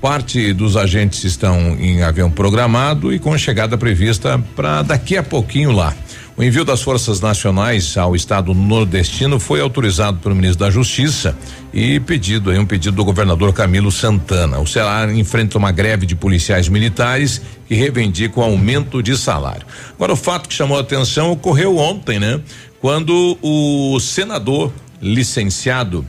Parte dos agentes estão em avião programado e com chegada prevista para daqui a pouquinho lá. O envio das forças nacionais ao estado nordestino foi autorizado pelo ministro da Justiça e pedido aí um pedido do governador Camilo Santana. O Ceará enfrenta uma greve de policiais militares que reivindica o aumento de salário. Agora o fato que chamou a atenção ocorreu ontem, né? Quando o senador licenciado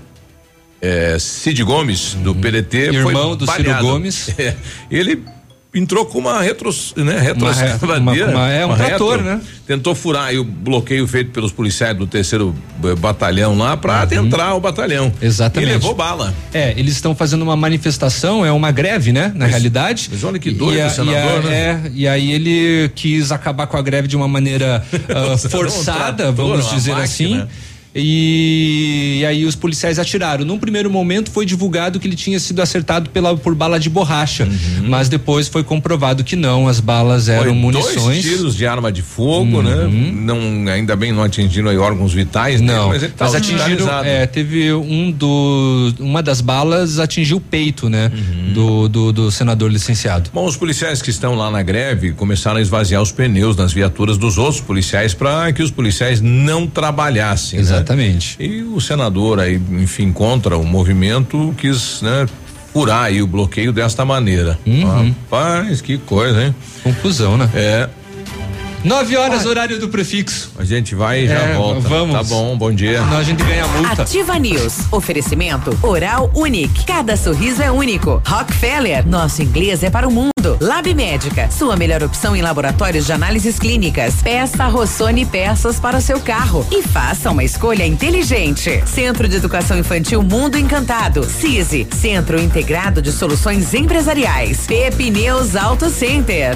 eh, Cid Gomes do PDT irmão foi do Ciro Gomes, é, ele entrou com uma retro, né, retroescavadeira. É um trator, né? Tentou furar o bloqueio feito pelos policiais do terceiro eh, batalhão lá para uhum. adentrar o batalhão. Exatamente. E levou bala. É, eles estão fazendo uma manifestação, é uma greve, né? Na realidade. Mas olha que doido o senador, e a, né? É, e aí ele quis acabar com a greve de uma maneira uh, forçada, um trator, vamos dizer máquina. assim. E, e, aí os policiais atiraram. Num primeiro momento foi divulgado que ele tinha sido acertado pela, por bala de borracha, uhum. mas depois foi comprovado que não, as balas eram foi munições. Dois tiros de arma de fogo, né? uhum. né? Não, ainda bem não atingiram aí órgãos vitais. Não, né? mas, mas atingiram. É, teve um do, uma das balas atingiu o peito, né? Uhum. Do, do, do senador licenciado. Bom, os policiais que estão lá na greve começaram a esvaziar os pneus nas viaturas dos outros policiais para que os policiais não trabalhassem. Exato. Né? Exatamente. E o senador aí, enfim, contra o movimento quis, né, furar aí o bloqueio desta maneira. Uhum. Rapaz, que coisa, hein? Confusão, né? É. 9 horas, ah. horário do prefixo. A gente vai e já é, volta. Vamos. Tá bom, bom dia. Não, a gente ganha multa. Ativa News. Oferecimento Oral Unique. Cada sorriso é único. Rockefeller. Nosso inglês é para o mundo. Lab Médica. Sua melhor opção em laboratórios de análises clínicas. Peça Rossoni peças para o seu carro. E faça uma escolha inteligente. Centro de Educação Infantil Mundo Encantado. CISI. Centro Integrado de Soluções Empresariais. Pepineus Auto Center.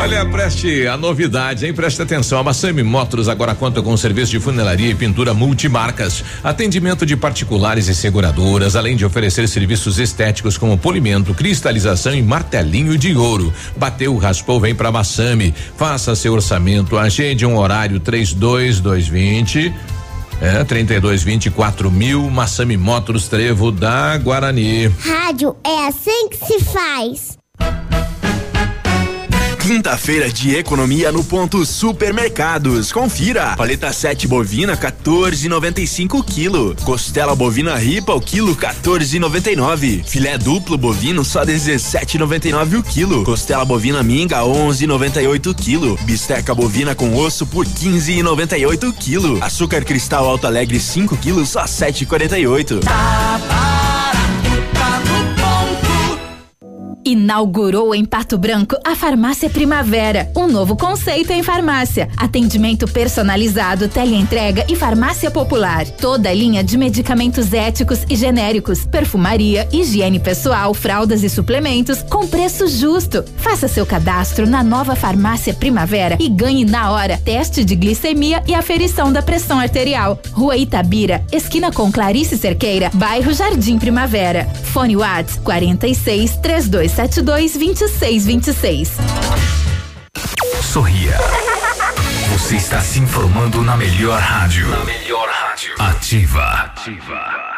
Olha, preste a novidade, hein? Preste atenção. A Massami Motors agora conta com serviço de funilaria e pintura multimarcas, atendimento de particulares e seguradoras, além de oferecer serviços estéticos como polimento, cristalização e martelinho de ouro. Bateu, raspou, vem pra Massami. Faça seu orçamento, agende um horário 32220 é, 32 24 mil, Massami Motors Trevo da Guarani. Rádio é assim que se faz. Quinta-feira de economia no ponto Supermercados. Confira. Paleta 7 bovina 14,95 quilo. Costela bovina ripa o quilo 14,99. Filé duplo bovino só 17,99 o quilo. Costela bovina minga 11,98 quilo. Bisteca bovina com osso por 15,98 quilo. Açúcar cristal Alto Alegre 5 quilos só 7,48. Tá Inaugurou em Pato Branco a Farmácia Primavera, um novo conceito em farmácia. Atendimento personalizado, teleentrega e farmácia popular. Toda a linha de medicamentos éticos e genéricos, perfumaria, higiene pessoal, fraldas e suplementos com preço justo. Faça seu cadastro na nova Farmácia Primavera e ganhe na hora teste de glicemia e aferição da pressão arterial. Rua Itabira, esquina com Clarice Cerqueira, bairro Jardim Primavera. Fone Whats 46 32 3272 2626. Sorria. Você está se informando na melhor rádio. Na melhor rádio. Ativa. Ativa.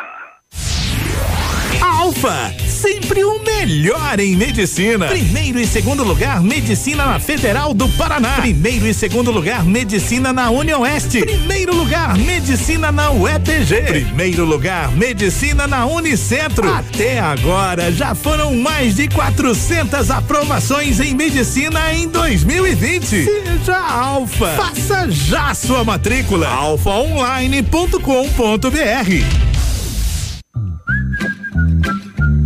Alfa, sempre o melhor em medicina. Primeiro e segundo lugar, medicina na Federal do Paraná. Primeiro e segundo lugar, medicina na Unioeste. Primeiro lugar, medicina na UEPG. Primeiro lugar, medicina na Unicentro. Até agora já foram mais de 400 aprovações em medicina em 2020. Seja Alfa. Faça já sua matrícula. alfaonline.com.br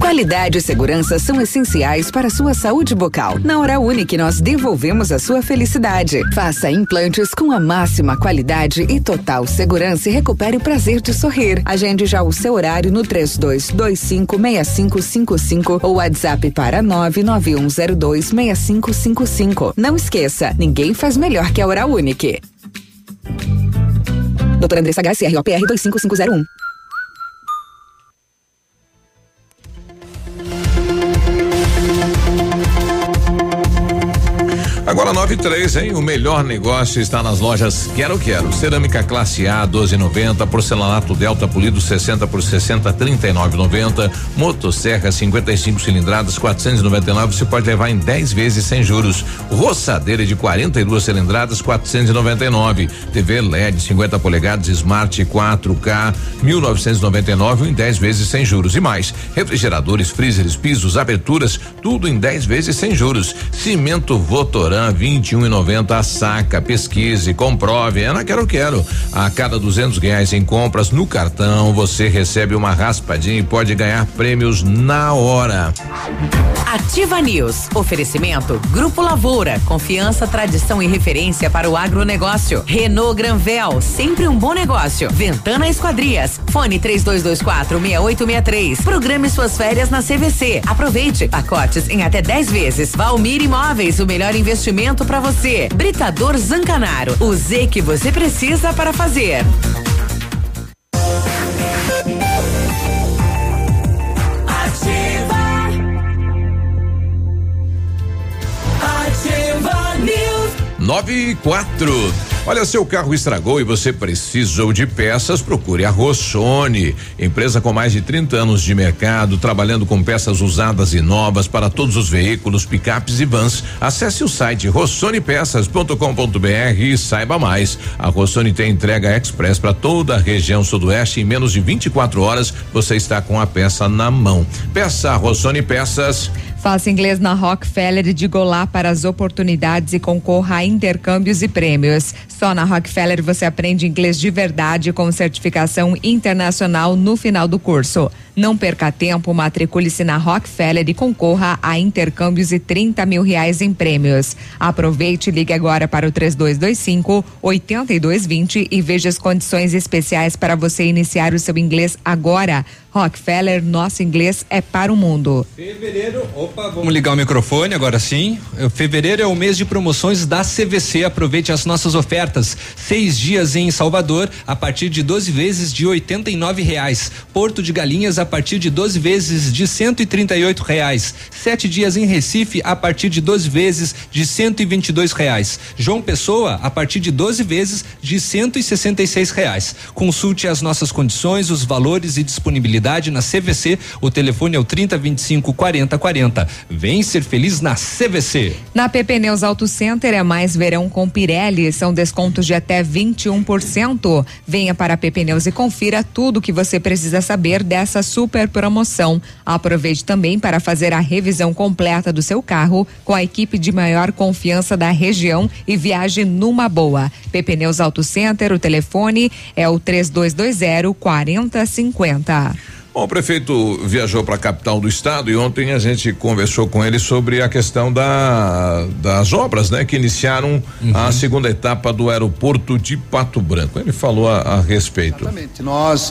Qualidade e segurança são essenciais para a sua saúde bucal. Na Hora Unique, nós devolvemos a sua felicidade. Faça implantes com a máxima qualidade e total segurança e recupere o prazer de sorrir. Agende já o seu horário no 32256555 ou WhatsApp para 991026555. Não esqueça, ninguém faz melhor que a Hora Unique. Doutora Andressa HSROPR 25501. Agora 93, hein? O melhor negócio está nas lojas Quero Quero. Cerâmica classe A 12,90, porcelanato Delta polido 60 por 60 39,90, motosserra 55 cilindradas 499, você pode levar em 10 vezes sem juros. Roçadeira de 42 cilindradas 499, TV LED 50 polegadas Smart 4K 1999 em 10 vezes sem juros e mais. Refrigeradores, freezers, pisos, aberturas, tudo em 10 vezes sem juros. Cimento Votoran Votoran 21,90 a saca. Pesquise, comprove. É na Quero Quero. A cada duzentos reais em compras no cartão, você recebe uma raspadinha e pode ganhar prêmios na hora. Ativa News. Oferecimento Grupo Lavoura. Confiança, tradição e referência para o agronegócio. Renault Granvel. Sempre um bom negócio. Ventana Esquadrias. Fone 3224 6863. Programe suas férias na CVC. Aproveite. Pacotes em até 10 vezes. Valmir Imóveis. O melhor investimento investimento para você. Britador Zancanaro, o Z que você precisa para fazer. Ativa. Ativa News. Nove e quatro. Olha, seu carro estragou e você precisou de peças, procure a Rossoni, empresa com mais de 30 anos de mercado, trabalhando com peças usadas e novas para todos os veículos, picapes e vans. Acesse o site rossonepeças.com.br e saiba mais. A Rossoni tem entrega express para toda a região sudoeste em menos de 24 horas você está com a peça na mão. Peça a Rossoni Peças. Faça inglês na Rockefeller e diga olá para as oportunidades e concorra a intercâmbios e prêmios. Só na Rockefeller você aprende inglês de verdade com certificação internacional no final do curso. Não perca tempo, matricule-se na Rockefeller e concorra a intercâmbios e 30 mil reais em prêmios. Aproveite e ligue agora para o 3225 8220 e veja as condições especiais para você iniciar o seu inglês agora. Rockefeller, nosso inglês é para o mundo. Fevereiro, opa, vamos ligar o microfone agora sim. Fevereiro é o mês de promoções da CVC. Aproveite as nossas ofertas. Seis dias em Salvador a partir de 12 vezes de R$ reais. Porto de Galinhas a partir de 12 vezes de cento e reais. Sete dias em Recife a partir de 12 vezes de cento e reais. João Pessoa a partir de 12 vezes de cento e reais. Consulte as nossas condições, os valores e disponibilidade na CVC. O telefone é o 3025 40 40. Vem ser feliz na CVC. Na PP Neus Auto Center é mais verão com Pirelli. São descontos de até 21%. Venha para a PP Neus e confira tudo o que você precisa saber dessa super promoção. Aproveite também para fazer a revisão completa do seu carro com a equipe de maior confiança da região e viaje numa boa. PP Neus Auto Center, o telefone é o 3220 4050. Bom, o prefeito viajou para a capital do estado e ontem a gente conversou com ele sobre a questão da, das obras, né, que iniciaram uhum. a segunda etapa do aeroporto de Pato Branco. Ele falou a, a respeito. Exatamente. Nós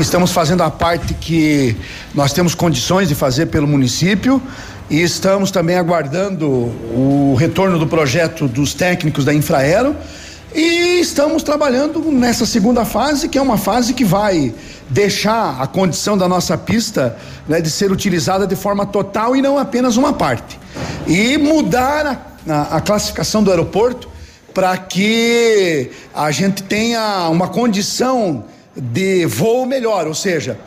estamos fazendo a parte que nós temos condições de fazer pelo município e estamos também aguardando o retorno do projeto dos técnicos da Infraero e estamos trabalhando nessa segunda fase, que é uma fase que vai deixar a condição da nossa pista né, de ser utilizada de forma total e não apenas uma parte. E mudar a, a, a classificação do aeroporto para que a gente tenha uma condição de voo melhor, ou seja,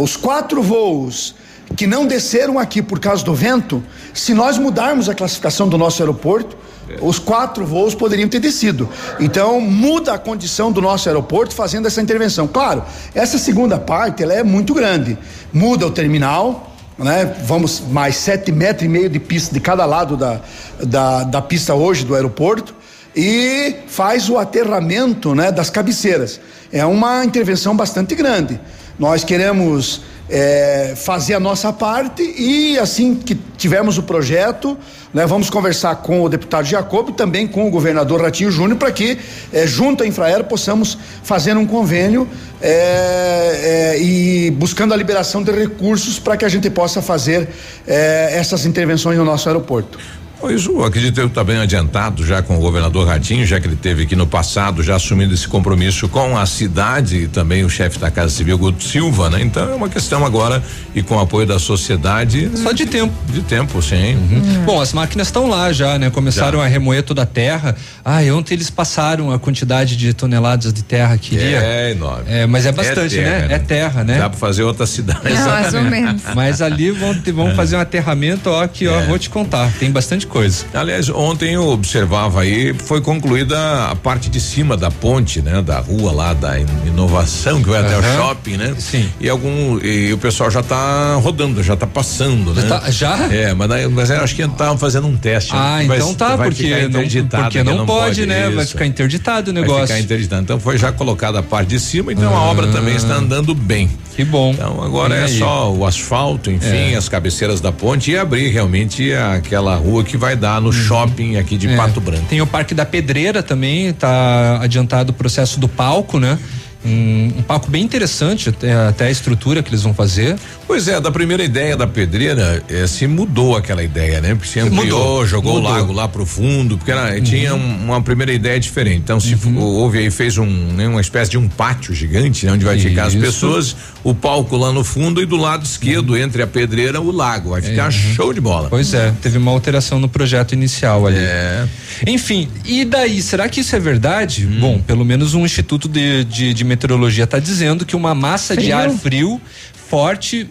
os quatro voos que não desceram aqui por causa do vento, se nós mudarmos a classificação do nosso aeroporto, os quatro voos poderiam ter descido. Então muda a condição do nosso aeroporto fazendo essa intervenção. Claro, essa segunda parte ela é muito grande. Muda o terminal, né? Vamos mais sete metros e meio de pista de cada lado da, da, da pista hoje do aeroporto e faz o aterramento né, das cabeceiras. É uma intervenção bastante grande. Nós queremos é, fazer a nossa parte e assim que tivermos o projeto, né, vamos conversar com o deputado Jacob e também com o governador Ratinho Júnior para que, é, junto à Infraero, possamos fazer um convênio é, é, e buscando a liberação de recursos para que a gente possa fazer é, essas intervenções no nosso aeroporto. Pois eu acredito que está bem adiantado já com o governador Ratinho, já que ele teve aqui no passado já assumindo esse compromisso com a cidade e também o chefe da Casa Civil Guto Silva, né? Então é uma questão agora e com o apoio da sociedade. Só de tempo. De tempo, sim. Uhum. Bom, as máquinas estão lá já, né? Começaram já. a remoer toda a terra. Ah, ontem eles passaram a quantidade de toneladas de terra que iria. É enorme. É, mas é bastante, é terra, né? né? É terra, né? Dá para fazer outra cidade. É, mais ou menos. Mas ali vão, vão fazer um aterramento, ó, que ó, é. vou te contar, tem bastante coisa. Aliás, ontem eu observava aí, foi concluída a parte de cima da ponte, né? Da rua lá da inovação, que vai uhum. até o shopping, né? Sim. E algum, e o pessoal já tá rodando, já tá passando, né? Tá, já? É, mas, mas eu acho que estavam fazendo um teste. Ah, né? então tá, vai porque não, porque não, não pode, pode, né? Isso. Vai ficar interditado o negócio. Vai ficar interditado. Então foi já colocada a parte de cima, então a obra também está andando bem. Que bom. Então agora é, é só o asfalto, enfim, é. as cabeceiras da ponte e abrir realmente aquela rua que vai dar no uhum. shopping aqui de é. Pato Branco. Tem o Parque da Pedreira também, tá adiantado o processo do palco, né? Um, um, palco bem interessante, até, até, a estrutura que eles vão fazer. Pois é, da primeira ideia da pedreira, é, se mudou aquela ideia, né? Porque se ampliou, mudou, jogou mudou. o lago lá pro fundo, porque era, uhum. tinha um, uma primeira ideia diferente. Então, se uhum. houve aí, fez um, né, uma espécie de um pátio gigante, né, onde vai Isso. ficar as pessoas, o palco lá no fundo e do lado esquerdo, uhum. entre a pedreira, o lago. Vai ficar uhum. show de bola. Pois é, teve uma alteração no projeto inicial ali. É. Enfim, e daí, será que isso é verdade? Hum. Bom, pelo menos um instituto de, de, de meteorologia está dizendo que uma massa frio. de ar frio forte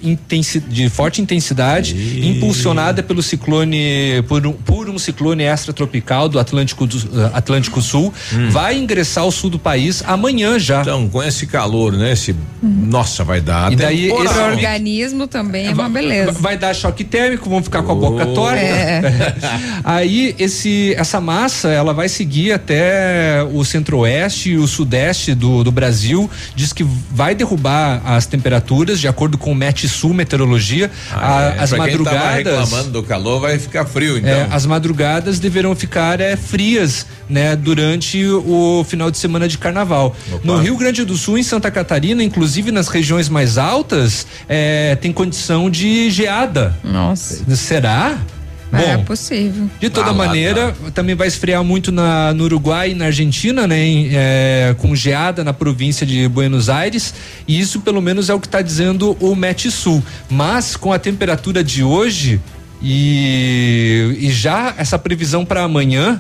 de forte intensidade, e... impulsionada pelo ciclone por um, por um ciclone extratropical do Atlântico do, uh, Atlântico Sul, hum. vai ingressar ao sul do país amanhã já. Então, com esse calor, né? Esse, hum. nossa, vai dar. E daí esse organismo também é uma beleza. Vai dar choque térmico, vão ficar com a boca oh. torta. É. Aí esse essa massa, ela vai seguir até o centro-oeste e o sudeste do, do Brasil, diz que vai derrubar as temperaturas de acordo acordo com o Metsul Meteorologia, ah, a, é. as pra madrugadas. Quem reclamando do calor vai ficar frio, então. É, as madrugadas deverão ficar é, frias, né, durante o final de semana de carnaval. Opa. No Rio Grande do Sul, em Santa Catarina, inclusive nas regiões mais altas, é, tem condição de geada. Nossa. Será? Bom, é possível. De toda ah, maneira, tá. também vai esfriar muito na, no Uruguai e na Argentina, né? Em, é, com geada na província de Buenos Aires. E isso, pelo menos, é o que está dizendo o Met Sul. Mas com a temperatura de hoje e, e já essa previsão para amanhã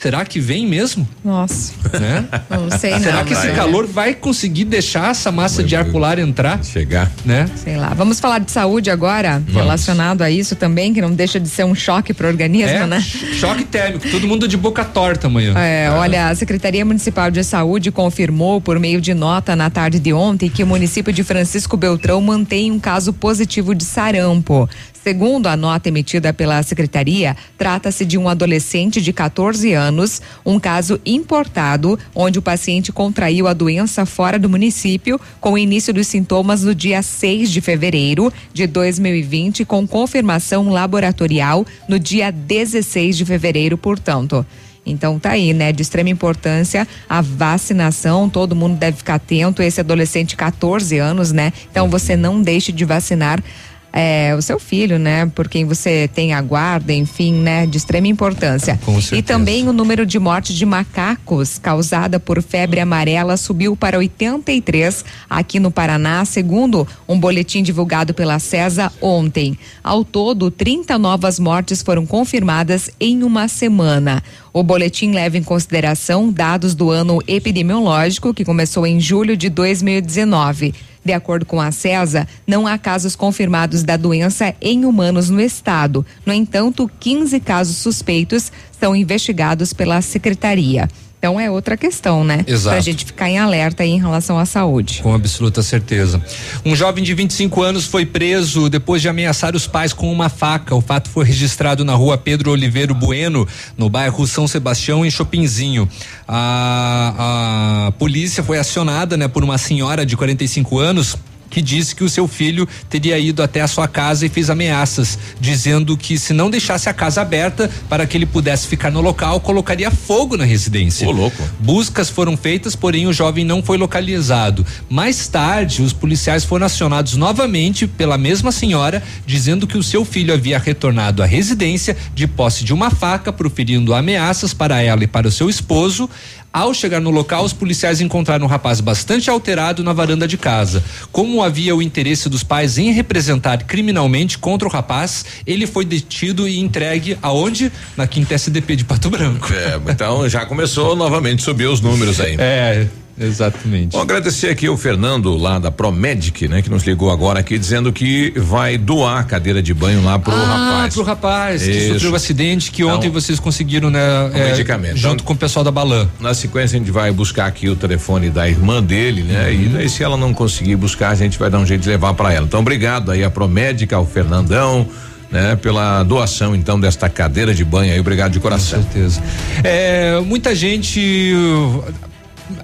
Será que vem mesmo? Nossa. Né? Não sei não. Será que esse calor vai conseguir deixar essa massa de ar polar entrar? Chegar. Né? Sei lá. Vamos falar de saúde agora, Vamos. relacionado a isso também, que não deixa de ser um choque para o organismo, é, né? Choque térmico, todo mundo de boca torta amanhã. É, olha, a Secretaria Municipal de Saúde confirmou por meio de nota na tarde de ontem que o município de Francisco Beltrão mantém um caso positivo de sarampo. Segundo a nota emitida pela secretaria, trata-se de um adolescente de 14 anos, um caso importado, onde o paciente contraiu a doença fora do município, com o início dos sintomas no dia 6 de fevereiro de 2020, com confirmação laboratorial no dia 16 de fevereiro, portanto. Então tá aí, né? De extrema importância a vacinação, todo mundo deve ficar atento. Esse adolescente, 14 anos, né? Então você não deixe de vacinar é, o seu filho, né? Por quem você tem a guarda, enfim, né? De extrema importância. Com certeza. E também o número de mortes de macacos causada por febre amarela subiu para 83 aqui no Paraná, segundo um boletim divulgado pela CESA ontem. Ao todo, 30 novas mortes foram confirmadas em uma semana. O boletim leva em consideração dados do ano epidemiológico, que começou em julho de 2019. De acordo com a CESA, não há casos confirmados da doença em humanos no estado. No entanto, 15 casos suspeitos são investigados pela secretaria. Então é outra questão, né? Exato. Pra gente ficar em alerta aí em relação à saúde. Com absoluta certeza. Um jovem de 25 anos foi preso depois de ameaçar os pais com uma faca. O fato foi registrado na rua Pedro Oliveiro Bueno, no bairro São Sebastião, em Chopinzinho. A, a polícia foi acionada, né, por uma senhora de 45 anos que disse que o seu filho teria ido até a sua casa e fez ameaças, dizendo que se não deixasse a casa aberta para que ele pudesse ficar no local, colocaria fogo na residência. Ô, louco. Buscas foram feitas, porém o jovem não foi localizado. Mais tarde, os policiais foram acionados novamente pela mesma senhora, dizendo que o seu filho havia retornado à residência de posse de uma faca, proferindo ameaças para ela e para o seu esposo. Ao chegar no local, os policiais encontraram um rapaz bastante alterado na varanda de casa. Como havia o interesse dos pais em representar criminalmente contra o rapaz, ele foi detido e entregue aonde? Na quinta SDP de Pato Branco. É, então já começou novamente a subir os números aí. É. Exatamente. Bom, agradecer aqui o Fernando lá da Promedic, né, que nos ligou agora aqui dizendo que vai doar a cadeira de banho lá pro ah, rapaz. pro rapaz que Isso. sofreu o acidente que Então, ontem vocês conseguiram, né? o é, medicamento. Junto Então, com o pessoal da Balan. Na sequência a gente vai buscar aqui o telefone da irmã dele, né? Uhum. E daí se ela não conseguir buscar, a gente vai dar um jeito de levar para ela. Então obrigado aí a Promédica, ao Fernandão, né? Pela doação então desta cadeira de banho aí, obrigado de coração. Com certeza. É, muita gente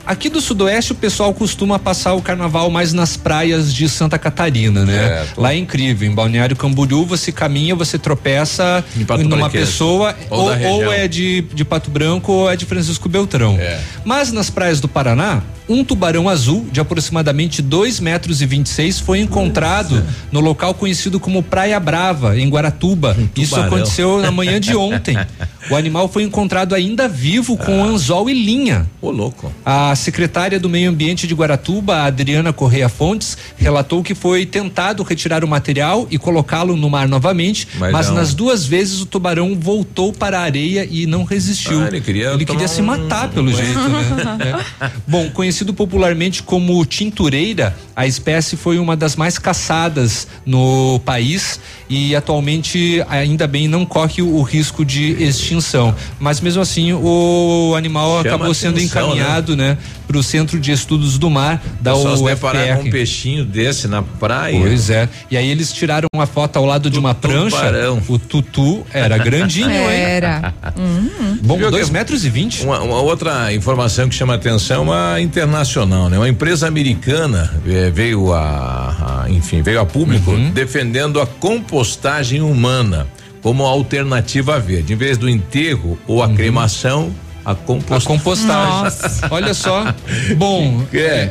Aqui do Sudoeste o pessoal costuma passar o carnaval mais nas praias de Santa Catarina, né? Certo. Lá é incrível. Em Balneário Camboriú você caminha, você tropeça Em numa pessoa Ou ou, ou é de, de Pato Branco ou é de Francisco Beltrão. É. Mas nas praias do Paraná, um tubarão azul de aproximadamente 2 metros e 26 foi encontrado no local conhecido como Praia Brava, em Guaratuba. Isso tubarão. aconteceu na manhã de ontem. O animal foi encontrado ainda vivo com anzol e linha. Ô, louco. A secretária do Meio Ambiente de Guaratuba, Adriana Correia Fontes, relatou que foi tentado retirar o material e colocá-lo no mar novamente, Mas mas, nas duas vezes o tubarão voltou para a areia e não resistiu. Ah, ele queria Ele queria se um- matar pelo jeito, né? É. Bom, conhecido popularmente como tintureira, a espécie foi uma das mais caçadas no país e atualmente ainda bem não corre o risco de extinção. Mas mesmo assim o animal Chama acabou sendo atenção, encaminhado, né, para o Centro de Estudos do Mar da Só se UFPR. deparar com um peixinho desse na praia. Pois é. E aí eles tiraram uma foto ao lado de uma prancha. tubarão. O tutu era grandinho, hein? Era. Uhum. Bom, Viu dois que- metros e vinte. Uma, uma outra informação que chama atenção é uma internacional, né? Uma empresa americana eh, veio a, a- enfim, veio a público Uhum. defendendo a compostagem humana como alternativa verde. Em vez do enterro ou a cremação, a A compostagem. compostagem. Olha só. Bom, é,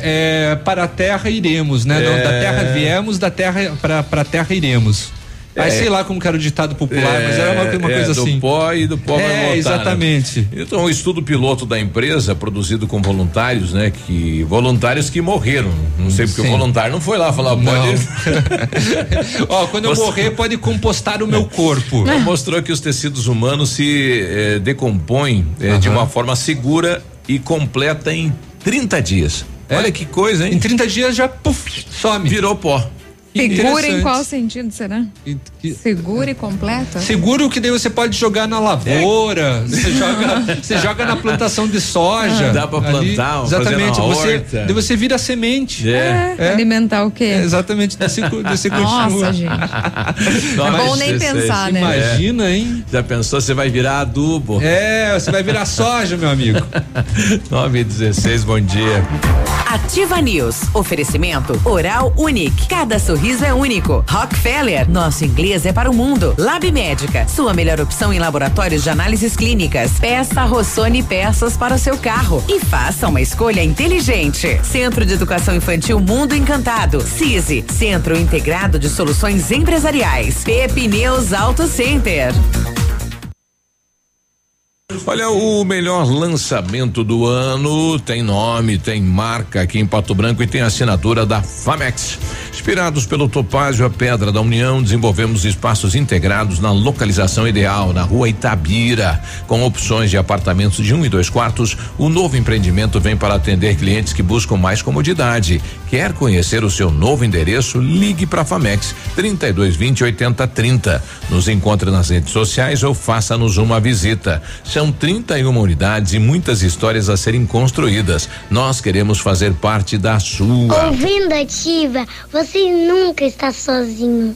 é, para a terra iremos, né? Não, É. da terra viemos, da terra para a terra iremos. Aí É. sei lá como que era o ditado popular, mas era uma, uma É, coisa do assim. pó e do pó vai É, voltar, né? exatamente. Então, o estudo piloto da empresa, produzido com voluntários, né? Que voluntários que morreram. Não sei porque Sim. o voluntário não foi lá falar, Não. pode. Ó, quando eu morrer, pode compostar o meu corpo. Mostrou que os tecidos humanos se eh, decompõem eh, de uma forma segura e completa em 30 dias. É? Olha que coisa, hein? Em 30 dias já puf, some. Virou pó. Segura em qual sentido será? Segura e completa? Seguro que daí você pode jogar na lavoura, você joga, você joga na plantação de soja. Dá pra ali. plantar, fazer exatamente. Você, horta. daí você vira semente. É. É, Alimentar o quê? É, exatamente, desse, desse Nossa, continua. gente. Não, É bom nem pensar, né? Imagina, hein? Já pensou, você vai virar adubo. É, você vai virar soja, meu amigo. 9 e 16, bom dia. Ativa News. Oferecimento Oral Unique. Cada sorriso é único. Rockefeller. Nosso inglês é para o mundo. Lab Médica. Sua melhor opção em laboratórios de análises clínicas. Peça Rossoni peças para o seu carro. E faça uma escolha inteligente. Centro de Educação Infantil Mundo Encantado. CISI. Centro Integrado de Soluções Empresariais. Pepineus Auto Center. Olha, o melhor lançamento do ano tem nome, tem marca aqui em Pato Branco e tem assinatura da Famex. Inspirados pelo Topázio, a Pedra da União, desenvolvemos espaços integrados na localização ideal, na rua Itabira. Com opções de apartamentos de um e dois quartos, o novo empreendimento vem para atender clientes que buscam mais comodidade. Quer conhecer o seu novo endereço? Ligue para a Famex 3220 8030. Nos encontre nas redes sociais ou faça-nos uma visita. São 31 unidades e muitas histórias a serem construídas. Nós queremos fazer parte da sua. Ouvindo ativa, você nunca está sozinho.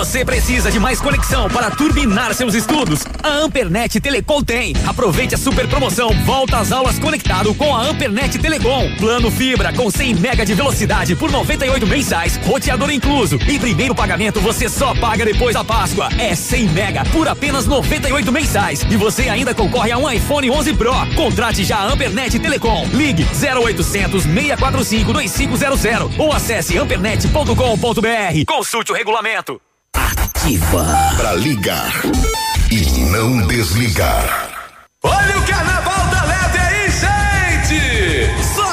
Você precisa de mais conexão para turbinar seus estudos? A Ampernet Telecom tem. Aproveite a super promoção Volta às aulas conectado com a Ampernet Telecom. Plano fibra com 100 mega de velocidade por 98 mensais, roteador incluso. E primeiro pagamento você só paga depois da Páscoa. É 100 mega por apenas 98 mensais. E você ainda concorre a um iPhone 11 Pro. Contrate já a Ampernet Telecom. Ligue 0800 645 2500 ou acesse ampernet.com.br. Consulte o regulamento. Ativa. Pra ligar e não desligar. Olha o carnaval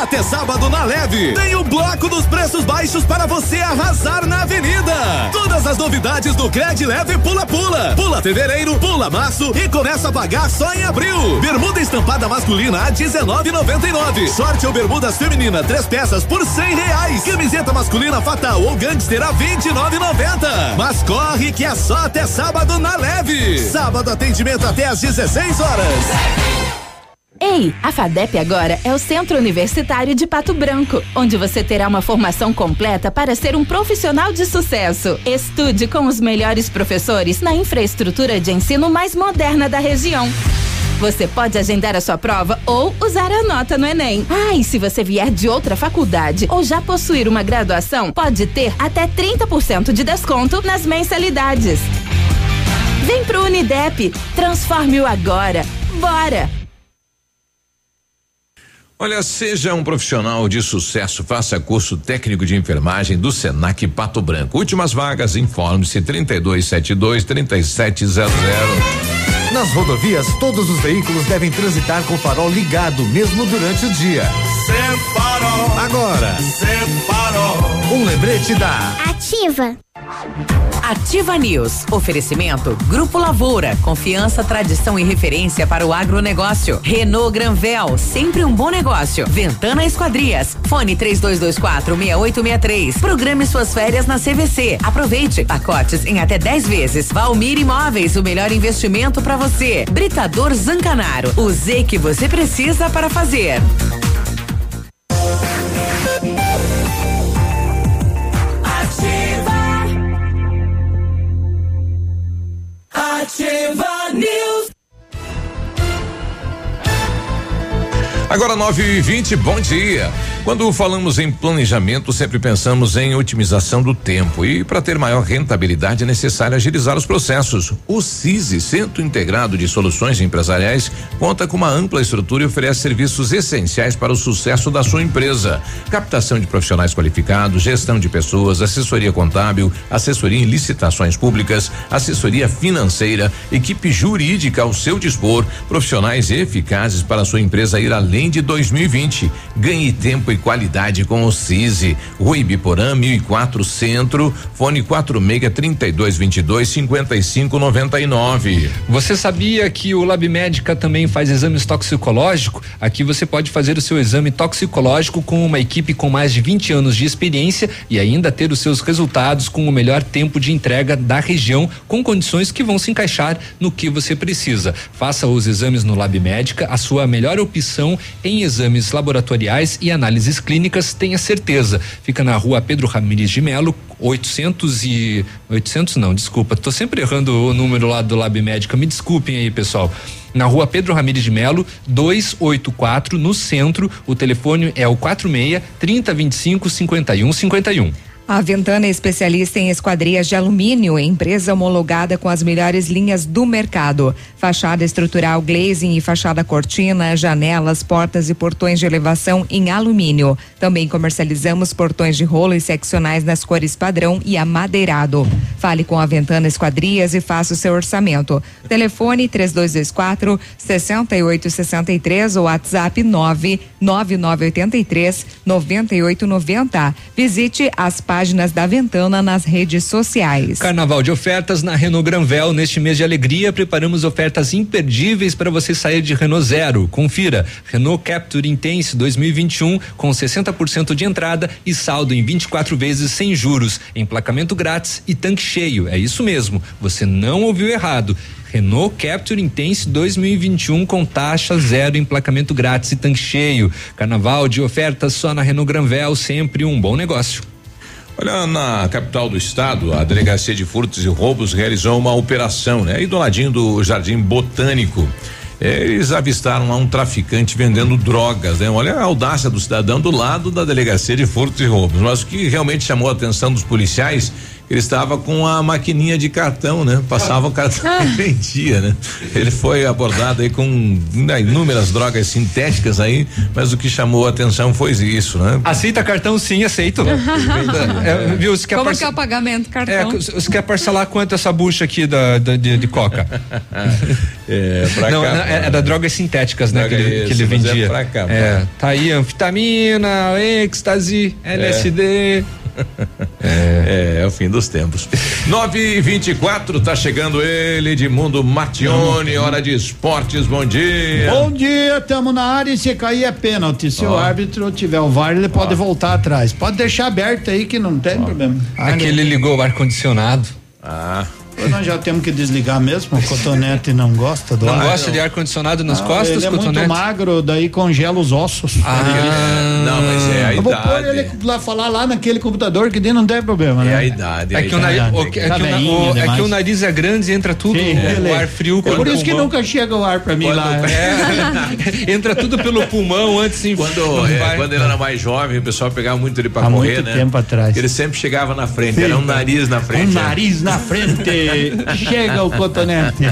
até sábado na Leve tem o bloco dos preços baixos para você arrasar na avenida. Todas as novidades do Cred Leve Pula Pula. Pula fevereiro, pula março e começa a pagar só em abril. Bermuda estampada masculina a 19,99. Short ou bermudas feminina, três peças por 100 reais. Camiseta masculina fatal ou gangster a 29,90. Mas corre que é só até sábado na Leve. Sábado atendimento até às 16 horas. Ei, a FADEP agora é o Centro Universitário de Pato Branco, onde você terá uma formação completa para ser um profissional de sucesso. Estude com os melhores professores na infraestrutura de ensino mais moderna da região. Você pode agendar a sua prova ou usar a nota no Enem. Ah, e se você vier de outra faculdade ou já possuir uma graduação, pode ter até 30% de desconto nas mensalidades. Vem pro Unidep, transforme-o agora. Bora! Olha, seja um profissional de sucesso, faça curso técnico de enfermagem do Senac Pato Branco. Últimas vagas, informe-se 3272 3700. Nas rodovias, todos os veículos devem transitar com o farol ligado, mesmo durante o dia. Separou. Agora, Separou. um lembrete da Ativa. Ativa News. Oferecimento Grupo Lavoura. Confiança, tradição e referência para o agronegócio. Renault Granvel. Sempre um bom negócio. Ventana Esquadrias. Fone 3224 6863. Programe suas férias na CVC. Aproveite. Pacotes em até 10 vezes. Valmir Imóveis. O melhor investimento para você. Britador Zancanaro. O Z que você precisa para fazer. Ativa News. Agora 9 e 20 bom dia. Quando falamos em planejamento, sempre pensamos em otimização do tempo e para ter maior rentabilidade é necessário agilizar os processos. O CISI, Centro Integrado de Soluções Empresariais, conta com uma ampla estrutura e oferece serviços essenciais para o sucesso da sua empresa. Captação de profissionais qualificados, gestão de pessoas, assessoria contábil, assessoria em licitações públicas, assessoria financeira, equipe jurídica ao seu dispor, profissionais eficazes para a sua empresa ir além de 2020. Ganhe tempo e qualidade com o CISI. Rui Biporã, 1004 Centro, fone 46 3222 5599. Você sabia que o Lab Médica também faz exames toxicológicos? Aqui você pode fazer o seu exame toxicológico com uma equipe com mais de 20 anos de experiência e ainda ter os seus resultados com o melhor tempo de entrega da região, com condições que vão se encaixar no que você precisa. Faça os exames no Lab Médica, a sua melhor opção em exames laboratoriais e análises Análises Clínicas, tenha certeza. Fica na rua Pedro Ramires de Melo, 800 e 800 não, desculpa, tô sempre errando o número lá do Lab Médica. Me desculpem aí, pessoal. Na rua Pedro Ramires de Melo, 284, no centro. O telefone é o 46 3025 51 51. A Ventana é especialista em esquadrias de alumínio, empresa homologada com as melhores linhas do mercado. Fachada estrutural glazing e fachada cortina, janelas, portas e portões de elevação em alumínio. Também comercializamos portões de rolo e seccionais nas cores padrão e amadeirado. Fale com a Ventana Esquadrias e faça o seu orçamento. Telefone 3224 6863 ou WhatsApp 99983 9890. Visite as páginas da Ventana nas redes sociais. Carnaval de ofertas na Renault Granvel. Neste mês de alegria, preparamos ofertas imperdíveis para você sair de Renault Zero. Confira. Renault Capture Intense 2021 com 60% de entrada e saldo em 24 vezes sem juros, emplacamento grátis e tanque cheio. É isso mesmo. Você não ouviu errado. Renault Capture Intense 2021 com taxa zero, emplacamento grátis e tanque cheio. Carnaval de ofertas só na Renault Granvel, sempre um bom negócio. Olha, na capital do estado, a Delegacia de Furtos e Roubos realizou uma operação, né? Aí do ladinho do Jardim Botânico. Eles avistaram lá um traficante vendendo drogas, né? Olha a audácia do cidadão do lado da Delegacia de Furtos e Roubos. Mas o que realmente chamou a atenção dos policiais ele estava com a maquininha de cartão, né? Passava o cartão e vendia, né? Ele foi abordado aí com né, inúmeras drogas sintéticas aí, mas o que chamou a atenção foi isso, né? Aceita cartão sim, aceito. é, viu, você quer Como parce- que é o pagamento? É, Cartão. você quer parcelar quanto essa bucha aqui da, da- de, de coca? é, pra Não, cá. não, é, é da drogas sintéticas, né? Que Droga ele, que ele mas é vendia. pra cá, é, tá aí anfitamina, êxtase, LSD. É, é o fim dos tempos. 9 e 24 tá chegando ele, Edmundo Martione, hora de esportes, bom dia. Bom dia, tamo na área e se cair é pênalti. Se o Ó. árbitro tiver o VAR, ele pode voltar atrás. Pode deixar aberto aí que não tem problema. É que ele ligou o ar-condicionado. Ah. Nós já temos que desligar mesmo. O cotonete não gosta do Não ar. gosta de ar-condicionado nas Não, costas, ele é muito magro, daí congela os ossos. Ah, não, mas é a Eu vou pôr idade. ele lá falar lá naquele computador que daí não tem problema, né? É a idade. É que, o nariz, o- é que o Tá é que nariz é grande e entra tudo, Sim, o ele- ar frio É por isso que nunca chega o ar pra mim lá. É, entra tudo pelo pulmão antes sim. Quando, é, quando ele era mais jovem, o pessoal pegava muito ele pra Há correr, muito né? tempo atrás. Ele sempre chegava na frente, Sim. era um nariz na frente. Um né? nariz na frente. Chega o cotonete.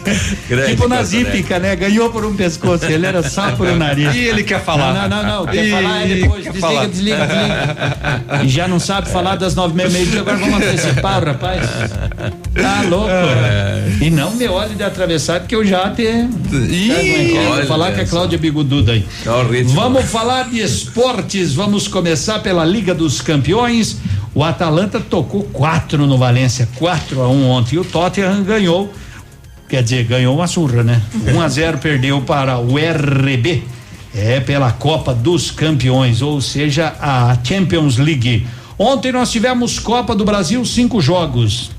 Grande tipo na zípica, né? Ganhou por um pescoço. Ele era só por um nariz. E ele quer falar. Não, não, não. não. Quer Ih, falar é depois. Desliga, falar. desliga, desliga. E já não sabe falar das nove e meia. Agora vamos antecipar rapaz. Tá louco. É. E não me olhe de atravessar, porque eu já te. Ih, Vou olha falar com a só. Cláudia Bigududa aí. Ritmo. Vamos falar de esportes. Vamos começar pela Liga dos Campeões. O Atalanta tocou quatro no Valência, 4 a 1 ontem. E o Tottenham ganhou. Quer dizer, ganhou uma surra, né? 1 a 0 perdeu para o RB. É pela Copa dos Campeões, ou seja, a Champions League. Ontem nós tivemos Copa do Brasil, cinco jogos.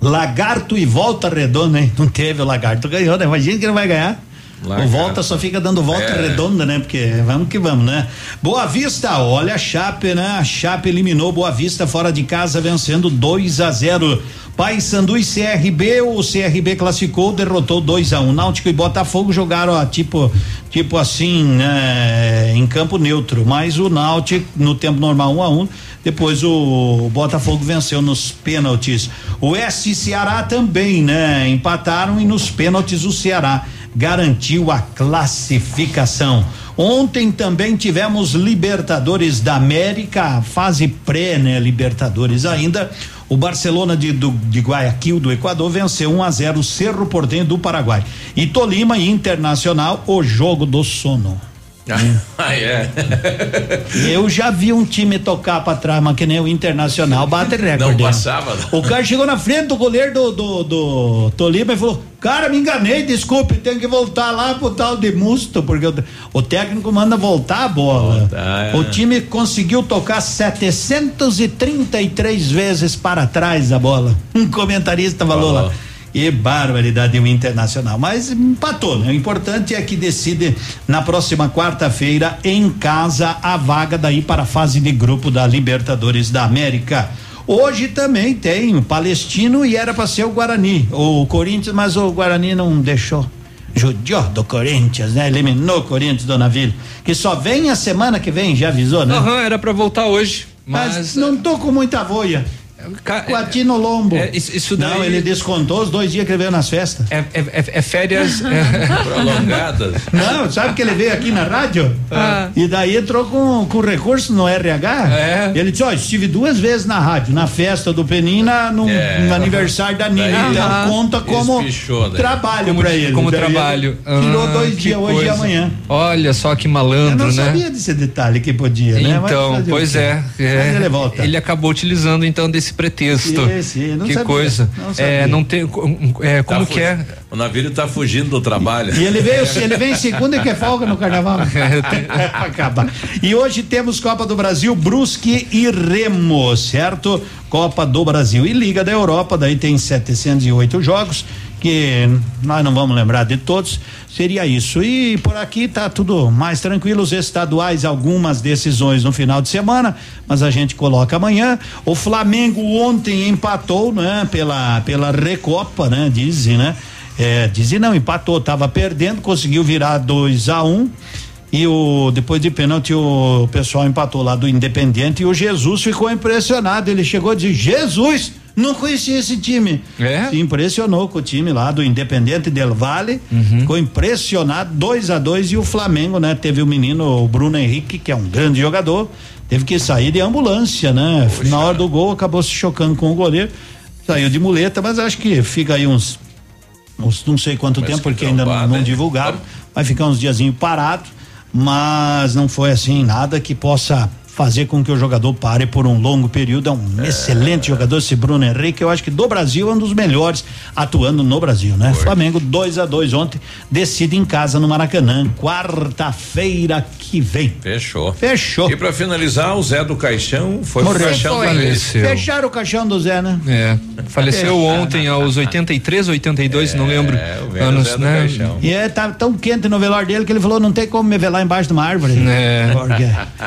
Lagarto e volta redonda, hein? Não teve o Lagarto, ganhou, né? Imagina que não vai ganhar. Lagarto. O volta só fica dando volta É. redonda, né? Porque vamos que vamos, né? Boa Vista, olha a Chape, né? A Chape eliminou Boa Vista fora de casa, vencendo 2 a 0. Paysandu e CRB, o CRB classificou, derrotou 2 a 1. Náutico e Botafogo jogaram, ó, tipo, tipo assim, né? Em campo neutro, mas o Náutico no tempo normal 1 a 1. Depois o Botafogo venceu nos pênaltis. O S Ceará também, né? Empataram e nos pênaltis o Ceará garantiu a classificação. Ontem também tivemos Libertadores da América, fase pré, né? Libertadores ainda. O Barcelona de, do, de Guayaquil, do Equador, venceu 1 a 0 o Cerro Portenho do Paraguai. E Tolima Internacional, o jogo do sono. Ah, é. Eu já vi um time tocar pra trás, mas que nem o Internacional, bate recorde. Não passava. O cara chegou na frente do goleiro do, do, do Tolima e falou: Cara, me enganei, desculpe, tenho que voltar lá pro tal de Musto, porque o, o técnico manda voltar a bola. Voltar, é. O time conseguiu tocar 733 vezes para trás a bola. Um comentarista falou Falou. lá. E barbaridade o Internacional. Mas empatou, né? O importante é que decide na próxima quarta-feira em casa a vaga daí para a fase de grupo da Libertadores da América. Hoje também tem o Palestino e era para ser o Guarani, o Corinthians, mas o Guarani não deixou. Judiou do Corinthians, né? Eliminou o Corinthians, Dona Vila. Que só vem a semana que vem, já avisou, né? Aham, era pra voltar hoje. Mas, Mas, não tô com muita voia. Quatino Lombo. É, isso, isso daí- Não, ele descontou os dois dias que ele veio nas festas. É, é- é- é férias. é- Prolongadas. Não, sabe que ele veio aqui na rádio? Ah. E daí entrou com, com recurso no RH. É. Ele disse: Ó, estive duas vezes na rádio, na festa do Penina, no, É. no aniversário da Nina. Daí Então Aham. conta como espichou, né? trabalho como, pra ele. como Daí ele trabalho. Tirou Ah, dois dias, hoje e coisa. amanhã. Olha só que Eu malandro, não né? sabia desse detalhe que podia, né? Mas Então, o pois é, é. Mas ele volta. Ele acabou utilizando então desse pretexto. Sim, sim, não que sabia, coisa. não sabia. é, não tem. É, como Tá que é? O navio tá fugindo do trabalho. E ele veio, ele vem segunda que é folga no carnaval. É, pra acabar. E hoje temos Copa do Brasil, Brusque e Remo, certo? Copa do Brasil e Liga da Europa, daí tem 708 jogos, que nós não vamos lembrar de todos. Seria isso. E por aqui tá tudo mais tranquilo. Os estaduais, algumas decisões no final de semana, mas a gente coloca amanhã. O Flamengo ontem empatou, né? Pela, pela Recopa, né? Dizem, né? É, dizem não, empatou, tava perdendo, conseguiu virar 2 a 1 um, e o depois de pênalti o pessoal empatou lá do Independente e o Jesus ficou impressionado. Ele chegou dizer: Jesus, não conhecia esse time. É? Se impressionou com o time lá do Independente Del Valle. Ficou impressionado, 2 a 2 e o Flamengo, né? Teve o menino o Bruno Henrique, que é um grande jogador, teve que sair de ambulância, né? Na hora do gol acabou se chocando com o goleiro. Saiu de muleta, mas acho que fica aí uns uns não sei quanto Mas tempo, que porque ainda não, não hein? divulgaram. Vai ficar uns diazinho parado, mas não foi assim nada que possa fazer com que o jogador pare por um longo período. É um excelente jogador esse Bruno Henrique. Eu acho que do Brasil é um dos melhores atuando no Brasil, né? Flamengo 2 a 2 ontem, decide em casa no Maracanã, quarta-feira que vem. Fechou. Fechou. E pra finalizar, o Zé do Caixão foi Morreu. pro caixão Foi. Faleceu. Fecharam o caixão do Zé, né? É. Faleceu Fechado. ontem aos 83, 82, não lembro. o velho anos, Zé do né? Caixão. E é, tá tão quente no velório dele que ele falou: não tem como me velar embaixo de uma árvore. É. Porque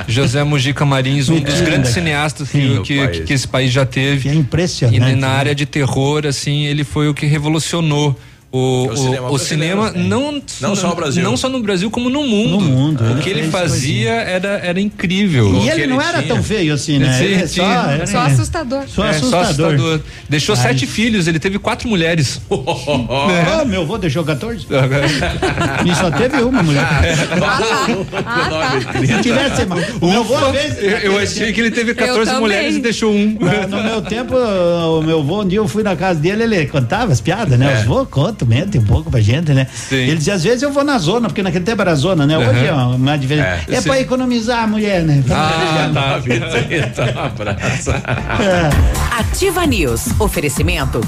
José Mujica Marins, um dos grandes cineastas que, Sim. que, que, país. esse país já teve. é E impressionante. na né? área de terror, assim, ele foi o que revolucionou o, O o, cinema o cinema, brasileiro, não, Não só no Brasil. não só no Brasil, como no mundo. No mundo, O que ele fazia era, era incrível. E ele não ele era tinha. tão feio assim, né? Sim, Ele é tinha. só, era- Só assustador. Só É, assustador. Deixou Ai. sete filhos, ele teve quatro mulheres. Ah, meu avô deixou 14? E só teve uma mulher. Se tivesse mais. O meu avô. Eu, achei que ele teve 14 também. mulheres e deixou um. No meu tempo, o meu avô, um dia eu fui na casa dele, ele contava as piadas, né? É. Os vô contam, mente um pouco pra gente, né? Sim. Ele dizia, às vezes eu vou na zona, porque naquele tempo era zona, né? Hoje Aham. é uma diferença. É. É, pra economizar a mulher, né? Ah, tá. Então, um abraço. É. Ativa News. Oferecimento